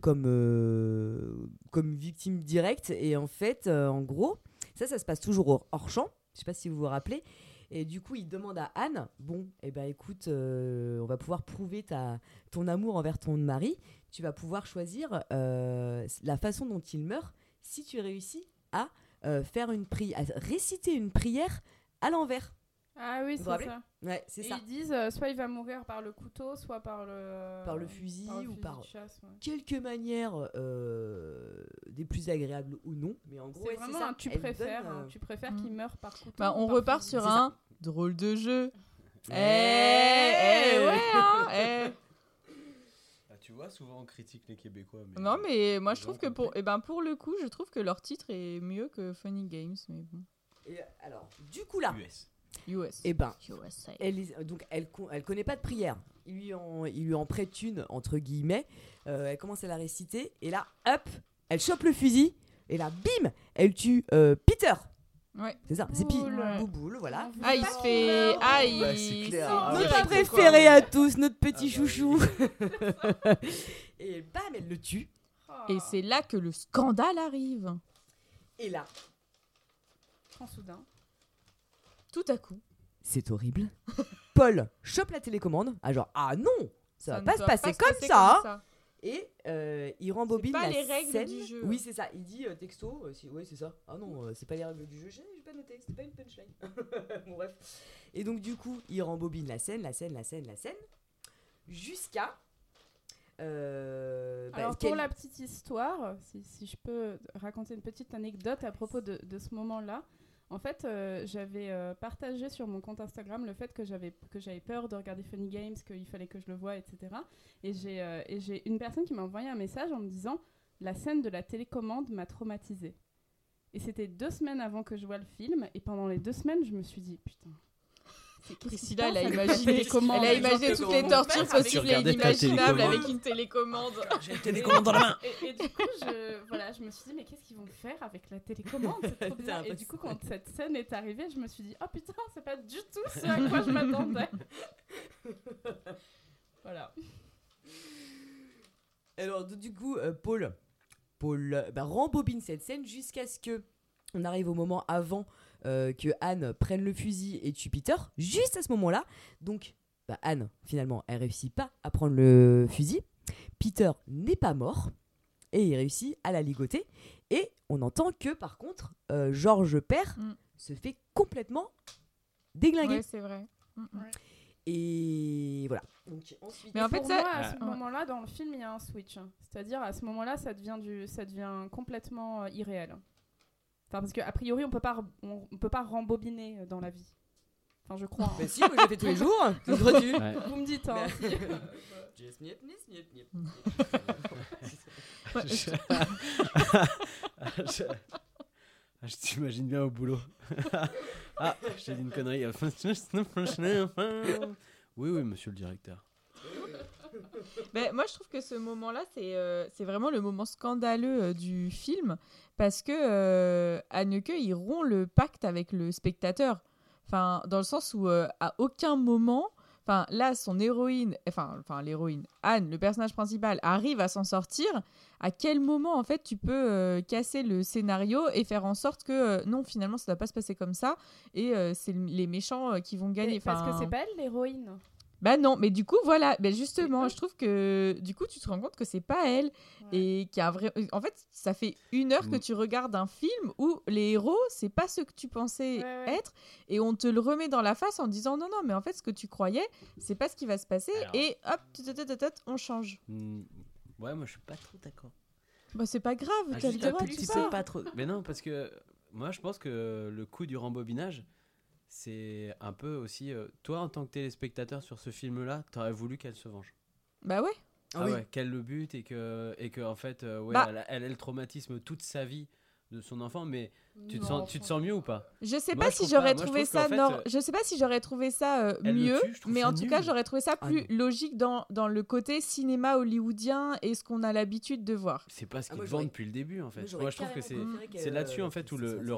comme, euh, comme victime directe. Et en fait, euh, en gros, ça, ça se passe toujours hors, hors champ. Je sais pas si vous vous rappelez. Et du coup, il demande à Anne, bon, eh ben écoute, euh, on va pouvoir prouver ta, ton amour envers ton mari. Tu vas pouvoir choisir euh, la façon dont il meurt si tu réussis à euh, faire une prière, à réciter une prière à l'envers. Ah oui, c'est ça. Ouais, c'est ça. ils disent euh, soit il va mourir par le couteau, soit par le Par le fusil par le ou fusil par- chasse, ouais. quelques manières euh, des plus agréables ou non, mais en gros, C'est ouais, vraiment ça. un tu préfères, donne, hein, euh, tu préfères Mm. qu'il meure par couteau. Bah, on par repart fusil. sur un drôle de jeu. Eh, Ouais. eh, ouais, hein, eh. Ah, tu vois, souvent on critique les Québécois. Mais Non mais moi je trouve que pour eh ben pour le coup je trouve que leur titre est mieux que Funny Games mais bon Et alors, du coup là, US. US eh ben, USA elle, donc elle, con- elle connaît pas de prière. Il lui en, il lui en prête une entre guillemets. Euh, elle commence à la réciter et là, hop, elle chope le fusil et là, bim, elle tue euh, Peter. ouais C'est ça, c'est Pi, Boule. Bouboule, voilà. On veut ah il pas se qu'il fait ah il Bah, c'est clair. Ah, notre quoi. préféré à tous, notre petit Ah bah chouchou. et bam, elle le tue. Ah, et c'est là que le scandale arrive Et là, quand soudain. Tout à coup c'est horrible. Paul chope la télécommande. Ah genre, ah non, ça, va pas se passer se comme passer ça. comme hein. Et euh, il rembobine pas la les règles scène. du jeu. Oui, c'est ça. Il dit euh, texto. euh, si- ouais, c'est ça. Ah non, euh, c'est pas les règles du jeu. J'ai j'ai pas noté. C'est pas une punchline. bon, bref. Et donc, du coup, il rembobine la scène, la scène, la scène, la scène. Jusqu'à. euh, bah, Alors pour la petite histoire, si, si je peux raconter une petite anecdote à propos de, de ce moment-là, en fait euh, j'avais euh, partagé sur mon compte Instagram le fait que j'avais peur de regarder Funny Games, qu'il fallait que je le voie, etc. Et j'ai euh, et j'ai une personne qui m'a envoyé un message en me disant la scène de la télécommande m'a traumatisée. Et c'était deux semaines avant que je vois le film, et pendant les deux semaines, je me suis dit putain. c'est- qu'est-ce qui se Priscilla elle a imaginé elle a imaginé toutes les tortures possibles et inimaginables avec une télécommande J'ai une télécommande dans la main. Et, et du coup, je, voilà, je me suis dit, mais qu'est-ce qu'ils vont faire avec la télécommande? Et du coup, quand cette scène est arrivée, je me suis dit, oh putain, c'est pas du tout ce à quoi je m'attendais. voilà. Alors, du- du coup, euh, Paul, Paul euh, bah, rembobine cette scène jusqu'à ce que on arrive au moment avant euh, que Anne prenne le fusil et tue Peter. Juste à ce moment-là, donc bah, Anne, finalement, elle réussit pas à prendre le fusil. Peter n'est pas mort et il réussit à la ligoter. Et on entend que, par contre, euh, Georges Père Mm. se fait complètement déglinguer. ouais c'est vrai Mm, mm. Et voilà. Donc, ensuite, Mais en fait, pour ça- moi, à Ah. ce moment-là, dans le film, il y a un switch. C'est-à-dire, à ce moment-là, ça devient, du, ça devient complètement euh, irréel. Enfin, parce qu'a priori, on peut pas, re- on, on peut pas rembobiner euh, dans la vie. Enfin, je crois. hein. Bah si, moi, je le fais tous les jours. Ouais. Vous me dites, hein. si. Ouais, je... je... Je t'imagine bien au boulot. ah, j'ai dit une connerie. oui, oui, monsieur le directeur. Ben, moi, je trouve que ce moment-là, c'est euh, c'est vraiment le moment scandaleux euh, du film parce que euh, Anneke, il rompt le pacte avec le spectateur. Enfin, dans le sens où euh, à aucun moment, enfin là, son héroïne, enfin, enfin l'héroïne, Anne, le personnage principal, arrive à s'en sortir. À quel moment, en fait, tu peux euh, casser le scénario et faire en sorte que non, finalement, ça ne va pas se passer comme ça et c'est les méchants qui vont gagner. Parce que c'est pas elle l'héroïne. Bah non, mais du coup, voilà, ben justement, je trouve que du coup, tu te rends compte que c'est pas elle et qu'il y a un vrai. En fait, ça fait une heure que Mm. tu regardes un film où les héros, c'est pas ce que tu pensais Ouais, ouais. être et on te le remet dans la face en disant non, non, mais en fait, ce que tu croyais, c'est pas ce qui va se passer Alors. et hop, on change. Hmm, Ouais, moi je suis pas trop d'accord. Bah, c'est pas grave, Ah, t'as le droit, tu sais. pas trop. Mais non, parce que moi je pense que le coup du rembobinage, c'est un peu aussi. euh, toi en tant que téléspectateur sur ce film-là, t'aurais voulu qu'elle se venge. Bah ouais. Ah ouais, qu'elle le bute et que, et que en fait, euh, ouais, Bah. elle, a, elle a le traumatisme toute sa vie de son enfant, mais tu te, Non, sens, tu te sens mieux ou pas? Je sais Moi, pas je si trouve j'aurais Moi, je trouvé trouve qu'en ça fait, nor- euh, je sais pas si j'aurais trouvé ça euh, Elle le mieux, tue, je trouve mais ça en tout cas nul. j'aurais trouvé ça Ah plus logique dans, dans le côté cinéma hollywoodien et ce qu'on a l'habitude de voir. C'est pas ce Ah, qu'ils moi, te j'aurais- vendent depuis le début en fait. moi, je trouve que c'est c'est là-dessus en fait où le, le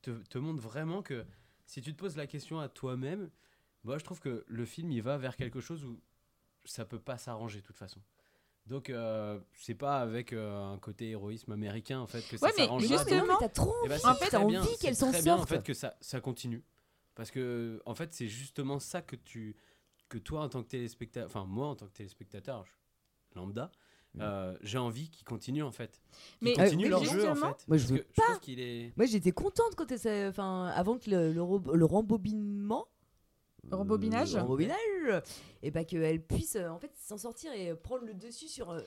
te, te montre vraiment que si tu te poses la question à toi-même, moi je trouve que le film il va vers quelque chose où ça peut pas s'arranger de toute façon. Donc euh, c'est pas avec euh, un côté héroïsme américain en fait que ça Ouais, mais s'arrange. justement- mais t'as trop Eh ben, envie, en fait, envie qu'elle s'en très bien, en sorte. fait que ça, ça continue parce que en fait c'est justement ça que tu que toi en tant que téléspectateur enfin moi en tant que téléspectateur je- lambda euh, j'ai envie qu'il continue en fait. Qu'il Mais- continue euh, leur jeu en fait. Moi, je veux que je trouve qu'il est Moi, j'étais contente quand enfin, avant que le, le, ro- le rembobinement. Rembobinage le rembobinage, et bah qu'elle puisse euh, en fait s'en sortir et prendre le dessus sur, euh,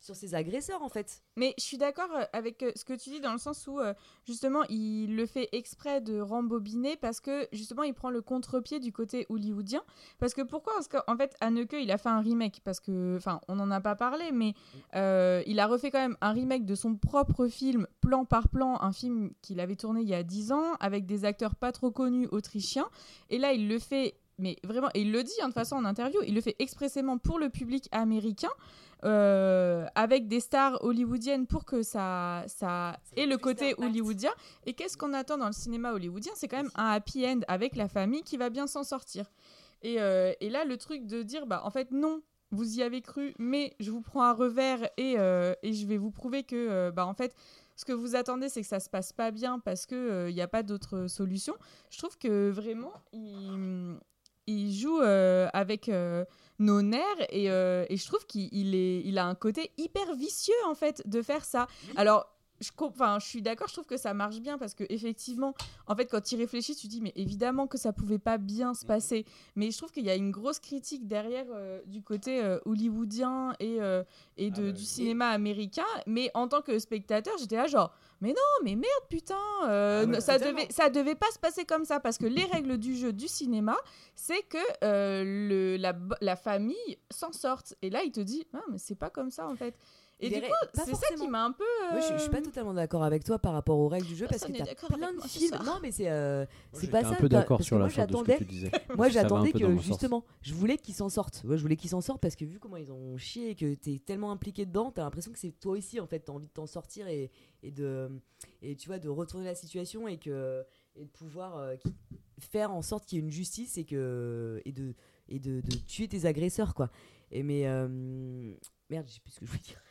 sur ses agresseurs en fait. Mais je suis d'accord euh, avec euh, ce que tu dis dans le sens où euh, justement il le fait exprès de rembobiner parce que justement il prend le contre-pied du côté hollywoodien. Parce que pourquoi Parce qu'en fait Anneke il a fait un remake? Parce que, enfin on n'en a pas parlé, mais il a refait quand même un remake de son propre film plan par plan, un film qu'il avait tourné il y a 10 ans avec des acteurs pas trop connus autrichiens. Et là il le fait. Mais vraiment, et il le dit hein, de façon en interview, il le fait expressément pour le public américain euh, avec des stars hollywoodiennes pour que ça, ça ait le côté hollywoodien. Et qu'est-ce qu'on attend dans le cinéma hollywoodien? C'est quand même un happy end avec la famille qui va bien s'en sortir. Et, euh, et là, le truc de dire, bah en fait non, vous y avez cru, mais je vous prends un revers et, euh, et je vais vous prouver que, bah en fait, ce que vous attendez, c'est que ça se passe pas bien parce que il n'y a pas d'autre solution. Je trouve que vraiment, il, il joue avec nos nerfs et, euh, et je trouve qu'il il est, il a un côté hyper vicieux en fait de faire ça. Alors. Je, enfin, je suis d'accord, je trouve que ça marche bien parce que effectivement, en fait, quand tu réfléchis, tu te dis mais évidemment que ça pouvait pas bien se passer. Mais je trouve qu'il y a une grosse critique derrière euh, du côté euh, hollywoodien et, euh, et de, du cinéma américain. Mais en tant que spectateur, j'étais là genre mais non, mais merde putain, euh, Ah ouais, ça devait ça devait pas se passer comme ça parce que les règles du jeu du cinéma, c'est que euh, le, la, la famille s'en sorte. Et là, il te dit ah mais c'est pas comme ça en fait. Et Les du coup, c'est ça qui m'a un peu. Moi, je, je suis pas euh, totalement d'accord avec toi par rapport aux règles du jeu parce que t'as d'accord plein de moi films. Non, mais c'est euh, pas un ça. peu pas- d'accord sur que la moi, fin de ce que j'attendais- tu disais. Moi, un j'attendais peu que justement, je voulais qu'ils s'en sortent. Ouais, je voulais qu'ils s'en sortent parce que vu comment ils ont chié et que t'es tellement impliqué dedans, t'as l'impression que c'est toi aussi en fait, t'as envie de t'en sortir et, et de et tu vois de retourner la situation et que et de pouvoir euh, faire en sorte qu'il y ait une justice et que et de et de, de tuer tes agresseurs quoi. Et mais euh, merde, je sais plus ce que je voulais dire.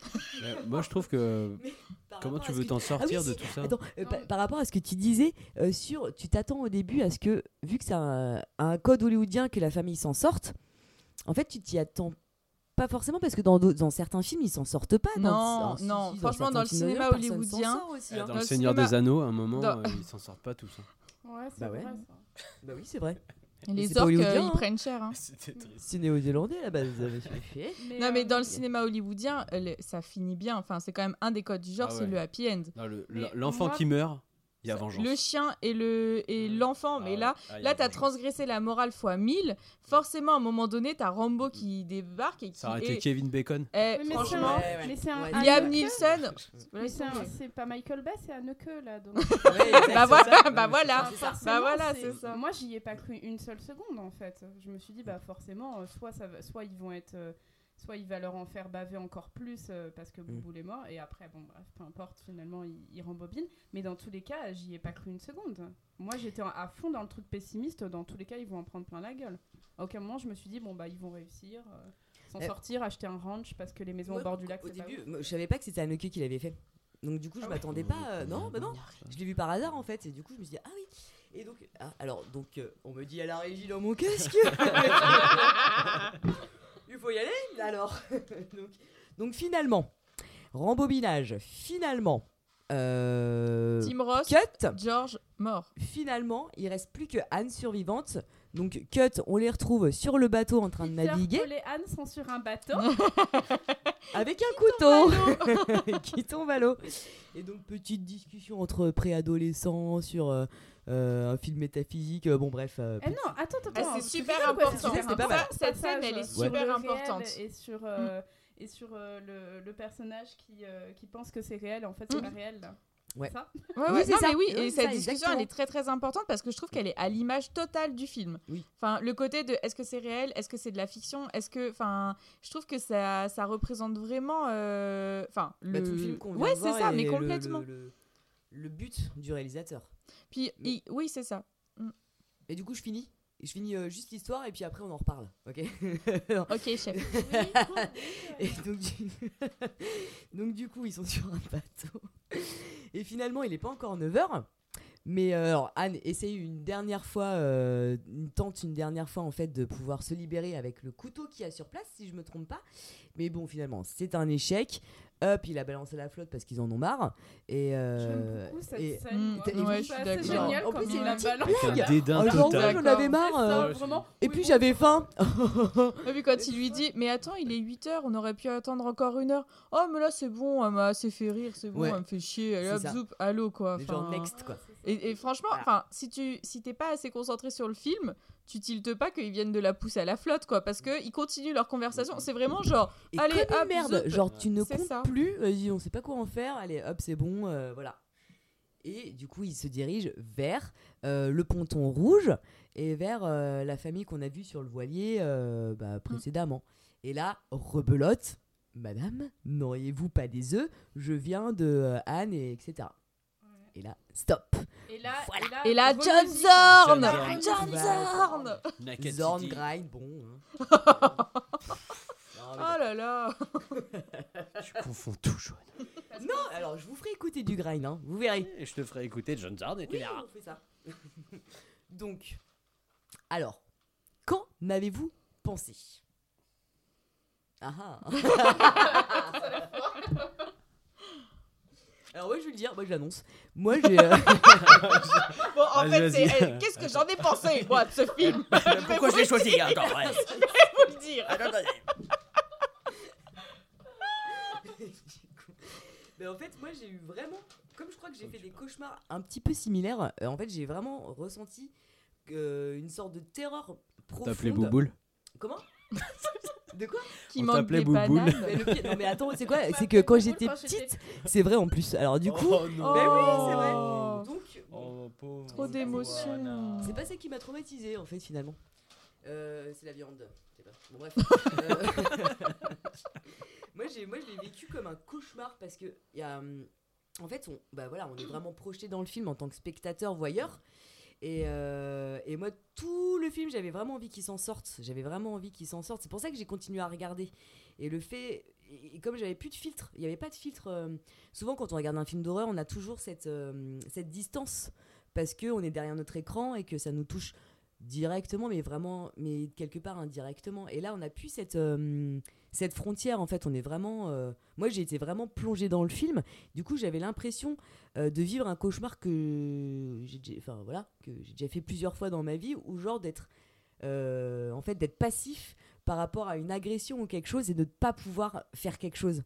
Mais moi je trouve que comment tu veux t'en Ah oui, sortir de si. tout ça Attends, euh, par, par rapport à ce que tu disais euh, sur, tu t'attends au début à ce que, vu que c'est un, un code hollywoodien que la famille s'en sorte, en fait, tu t'y attends pas forcément parce que dans, certains films, ils s'en sortent pas. Non, dans, si, non, si, franchement, dans le cinéma hollywoodien, aussi, Euh, hein. Dans Dans le le Seigneur cinéma- des Anneaux, à un moment, dans- euh, ils s'en sortent pas tous. hein. Ouais, c'est Bah ouais. ça. Bah oui, c'est vrai. Et Mais les orques, hollywoodien, euh, ils hein. prennent cher. hein. C'était triste. C'est néo-zélandais là-bas. vous avez fait. non, mais euh, dans le cinéma hollywoodien, euh, le- ça finit bien. Enfin, c'est quand même un des codes du genre, Ah c'est le happy end. Le- Mais L'enfant moi- qui meurt, il y a vengeance. Le chien et le et l'enfant, mais là, Ah, là, t'as vengeance. transgressé la morale fois 1000. Forcément, à un moment donné, t'as Rambo qui débarque et qui. Ça aurait été et- Kevin Bacon. eh, Oui, c'est franchement, un. Ouais. Liam. Neeson. Mais c'est un- pas Michael Bay, c'est Haneke là. Donc. Bah voilà, bah voilà. Bah voilà, c'est ça. Moi, j'y ai pas cru une seule seconde en fait. Je me suis dit, bah forcément, euh, soit, ça va, soit ils vont être. euh, soit il va leur en faire baver encore plus euh, parce Mm. que Bouboule est mort. Et après, bon, bref, peu importe, finalement, il, il rembobine. Mais dans tous les cas, j'y ai pas cru une seconde. Moi, j'étais à fond dans le truc pessimiste. Dans tous les cas, ils vont en prendre plein la gueule. À aucun moment, je me suis dit, bon, bah, ils vont réussir. euh, S'en Eh. sortir, acheter un ranch parce que les maisons au bord du lac, Au c'est pas début, ouf. moi, je savais pas que c'était Haneke qui l'avait fait. Donc du coup, je Ah ouais. m'attendais pas. euh, non, bah non. Je l'ai vu par hasard en fait. Et du coup, je me suis dit ah oui. Et donc, ah, alors donc, euh, on me dit à la régie dans mon casque. Il faut y aller. Alors, donc, donc finalement, rembobinage. Finalement, euh, Tim Ross, cut. George mort. Finalement, il reste plus que Anne survivante. Donc cut, on les retrouve sur le bateau en train de naviguer Paul et Anne sont sur un bateau. avec un couteau qui tombe à l'eau. Et donc petite discussion entre préadolescents sur euh, euh, un film métaphysique. euh, bon bref. euh, Eh non, attends, attends. Ah, attends, c'est super quoi, important. Cette scène, elle est super sur le importante. Et sur, euh, et sur euh, le, le personnage qui, euh, qui pense que c'est réel, en fait, c'est Mm. pas réel. Là. Ouais. Ça Ouais, Oui, ouais, non, ça. mais oui, et cette ça, discussion, exactement. elle est très très importante parce que je trouve qu'elle est à l'image totale du film. Oui. Enfin, le côté de est-ce que c'est réel, est-ce que c'est de la fiction, est-ce que, enfin, je trouve que ça, ça représente vraiment, euh, enfin, bah, le. tout le film qu'on ouais, c'est ça, mais complètement. Le, le- le but du réalisateur. Puis, Mais- il- oui, c'est ça. Et du coup, je finis. Je finis euh, juste l'histoire et puis après on en reparle. Ok? Ok, chef. Et donc du... donc du coup, ils sont sur un bateau. Et finalement, il n'est pas encore 9h. Mais euh, Anne essaye une dernière fois, euh, tente une dernière fois en fait de pouvoir se libérer avec le couteau qu'il y a sur place, si je me trompe pas. Mais bon, finalement, c'est un échec. Hop, il a balancé la flotte parce qu'ils en ont marre. Et, euh, J'aime beaucoup cette et- scène. Mm, ouais, je suis génial En plus, il c'est la blague. dédain Oh, genre, total. j'en avais marre. euh, Ouais, vraiment. Et Oui, puis bon, j'avais faim. Et puis quand il lui dit, mais attends, il est 8 heures, on aurait pu attendre encore une heure. Oh, mais là, c'est bon, elle m'a assez fait rire, c'est bon, Ouais. elle me fait chier. Allez, C'est hop, zoup, allô, quoi. Genre next quoi. Et, et franchement, Voilà. enfin, si tu si t'es pas assez concentré sur le film, tu tiltes pas qu'ils viennent de la pousser à la flotte, quoi, parce que ils continuent leur conversation. C'est vraiment genre, Et Allez, hop, merde, genre tu ne comptes ça. plus, vas-y, on sait pas quoi en faire, allez hop c'est bon, euh, voilà. Et du coup il se dirige vers euh, le ponton rouge et vers euh, la famille qu'on a vue sur le voilier euh, bah, précédemment. Et là, rebelote, madame, n'auriez-vous pas des œufs? Je viens de euh, Anne et etc. Et là, stop. Et là, Voilà. et là, Et là, vos John. Zorn John John Zorn Zorn grind, bon. hein. Oh là là Tu confonds tout, jaune. Non, alors je vous ferai écouter du grind, hein, vous verrez. Et je te ferai écouter John Zorn et tu Oui, verras. on fait ça. Donc, alors, quand n'avez-vous pensé? Ah ah. Alors ouais, je vais le dire, moi je l'annonce. Moi j'ai... euh, Bon, en Vas-y, fait, vas-y. c'est eh, qu'est-ce que j'en ai pensé, moi, de ce film Pourquoi je l'ai choisi Attends, ouais. Je vais vous le dire Attends, attendez. Mais en fait, moi j'ai eu vraiment... Comme je crois que j'ai fait des cauchemars un petit peu similaires, euh, en fait j'ai vraiment ressenti euh, une sorte de terreur profonde. T'appelais Bouboule? Comment? De quoi Qui On manque des bananes. Mais le pire- Non mais attends, c'est quoi C'est que quand j'étais petite, c'est vrai en plus. Alors du coup... Oh non. Ben oui, c'est vrai. Oh. Donc, Oh, pauvre Trop d'émotions. Johanna. C'est pas ça qui m'a traumatisé en fait finalement. Euh, c'est la viande. je sais pas. Bon bref. Euh, moi j'ai moi je l'ai vécu comme un cauchemar parce que il y a hum, en fait on bah voilà on est vraiment projeté dans le film en tant que spectateur voyeur et, euh, et moi tout le film j'avais vraiment envie qu'il s'en sorte. J'avais vraiment envie qu'il s'en sorte. C'est pour ça que j'ai continué à regarder. Et le fait et comme j'avais plus de filtre il y avait pas de filtre euh, souvent quand on regarde un film d'horreur on a toujours cette euh, cette distance. Parce que on est derrière notre écran et que ça nous touche directement mais vraiment mais quelque part indirectement. Et là on a plus cette euh, cette frontière en fait. On est vraiment euh, moi j'ai été vraiment plongé dans le film. Du coup j'avais l'impression euh, de vivre un cauchemar que j'ai enfin voilà que j'ai déjà fait plusieurs fois dans ma vie ou genre d'être en fait, d'être passif par rapport à une agression ou quelque chose et de ne pas pouvoir faire quelque chose.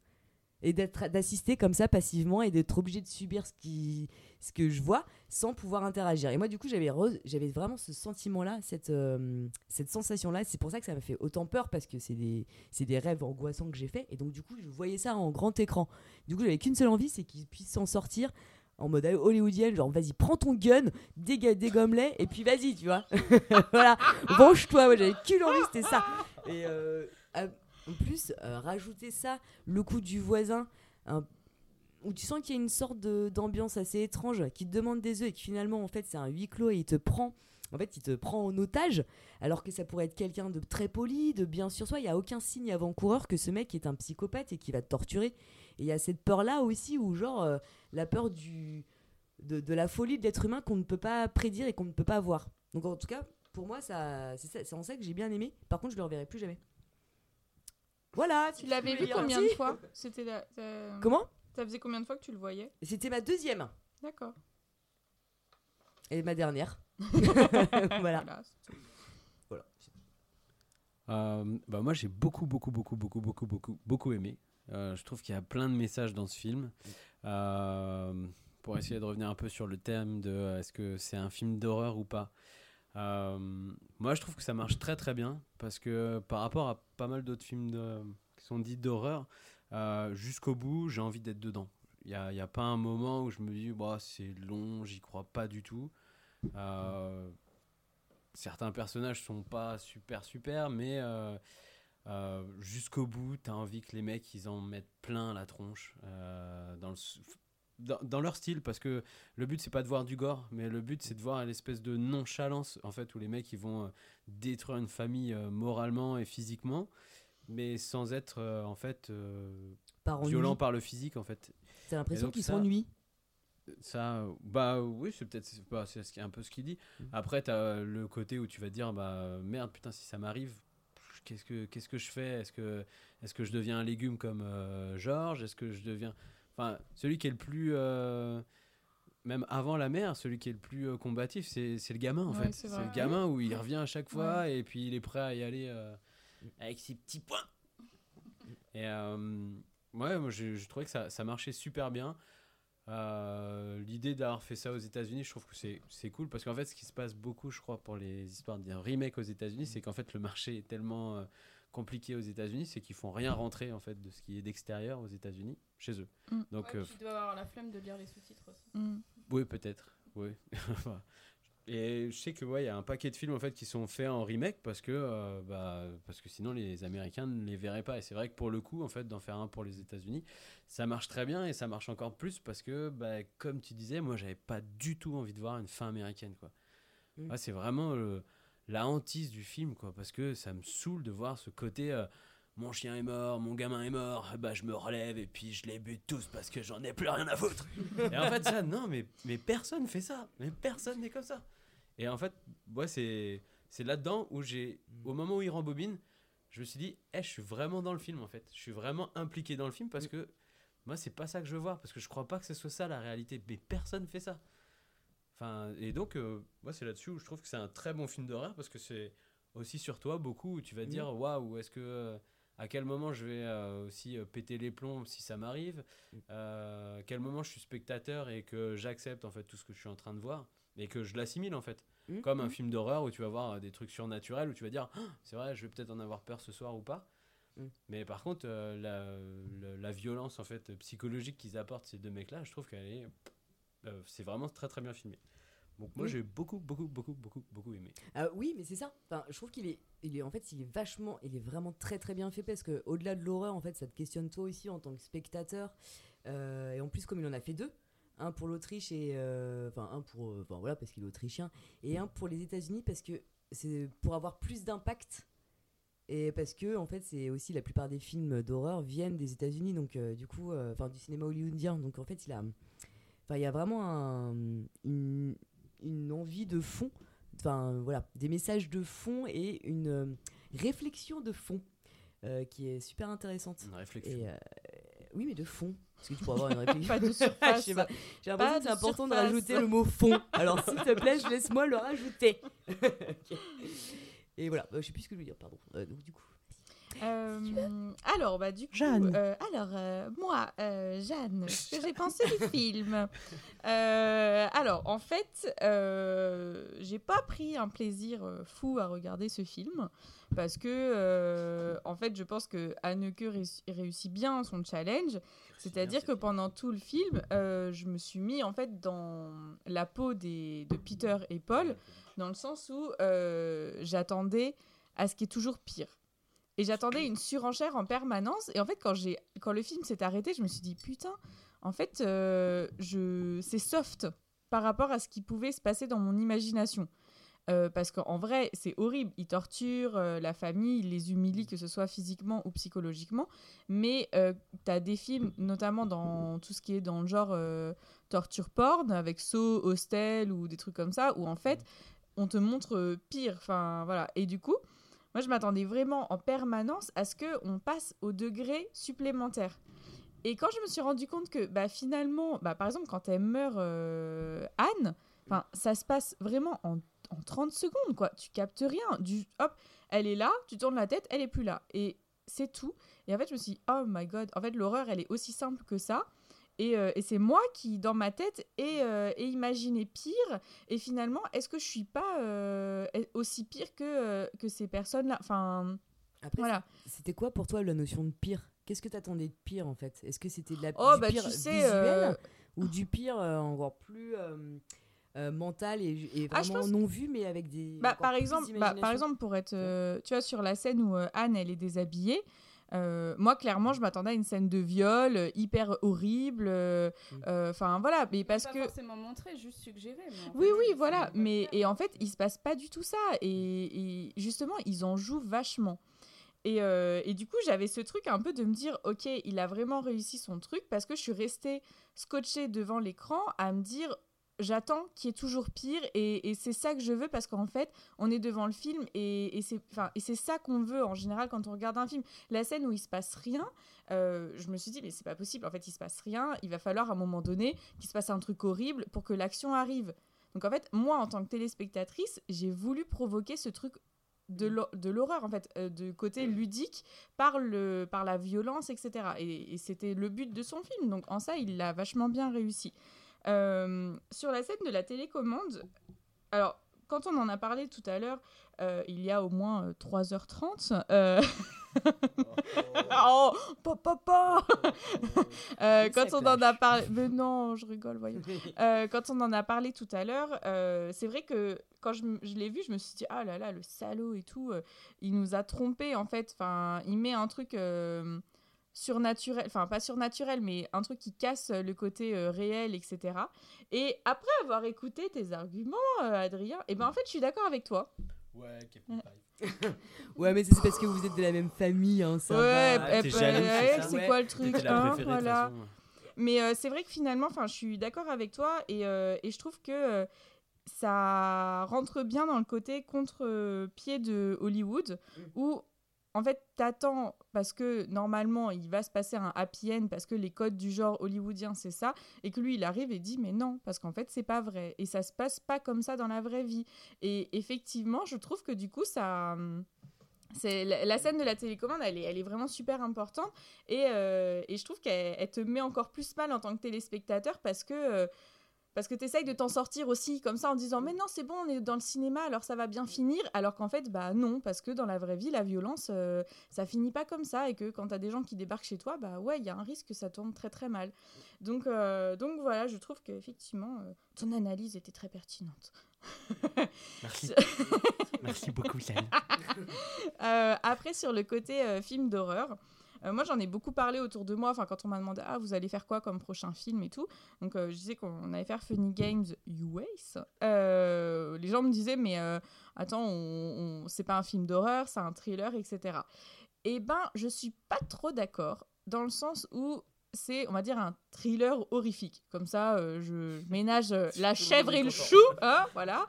Et d'assister comme ça passivement et d'être obligé de subir ce, qui, ce que je vois sans pouvoir interagir. Et moi, du coup, j'avais, j'avais vraiment ce sentiment-là, cette, euh, cette sensation-là. C'est pour ça que ça m'a fait autant peur parce que c'est des, c'est des rêves angoissants que j'ai fait. Et donc, du coup, je voyais ça en grand écran. Du coup, j'avais qu'une seule envie, c'est qu'ils puissent s'en sortir en mode hollywoodienne, genre vas-y, prends ton gun, dégomme-les, et puis vas-y, tu vois. voilà, venge-toi, j'avais qu'une envie, c'était ça. Et euh, en plus, euh, rajouter ça, le coup du voisin, où tu sens qu'il y a une sorte d'ambiance assez étrange, qui te demande des œufs et qui finalement, en fait, c'est un huis clos et il te prend. En fait, il te prend en otage, alors que ça pourrait être quelqu'un de très poli, de bien sur soi. Il n'y a aucun signe avant-coureur que ce mec est un psychopathe et qui va te torturer. Et il y a cette peur-là aussi, où genre, euh, la peur du, de, la folie de l'être humain qu'on ne peut pas prédire et qu'on ne peut pas voir. Donc en tout cas, pour moi, ça- c'est en ça que j'ai bien aimé. Par contre, je le reverrai plus jamais. Voilà. Tu l'avais vu combien de fois C'était la- euh, Comment? Ça faisait combien de fois que tu le voyais? C'était ma deuxième D'accord. et ma dernière. voilà. Voilà, Euh, bah moi j'ai beaucoup beaucoup beaucoup beaucoup beaucoup beaucoup beaucoup aimé. Euh, je trouve qu'il y a plein de messages dans ce film. Euh, pour essayer de revenir un peu sur le thème de est-ce que c'est un film d'horreur ou pas? Euh, moi je trouve que ça marche très très bien parce que par rapport à pas mal d'autres films qui sont dits d'horreur, euh, jusqu'au bout j'ai envie d'être dedans. Il n'y a, y a pas un moment où je me dis bah, c'est long, j'y crois pas du tout. Euh, certains personnages sont pas super super, mais jusqu'au bout, tu as envie que les mecs ils en mettent plein la tronche dans, le dans, dans leur style, parce que le but c'est pas de voir du gore, mais le but c'est de voir l'espèce de nonchalance en fait où les mecs ils vont euh, détruire une famille euh, moralement et physiquement, mais sans être euh, en fait Par violent par le physique en fait. T'as l'impression qu'ils s'ennuient. ça, bah oui, c'est peut-être c'est bah, un peu ce qu'il dit. Après, tu as le côté où tu vas te dire, bah merde, putain, si ça m'arrive, qu'est-ce que, qu'est-ce que je fais? Est-ce que, est que je deviens un légume comme Georges? Est-ce que je deviens. Enfin, celui qui est le plus. euh, même avant la mère, celui qui est le plus euh, combatif, c'est le gamin en Ouais, fait. c'est le gamin où il revient à chaque fois Ouais. et puis il est prêt à y aller euh, avec ses petits points. Et ouais, moi je, je trouvais que ça, ça marchait super bien. L'idée d'avoir fait ça aux États-Unis, je trouve que c'est c'est cool parce qu'en fait, ce qui se passe beaucoup, je crois, pour les histoires de remake aux États-Unis, c'est qu'en fait, le marché est tellement compliqué aux États-Unis, c'est qu'ils font rien rentrer en fait de ce qui est d'extérieur aux États-Unis chez eux. Mm. Donc, Ouais, euh, tu dois avoir la flemme de lire les sous-titres aussi. Mm. oui, peut-être. Oui. Et je sais que ouais, il y a un paquet de films en fait qui sont faits en remake parce que euh, bah, parce que sinon les Américains ne les verraient pas. Et c'est vrai que pour le coup, en fait, d'en faire un pour les États-Unis, ça marche très bien et ça marche encore plus parce que bah, comme tu disais, moi, j'avais pas du tout envie de voir une fin américaine quoi. Mm. Ouais, c'est vraiment le- la hantise du film quoi parce que ça me saoule de voir ce côté. euh, mon chien est mort, mon gamin est mort, bah je me relève et puis je les bute tous parce que j'en ai plus rien à foutre. et en fait, ça, non, mais, mais personne fait ça. Mais personne n'est comme ça. Et en fait, ouais, c'est, c'est là-dedans où j'ai, au moment où il rembobine, je me suis dit, eh, je suis vraiment dans le film en fait. Je suis vraiment impliqué dans le film parce que moi, c'est pas ça que je veux voir parce que je crois pas que ce soit ça la réalité. Mais personne fait ça. Enfin, et donc, euh, moi, c'est là-dessus où je trouve que c'est un très bon film d'horreur parce que c'est aussi sur toi beaucoup où tu vas te dire, waouh, est-ce que. euh, à quel moment je vais euh, aussi péter les plombs si ça m'arrive? Euh, à quel moment je suis spectateur et que j'accepte en fait tout ce que je suis en train de voir et que je l'assimile en fait Mhm. comme un film d'horreur où tu vas voir des trucs surnaturels où tu vas dire Ah, c'est vrai je vais peut-être en avoir peur ce soir ou pas Mhm. mais par contre la, la- la violence en fait psychologique qu'ils apportent ces deux mecs là je trouve qu'elle est euh, c'est vraiment très très bien filmé donc moi Oui. j'ai beaucoup beaucoup beaucoup beaucoup beaucoup aimé Ah oui, mais c'est ça. Enfin, je trouve qu'il est, il est, en fait, il est vachement, il est vraiment très très bien fait parce que au-delà de l'horreur, en fait, ça te questionne toi aussi en tant que spectateur. Euh, et en plus, comme il en a fait deux, un pour l'Autriche et, euh, enfin, un pour, euh, enfin voilà, parce qu'il est autrichien, et un pour les États-Unis parce que c'est pour avoir plus d'impact. Et parce que en fait, c'est aussi la plupart des films d'horreur viennent des États-Unis, donc euh, du coup, euh, enfin du cinéma hollywoodien. Donc en fait, il a, il y a vraiment un- une, une envie de fond enfin voilà, des messages de fond et une euh, réflexion de fond euh, qui est super intéressante. Une réflexion. Et, euh, oui, mais de fond. Parce que tu pourras avoir une réflexion. Pas de surface. J'ai Pas l'impression que c'est important de rajouter le mot fond. Alors s'il te plaît, je laisse-moi le rajouter. Et voilà, euh, je sais plus ce que je veux dire, pardon. Euh, donc du coup. Euh, alors, bah, du coup, Jeanne. euh, alors, euh, moi, euh, Jeanne, ce que j'ai pensé du film. Euh, alors, en fait, euh, j'ai pas pris un plaisir fou à regarder ce film parce que, euh, en fait, je pense que Anneke réussi- réussit bien son challenge. C'est-à-dire que pendant tout le film, euh, je me suis mis en fait dans la peau des, de Peter et Paul, dans le sens où euh, j'attendais à ce qui est toujours pire. Et j'attendais une surenchère en permanence. Et en fait, quand, j'ai, quand le film s'est arrêté, je me suis dit, putain, en fait, euh, je... c'est soft par rapport à ce qui pouvait se passer dans mon imagination. Euh, parce qu'en vrai, c'est horrible. Ils torturent euh, la famille, ils les humilient, que ce soit physiquement ou psychologiquement. Mais euh, tu as des films, notamment dans tout ce qui est dans le genre torture porn, avec Saw, Hostel ou des trucs comme ça, où en fait, on te montre pire. Enfin, voilà. Et du coup, moi, je m'attendais vraiment en permanence à ce qu'on passe au degré supplémentaire. Et quand je me suis rendu compte que bah, finalement, bah, par exemple, quand elle meurt, euh, Anne, ça se passe vraiment en, en 30 secondes, quoi. Tu captes rien. Du, hop, elle est là, tu tournes la tête, elle est plus là. Et c'est tout. Et en fait, je me suis dit, oh my god, en fait, l'horreur, elle est aussi simple que ça. Et, euh, et c'est moi qui, dans ma tête, ai, euh, ai imaginé pire. Et finalement, est-ce que je suis pas euh, aussi pire que, que ces personnes-là? Enfin, Après, voilà. C'était quoi pour toi la notion de pire? Qu'est-ce que t'attendais de pire en fait? Est-ce que c'était de la Oh, du bah, pire tu sais, visuel ou du pire encore plus euh, mental et, et Ah, vraiment non vu mais avec des Bah, par exemple, bah, par exemple, pour être, euh, tu vois, sur la scène où euh, Anne, elle est déshabillée, euh, moi, clairement, je m'attendais à une scène de viol euh, hyper horrible. Enfin, voilà, mais parce pas que. forcément montré, juste suggéré. Oui, fait, oui, voilà. Mais et en fait, il se passe pas du tout ça. Et, et justement, ils en jouent vachement. Et, euh, et du coup, j'avais ce truc un peu de me dire, ok, il a vraiment réussi son truc parce que je suis restée scotchée devant l'écran à me dire, j'attends qu'il y ait toujours pire et, et c'est ça que je veux parce qu'en fait, on est devant le film et, et c'est ça qu'on veut en général quand on regarde un film. La scène où il se passe rien, euh, je me suis dit, mais c'est pas possible. En fait, il se passe rien. Il va falloir à un moment donné qu'il se passe un truc horrible pour que l'action arrive. Donc en fait, moi, en tant que téléspectatrice, j'ai voulu provoquer ce truc de l'horreur, en fait, euh, de côté ludique, par, le, par la violence, etc. Et, et c'était le but de son film. Donc en ça, il l'a vachement bien réussi. Euh, sur la scène de la télécommande, alors, quand on en a parlé tout à l'heure, euh, il y a au moins euh, 3h30. euh, oh, papa, Euh, quand on en a parlé, mais non, je rigole, voyons. Euh, quand on en a parlé tout à l'heure, euh, c'est vrai que quand je, je l'ai vu, je me suis dit ah là là, le salaud et tout, euh, il nous a trompés en fait. Enfin, il met un truc euh, surnaturel, enfin pas surnaturel, mais un truc qui casse le côté euh, réel, etc. Et après avoir écouté tes arguments, euh, Adrien, et ben en fait, je suis d'accord avec toi. Ouais, ouais mais c'est parce que vous êtes de la même famille hein, ça Ouais, va. eh, ben, ouais, c'est quoi le truc la hein, préférée, de toute voilà. façon. Mais euh, c'est vrai que finalement, enfin, je suis d'accord avec toi et, euh, et je trouve que euh, ça rentre bien dans le côté contre-pied de Hollywood où en fait t'attends parce que normalement il va se passer un happy end parce que les codes du genre hollywoodien c'est ça et que lui il arrive et dit mais non parce qu'en fait c'est pas vrai. Et ça se passe pas comme ça dans la vraie vie. Et effectivement je trouve que du coup ça hum, c'est la, scène de la télécommande, elle est, elle vraiment super importante. Et, euh, et je trouve qu'elle elle te met encore plus mal en tant que téléspectateur parce que euh, parce que tu essayes de t'en sortir aussi comme ça en disant mais non c'est bon on est dans le cinéma alors ça va bien finir alors qu'en fait bah non parce que dans la vraie vie la violence euh, ça finit pas comme ça et que quand t'as des gens qui débarquent chez toi bah ouais il y a un risque que ça tourne très très mal donc euh, donc voilà je trouve qu'effectivement euh, ton analyse était très pertinente Merci. Merci beaucoup, Yann. Euh, après, sur le côté film d'horreur, euh, moi j'en ai beaucoup parlé autour de moi, enfin quand on m'a demandé ah vous allez faire quoi comme prochain film et tout, donc euh, je disais qu'on allait faire Funny Games US. Euh, les gens me disaient mais attends on, c'est pas un film d'horreur, c'est un thriller etc. Et ben je suis pas trop d'accord dans le sens où c'est, on va dire, un thriller horrifique. Comme ça, euh, je ménage euh, la chèvre et le chou, hein, voilà.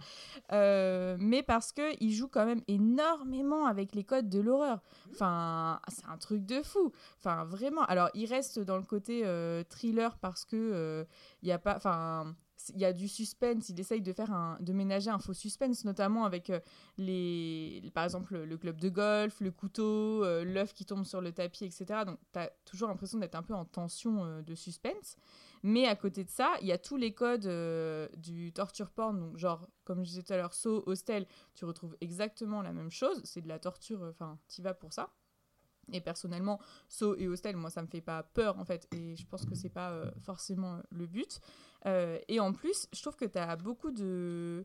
Euh, mais parce que il joue quand même énormément avec les codes de l'horreur. Enfin, c'est un truc de fou. Enfin, vraiment. Alors, il reste dans le côté thriller parce que il y a pas, enfin. Il y a du suspense, il essaye de faire un, de ménager un faux suspense, notamment avec euh, les, par exemple le club de golf, le couteau, euh, l'œuf qui tombe sur le tapis, etc. Donc tu as toujours l'impression d'être un peu en tension euh, de suspense. Mais à côté de ça, il y a tous les codes euh, du torture porn, donc genre, comme je disais tout à l'heure, saut, hostel, tu retrouves exactement la même chose, c'est de la torture, enfin, t'y vas pour ça. Et personnellement, saut et hostel, moi, ça me fait pas peur, en fait, et je pense que c'est pas euh, forcément le but. Euh, et en plus, je trouve que tu as beaucoup de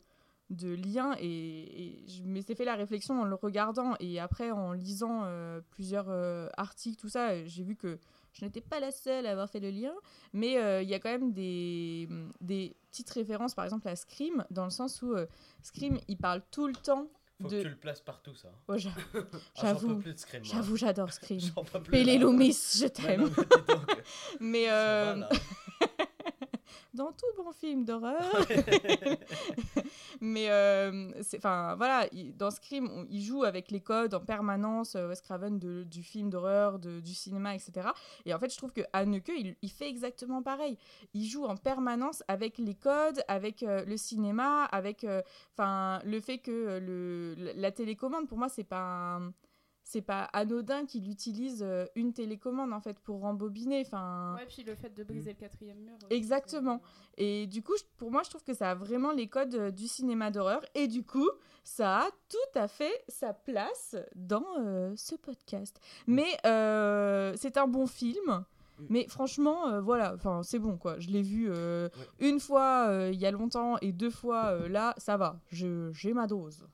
de liens et, je m'étais fait la réflexion en le regardant et après en lisant euh, plusieurs euh, articles tout ça j'ai vu que je n'étais pas la seule à avoir fait le lien mais euh, il y a quand même des, des petites références par exemple à Scream dans le sens où euh, Scream il parle tout le temps Faut de que tu le places partout, ça. Ouais, Ah, j'en peux j'avoue j'avoue j'adore Scream J'en peux plus, Pélé là. Loomis je t'aime mais Ça va. Dans tout bon film d'horreur. Mais euh, enfin voilà, il- dans Scream, on- il joue avec les codes en permanence, euh, Wes Craven de- du film d'horreur, du cinéma, etc. Et en fait, je trouve que Haneke, il, il fait exactement pareil. Il joue en permanence avec les codes, avec euh, le cinéma, avec euh, enfin le fait que euh, le, la- la télécommande, pour moi, c'est pas un- c'est pas anodin qu'il utilise euh, une télécommande en fait pour rembobiner. Enfin, Ouais, puis le fait de briser le quatrième mur. aussi, Exactement. Et du coup, pour moi, je trouve que ça a vraiment les codes euh, du cinéma d'horreur. Et du coup, ça a tout à fait sa place dans euh, ce podcast. Mais euh, c'est un bon film. Mais franchement, euh, voilà, enfin c'est bon quoi. Je l'ai vu euh, une fois euh, il y a longtemps et deux fois euh, là, ça va. Je- J'ai ma dose.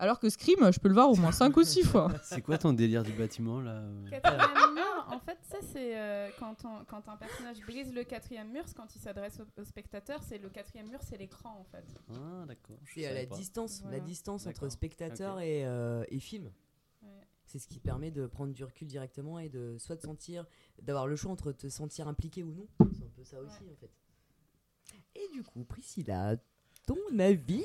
Alors que Scream, je peux le voir au moins cinq ou six fois. C'est quoi ton délire du bâtiment là euh Quatrième mur, en fait, ça c'est euh, quand, un personnage brise le quatrième mur, c'est quand il s'adresse au, au spectateur, c'est le quatrième mur, c'est l'écran en fait. Ah, d'accord. C'est à la pas. distance, la distance entre spectateur et, euh, et film. Ouais. C'est ce qui permet de prendre du recul directement et de soit de sentir, d'avoir le choix entre te sentir impliqué ou non. C'est un peu ça aussi en fait. Et du coup, Priscilla, ton avis?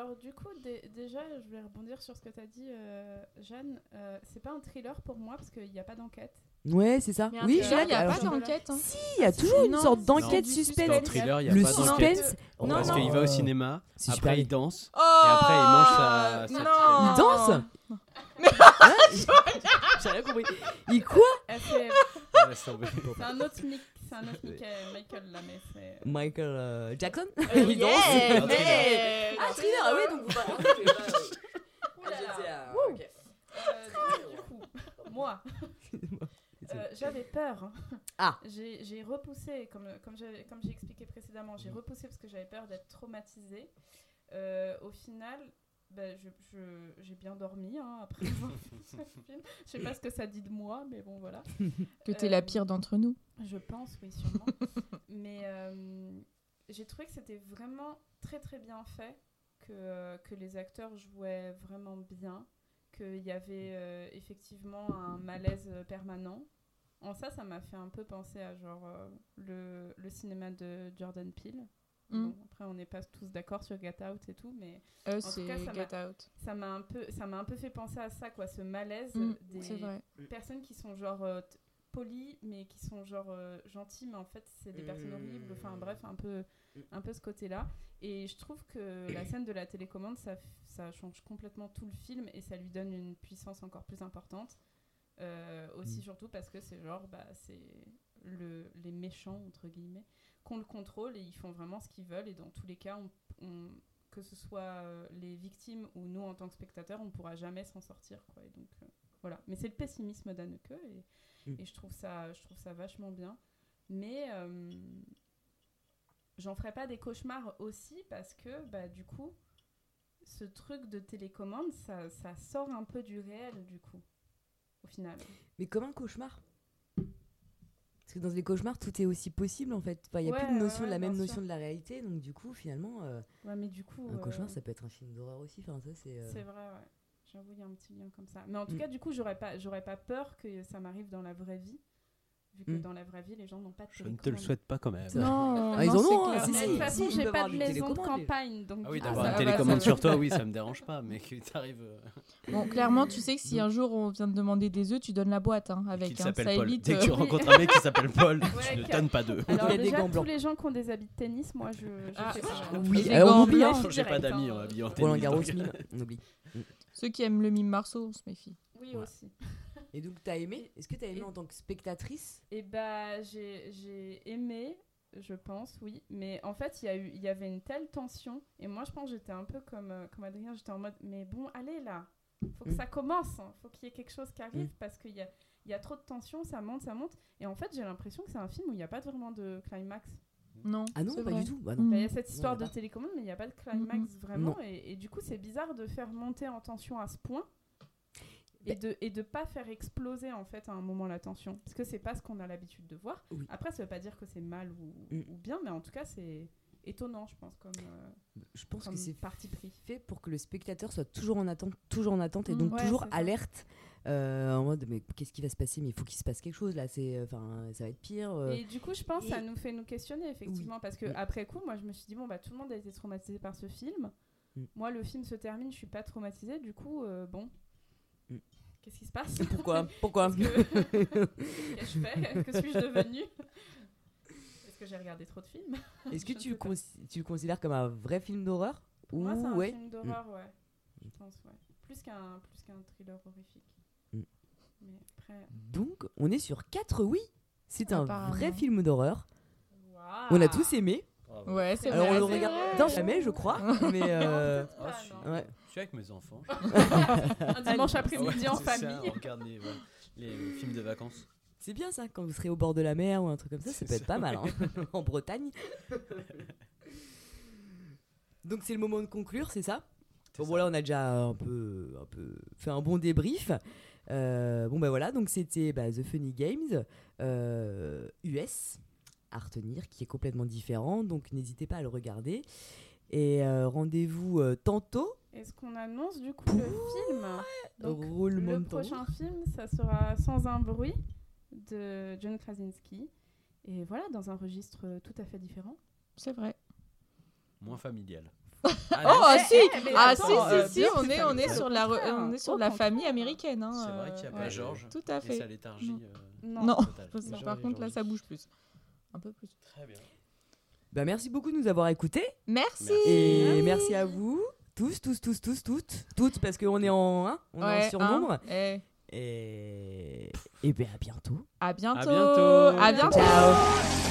Alors du coup, dé- déjà, je vais rebondir sur ce que tu as dit, euh, Jeanne. Euh, c'est pas un thriller pour moi parce qu'il n'y a pas d'enquête. Ouais, c'est ça. Oui, il y a alors, pas d'enquête. hein. Si, il y a toujours une Non, sorte d'enquête suspense. Thriller, y a le pas d'enquête. suspense. Non, Parce non. qu'il va au cinéma, C'est super après bien. il danse, Oh et après il mange sa. sa non. Il danse Hein J'ai rien compris. Il quoi. C'est un autre Mick, c'est un autre Michael, Michael là, mais c'est. Michael euh, Jackson? Euh, Il danse yeah, Un mais- Ah, thriller, ah oui, donc vous parlez. Ouh là là. J'étais. Euh, du coup, moi, euh, j'avais peur. Ah. J'ai repoussé, comme, comme j'ai comme j'ai expliqué précédemment, j'ai repoussé parce que j'avais peur d'être traumatisée. Euh, au final, je- je- j'ai bien dormi hein, après avoir vu ce film. Je sais pas ce que ça dit de moi, mais bon, voilà. Que t'es Euh, la pire d'entre nous. Je pense, oui, sûrement. Mais euh, j'ai trouvé que c'était vraiment très très bien fait, que, que les acteurs jouaient vraiment bien, qu'il y avait euh, effectivement un malaise euh, permanent. En ça, ça m'a fait un peu penser à genre euh, le, le cinéma de Jordan Peele. Mm. Bon, après, on n'est pas tous d'accord sur Get Out et tout, mais Euh, en tout cas, ça m'a- Get Out. ça m'a un peu ça m'a un peu fait penser à ça quoi ce malaise Mm, des personnes qui sont genre euh, polies mais qui sont genre euh, gentilles mais en fait c'est des personnes horribles enfin bref un peu un peu ce côté là et je trouve que la scène de la télécommande ça, ça change complètement tout le film et ça lui donne une puissance encore plus importante Euh, aussi Mm. surtout parce que c'est genre bah c'est le, les méchants entre guillemets qu'on le contrôle et ils font vraiment ce qu'ils veulent et dans tous les cas on, on- que ce soit euh, les victimes ou nous en tant que spectateurs on pourra jamais s'en sortir quoi et donc euh, voilà mais c'est le pessimisme d'Anneke et, Mm. et je trouve ça je trouve ça vachement bien mais euh, j'en ferai pas des cauchemars aussi parce que bah du coup ce truc de télécommande ça, ça sort un peu du réel du coup au final Mais comme un cauchemar. Que dans les cauchemars, tout est aussi possible en fait. Enfin, Il n'y a Ouais, plus de notion ouais, de la même sûr. notion de la réalité. Donc du coup, finalement, euh, ouais mais du coup un euh, cauchemar, ça peut être un film d'horreur aussi. Enfin, ça, c'est. euh, C'est vrai, ouais. J'avoue, il y a un petit lien comme ça. Mais en tout Mm. cas, du coup, j'aurais pas, j'aurais pas peur que ça m'arrive dans la vraie vie, vu que Mm. dans la vraie vie, les gens n'ont pas de Je ne te le souhaite pas quand même. Non, Ah, ils en c'est ont, hein, clair. si, de toute façon, j'ai pas de maison de campagne, donc Ah oui, d'avoir ça une télécommande sur toi, oui, ça me dérange pas, mais que t'arrives. euh, Bon, clairement, tu sais que si un jour on vient te demander des œufs, tu donnes la boîte hein, Qui avec. hein, s'appelle ça Paul. évite. Dès que tu euh, rencontres un mec qui s'appelle Paul, tu ne donnes pas d'eux. Alors Il y a des déjà, gants tous les gens qui ont des habits de tennis, moi, je, Ah, fais ça. Oui, alors on oublie, hein. J'ai pas d'amis hein. en habillé en Roland tennis. Garros, donc- mime, on oublie. Ceux qui aiment le mime Marceau, on se méfie. Oui, aussi. Et donc, t'as aimé? Est-ce que t'as aimé Et- en tant que spectatrice? Et bah, j'ai j'ai aimé, je pense, oui. Mais en fait, il y, a eu- il y avait une telle tension. Et moi, je pense que j'étais un peu comme, euh, comme Adrien. J'étais en mode, mais bon, allez là. Faut que Mm. ça commence. hein. Faut qu'il y ait quelque chose qui arrive. Mm. Parce qu'il y a, il y a trop de tension. Ça monte, ça monte. Et en fait, j'ai l'impression que c'est un film où il n'y a pas vraiment de climax. Non. Ah non, pas vrai. du tout. Bah non. Mm. Bah, Il y a cette histoire a de télécommande, mais il n'y a pas de climax vraiment. Et du coup, c'est bizarre de faire monter en tension à ce point. Bah Et de, et de pas faire exploser en fait à un moment la tension. Parce que c'est pas ce qu'on a l'habitude de voir. Oui. Après, ça veut pas dire que c'est mal ou, Mm. ou bien, mais en tout cas, c'est étonnant, je pense, comme, euh, Je pense comme que c'est parti pris. fait pour que le spectateur soit toujours en attente, toujours en attente et Mm. donc Ouais, toujours alerte euh, en mode mais qu'est-ce qui va se passer? Mais il faut qu'il se passe quelque chose là. C'est enfin ça va être pire. euh. Et du coup, je pense que ça et- nous fait nous questionner, effectivement, parce que Oui. après coup, moi, je me suis dit, bon, bah, tout le monde a été traumatisé par ce film. Mm. Moi, le film se termine, je suis pas traumatisée, du coup, euh, bon. Mm. Qu'est-ce qui se passe? Pourquoi? Pourquoi? Qu'est-ce que, je fais? Que suis-je devenue? Est-ce que j'ai regardé trop de films? Est-ce que tu, le tu considères comme un vrai film d'horreur? Pour moi, c'est un ouais. film d'horreur, ouais. Je pense, ouais. Plus qu'un, plus qu'un thriller horrifique. Mm. Mais après. Donc on est sur 4 oui. C'est un vrai film d'horreur. On a tous aimé. Ouais, c'est Alors vrai. on le regarde dans jamais je crois. mais euh, Ah, je suis- non. ouais. Je suis avec mes enfants. Un dimanche après-midi ouais, en c'est ça, famille. on regarde les, voilà, les films de vacances. C'est bien ça quand vous serez au bord de la mer ou un truc comme ça, ça C'est peut être pas mal hein, en Bretagne. Donc c'est le moment de conclure, c'est ça? Bon ça. voilà, on a déjà un peu, un peu fait un bon débrief. Euh, bon bah voilà, donc c'était bah, The Funny Games euh, US à retenir, qui est complètement différent. Donc n'hésitez pas à le regarder. Et euh, rendez-vous euh, tantôt. Est-ce qu'on annonce du coup le film? Donc, le prochain film, ça sera Sans un bruit de John Krasinski. Et voilà, dans un registre tout à fait différent. C'est vrai. Moins familial. Oh, Ah, ah, si, eh, mais ah, attends, si, euh, si, si, on est, on est sur la, re- on est sur la famille américaine. Hein, C'est vrai qu'il n'y a euh, pas ouais. Georges. Tout à Et fait. sa léthargie. Non. euh, par et contre là, ça bouge plus. Un peu plus. Très bien. Bah, merci beaucoup de nous avoir écoutés. Merci. Et merci à vous, tous, tous, tous, tous, toutes, toutes, parce qu'on est en, hein, on est en Ouais, surnombre. hein, eh. Et, et ben à bientôt. À bientôt. bientôt. À bientôt. Ciao.